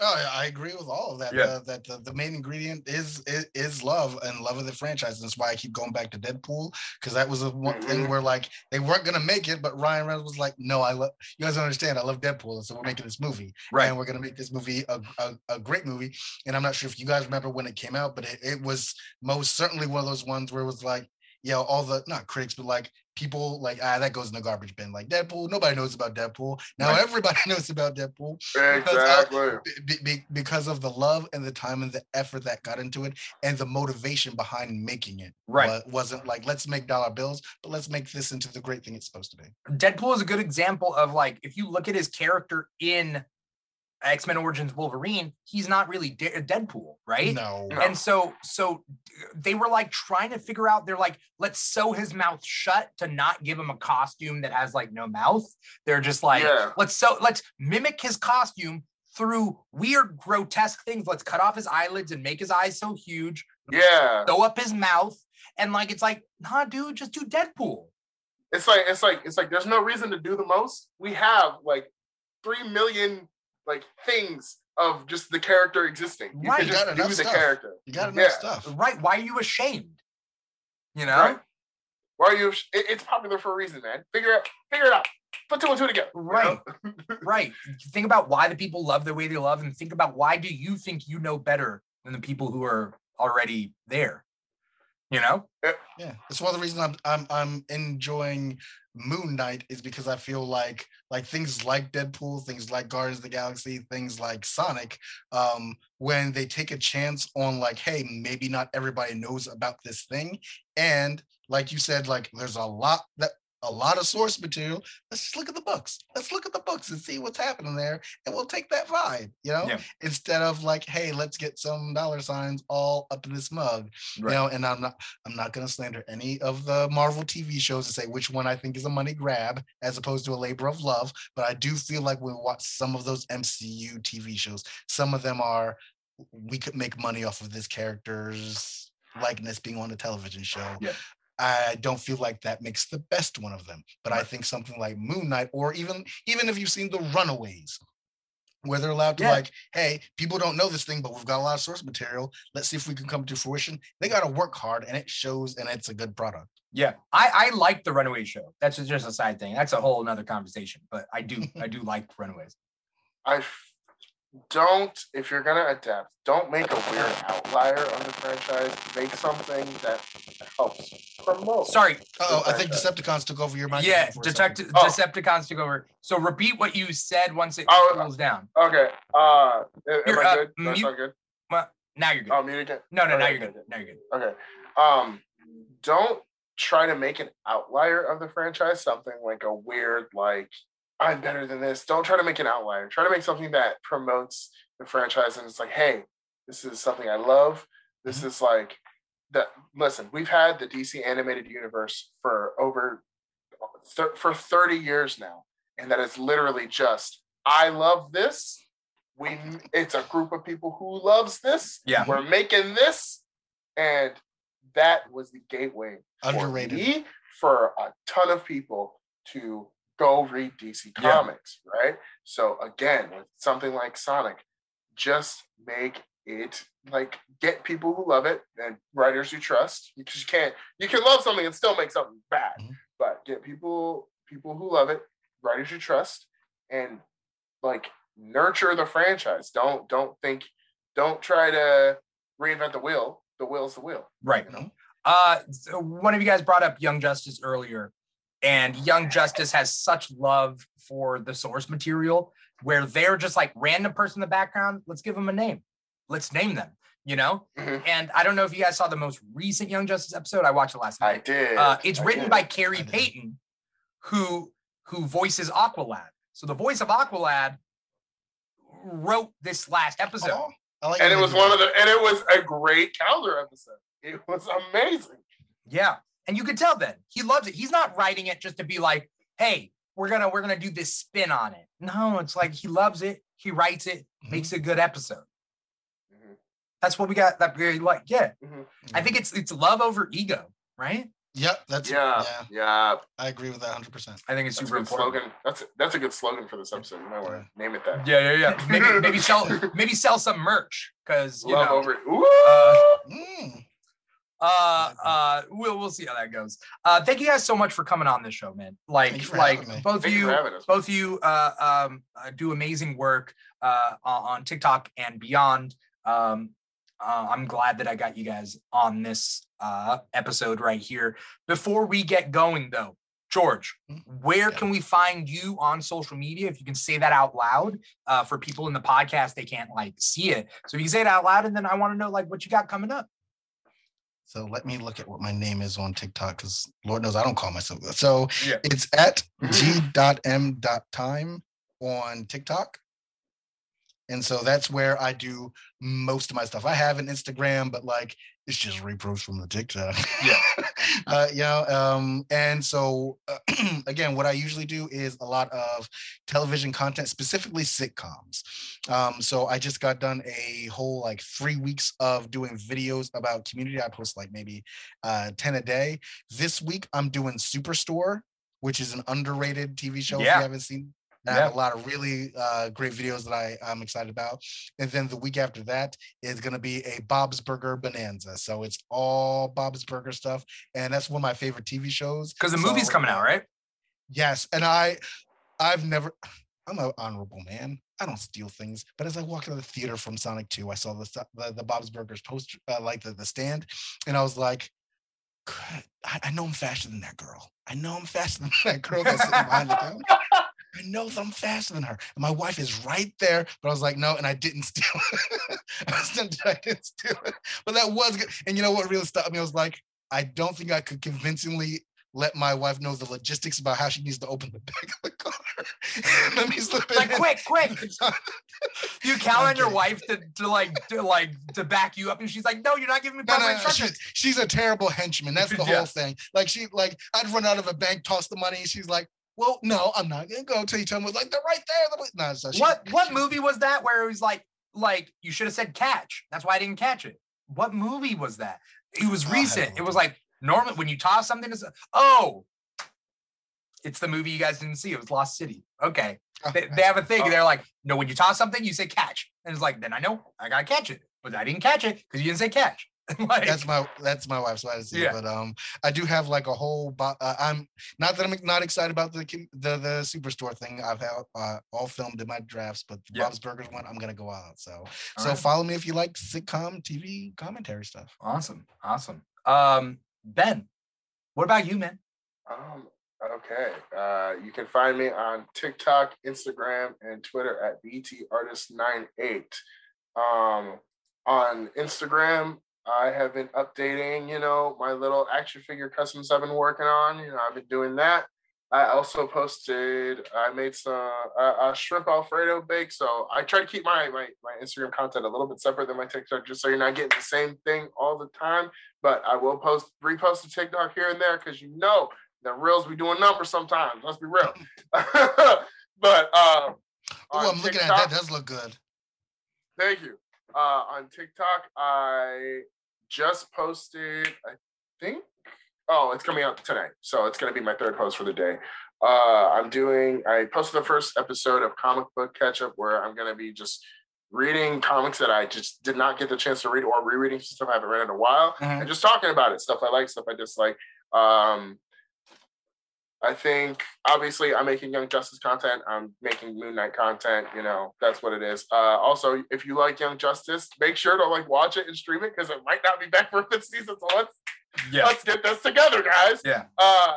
Oh, yeah, I agree with all of that. Yeah. Uh, that the, the main ingredient is, is is love and love of the franchise. And that's why I keep going back to Deadpool because that was the one thing Mhm. where like they weren't gonna make it, but Ryan Reynolds was like, "No, I love you guys don't understand. I love Deadpool, and so we're making this movie, Right. and we're gonna make this movie a, a, a great movie." And I'm not sure if you guys remember when it came out, but it, it was most certainly one of those ones where it was like, yeah, all the not critics, but like people like ah that goes in the garbage bin. Like Deadpool, nobody knows about Deadpool. Now Right. everybody *laughs* knows about Deadpool Exactly. be, be, because of the love and the time and the effort that got into it and the motivation behind making it Right. wa- wasn't like let's make dollar bills but let's make this into the great thing it's supposed to be Deadpool is a good example of like if you look at his character in X Men Origins Wolverine, he's not really De- Deadpool, right? no No. And so, so they were like trying to figure out. They're like, let's sew his mouth shut to not give him a costume that has like no mouth. They're just like, Yeah. let's so let's mimic his costume through weird, grotesque things. Let's cut off his eyelids and make his eyes so huge. Yeah. Sew up his mouth, and like it's like, nah, dude, just do Deadpool. It's like it's like it's like there's no reason to do the most. We have like three million like things of just the character existing. You Right. can You just got do enough the stuff. character. you got enough Yeah. stuff Right? Why are you ashamed? You know? Right? Why are you? It, it's popular for a reason, man. Figure it. Figure it out. Put two and two together. you Right. know? *laughs* right. Think about why the people love the way they love, and think about why do you think you know better than the people who are already there? You know? yeah yeah. That's one of the reasons i'm i'm, I'm enjoying moon knight is because i feel like like things like deadpool things like guardians of the galaxy things like sonic um when they take a chance on like hey maybe not everybody knows about this thing and like you said like there's a lot that a lot of source material let's just look at the books let's look at the books and see what's happening there and we'll take that vibe you know Yeah. instead of like hey let's get some dollar signs all up in this mug you know and i'm not i'm not going to slander any of the marvel tv shows and say which one i think is a money grab as opposed to a labor of love but i do feel like when we watch some of those mcu tv shows some of them are we could make money off of this character's likeness being on a television show Yeah. I don't feel like that makes the best one of them, but I think something like Moon Knight, or even even if you've seen The Runaways, where they're allowed to Yeah. like, hey, people don't know this thing, but we've got a lot of source material. Let's see if we can come to fruition. They got to work hard, and it shows, and it's a good product. Yeah. I, I like the Runaway show. That's just- just a side thing. That's a whole nother conversation. But I do I do like Runaways. *laughs* I f- don't. If you're gonna adapt, don't make a weird outlier on the franchise. Make something that helps promote. Sorry. Oh, I think. Decepticons took over your mind. Yeah, Detective Oh. Decepticons took over. So repeat what you said once it Oh, cools down. Okay. Uh, am You're, I uh, good? That's mute- not good. Well, Now you're good. Oh, mute again. no, no, now you're good. Now you're good. Okay. Um, don't try to make an outlier of the franchise, something like a weird, like, I'm better than this. Don't try to make an outlier. Try to make something that promotes the franchise and it's like, hey, this is something I love. This mm-hmm. is like that listen, we've had the DC animated universe for over for 30 years now, and that is literally just I love this. We it's a group of people who loves this. Yeah. We're making this, and that was the gateway for Underrated. me for a ton of people to go read DC Yeah. Comics, right? So again, with something like Sonic, just make it like get people who love it and writers you trust because you can't you can love something and still make something bad Mhm. but get people people who love it writers you trust and like nurture the franchise don't don't think don't try to reinvent the wheel the wheel's the wheel Right. you know Uh, so one of you guys brought up Young Justice earlier, and Young Justice has such love for the source material where they're just like random person in the background. Let's give them a name. Let's name them. You know. Mhm. And I don't know if you guys saw the most recent Young Justice episode. I watched it last night. i did Uh, it's I written did. by Khary I. Payton, who who voices Aqualad. So the voice of Aqualad wrote this last episode. Oh, I like and it was one of the and it was a great calendar episode it was amazing Yeah. And you could tell then he loves it. He's not writing it just to be like, hey, we're gonna we're gonna do this spin on it. No, it's like he loves it, he writes it, Mhm. makes a good episode. Mhm. That's what we got that very like. Yeah. Mhm. I think it's it's love over ego, right? Yep, that's yeah yeah. yeah I agree with that 100. percent I think it's That's super important. slogan. That's that's a good slogan for this episode. You might want to name it that. Yeah, yeah, yeah. Maybe maybe sell *laughs* maybe sell some merch because you Love know over. Ooh. Mm. Uh uh we'll we'll see how that goes. Uh thank you guys so much for coming on this show, man. Like Thank you for like me. both Thank you you for having us. both of you uh, um, uh, do amazing work uh, on on TikTok and beyond. Um, uh, I'm glad that I got you guys on this uh, episode right here. Before we get going, though, George, Mhm. where Yeah. can we find you on social media? If you can say that out loud uh, for people in the podcast, they can't like see it. So if you can say it out loud, and then I want to know like what you got coming up. So let me look at what my name is on TikTok because Lord knows I don't call myself that. So Yeah. it's at *laughs* g.m.time on TikTok. And so that's where I do most of my stuff. I have an Instagram, but like it's just repros from the TikTok. Yeah. *laughs* uh, you know, um, and so uh, *clears throat* again, what I usually do is a lot of television content, specifically sitcoms. Um, so I just got done a whole like three weeks of doing videos about community. I post like maybe uh, 10 a day. This week I'm doing Superstore, which is an underrated TV show if Yeah. you haven't seen. I have a lot of really uh, great videos that I, I'm excited about. And then the week after that is going to be a Bob's Burger Bonanza. So it's all Bob's Burger stuff. And that's one of my favorite TV shows. Because the movie's coming out, right? Yes. And I, I've never, *sighs* I'm an honorable man. I don't steal things. But as I walked out of the theater from Sonic 2, I saw the, the, the Bob's Burgers poster, uh, like the, the stand. And I was like, I, I know I'm faster than that girl. I know I'm faster than that girl that's sitting behind the counter. I know I'm faster than her. And my wife is right there. But I was like, no, and I didn't *laughs* steal it. I, didn't steal it. But that was good. And you know what really stopped me? I was like, I don't think I could convincingly let my wife know the logistics about how she needs to open the *laughs* back of the car. *laughs* let me slip it Like in. quick, quick. You count on your wife to, to like to like to back you up, and she's like, "No, you're not giving me proper no, no, instructions." she's, she's a terrible henchman. That's the Yeah. whole thing. Like she, like I'd run out of a bank, toss the money. She's like, "Well, no, I'm not gonna go until you tell me." Like they're right there. Right- No, so she- What what she- movie was that where it was like like you should have said catch? That's why I didn't catch it. What movie was that? It was recent. It was like Norman when you toss something to s- oh, it's the movie you guys didn't see. It was Lost City. Okay, oh, they, they have a thing. Oh. They're like, no, when you toss something, you say catch, and it's like then I know I gotta catch it, but I didn't catch it because you didn't say catch. *laughs* like, that's my that's my wife's side of it. Yeah. But um, I do have like a whole. Bo- uh, I'm not that I'm not excited about the the the superstore thing. I've had uh, all filmed in my drafts, but the Yeah. Bob's Burgers one, I'm gonna go out. So All so right. follow me if you like sitcom TV commentary stuff. awesome, awesome. Um, Ben, what about you, man? Um, okay. Uh, you can find me on TikTok, Instagram, and Twitter at BTArtist98. Um, on Instagram, I have been updating, you know, my little action figure customs I've been working on. You know, I've been doing that. I also posted. I made some uh, uh, shrimp Alfredo bake. So I try to keep my, my my Instagram content a little bit separate than my TikTok, just so you're not getting the same thing all the time. But I will post repost a TikTok here and there because you know the reels be doing numbers sometimes. Let's be real. *laughs* but uh, Oh, I'm looking at that. That does look good. Thank you. Uh, on TikTok, I just posted, I think, oh, it's coming out today. So it's going to be my third post for the day. Uh, I'm doing, I posted the first episode of Comic Book Catch Up where I'm going to be just reading comics that I just did not get the chance to read or rereading some stuff I haven't read in a while Mhm. and just talking about it, stuff I like, stuff I dislike. Um, I think obviously I'm making Young Justice content. I'm making Moon Knight content. You know, that's what it is. Uh, also, if you like Young Justice, make sure to like watch it and stream it because it might not be *laughs* back for a fifth season. So let's Yeah. let's get this together, guys. Yeah. Uh,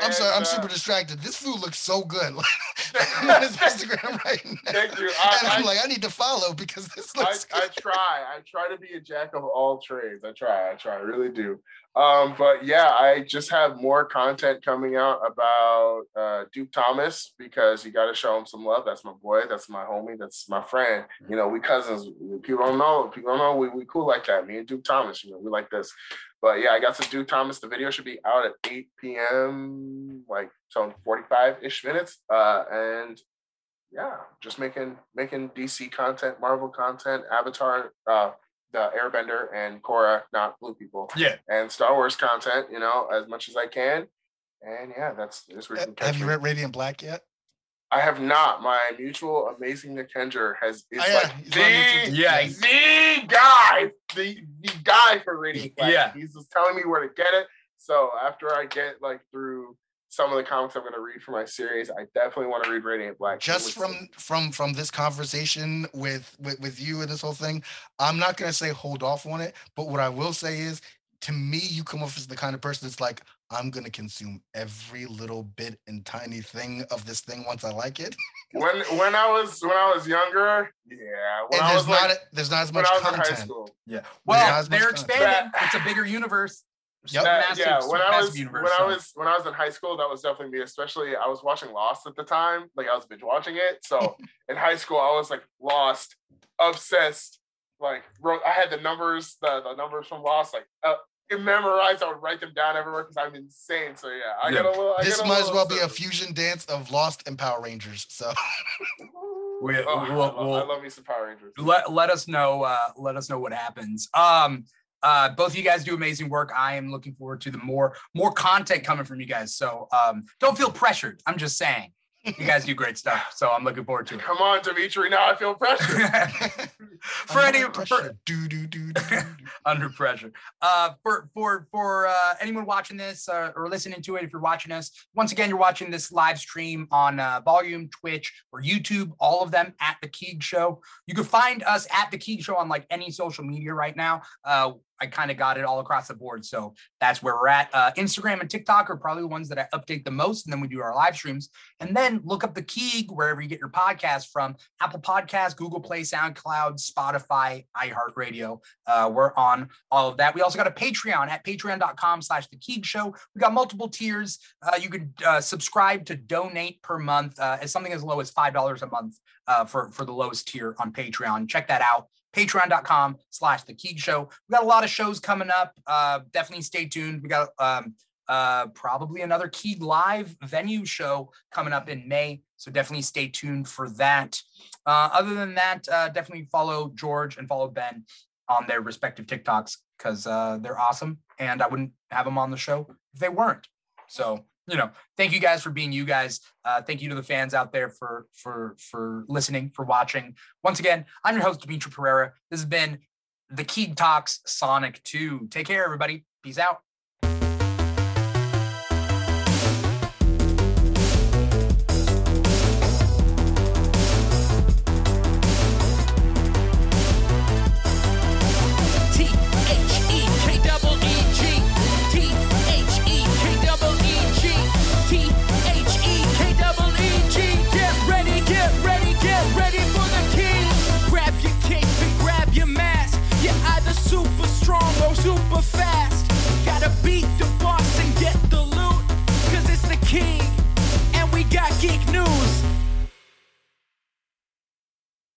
I'm sorry. I'm uh, super distracted. This food looks so good. *laughs* I'm on his *laughs* Instagram right now. Thank you. and I, I'm I, like, I need to follow because this I, looks I good. *laughs* try. I try to be a jack of all trades. I try. I try. I really do. Um, but yeah, I just have more content coming out about uh, Duke Thomas because you got to show him some love. That's my boy. That's my homie. That's my friend. You know, we cousins. People don't know. People don't know we we cool like that. Me and Duke Thomas. You know, we like this. But yeah, I got some Duke Thomas. The video should be out at 8 p.m. like so 45 ish minutes. Uh, and yeah, just making making DC content, Marvel content, Avatar, uh, the Airbender and Korra, not blue people, Yeah. and Star Wars content. You know, as much as I can. And yeah, that's this where you can catch Have you read Radiant Black yet? I have not. My mutual amazing Nick Kendra has is Oh, yeah, like he's the. Yeah, the guy, the the guy for Radiant Black. Yeah. He's just telling me where to get it. So after I get like through some of the comics I'm gonna read for my series, I definitely want to read Radiant Black. Just from looks- from from this conversation with, with with you and this whole thing, I'm not gonna say hold off on it, but what I will say is, to me, you come off as the kind of person that's like, I'm gonna consume every little bit and tiny thing of this thing once I like it. *laughs* when when I was when I was younger, yeah. When and I there's was not like, a- there's not as when much I was in high content. school. Yeah. Well, they're expanding. That- It's a bigger universe. Yep. That- Massive, yeah, when I was universe, when I was when I was in high school, that was definitely me. Especially I was watching Lost at the time, like I was binge watching it. So *laughs* in high school, I was like Lost, obsessed. Like wrote, I had the numbers, the, the numbers from Lost, like uh, memorized. I would write them down everywhere because I'm insane. So yeah, I Yeah. get a little. I This get a might as little well be a fusion dance of Lost and Power Rangers. So *laughs* We- Oh, I, we'll- love, we'll- love me some Power Rangers. let, let us know uh let us know what happens um uh both of you guys do amazing work i am looking forward to the more more content coming from you guys so um don't feel pressured i'm just saying you guys do great stuff so i'm looking forward to it Come on, Dimithri. Now I feel pressure. *laughs* for any Under for, pressure. do do do do. do. *laughs* under pressure. Uh, for for for uh, anyone watching this uh, or listening to it, if you're watching us, once again, you're watching this live stream on uh, Volume, Twitch, or YouTube. All of them at the Keeg Show. You can find us at the Keeg Show on like any social media right now. Uh, I kind of got it all across the board, so that's where we're at. Uh, Instagram and TikTok are probably the ones that I update the most, and then we do our live streams. And then look up the Keeg wherever you get your podcast from: Apple Podcasts, Google Play, SoundCloud, Spotify, iHeartRadio. Uh, we're on all of that. We also got a Patreon at patreon.com slash the Keeg Show. We got multiple tiers. Uh, you can uh, subscribe to donate per month uh, as something as low as $5 a month uh, for, for the lowest tier on Patreon. Check that out. Patreon.com slash the Keeg Show. We got a lot of shows coming up. Uh, definitely stay tuned. We got um, uh, probably another Keeg Live venue show coming up in May. So definitely stay tuned for that. Uh, other than that, uh, definitely follow George and follow Ben on their respective TikToks because uh, they're awesome, and I wouldn't have them on the show if they weren't. So you know, thank you guys for being you guys. Uh, thank you to the fans out there for for for listening, for watching. Once again, I'm your host Dimithri Perera. This has been the Keeg Talks Sonic 2. Take care, everybody. Peace out. to beat the boss and get the loot. Cause it's the king, and we got Geek News.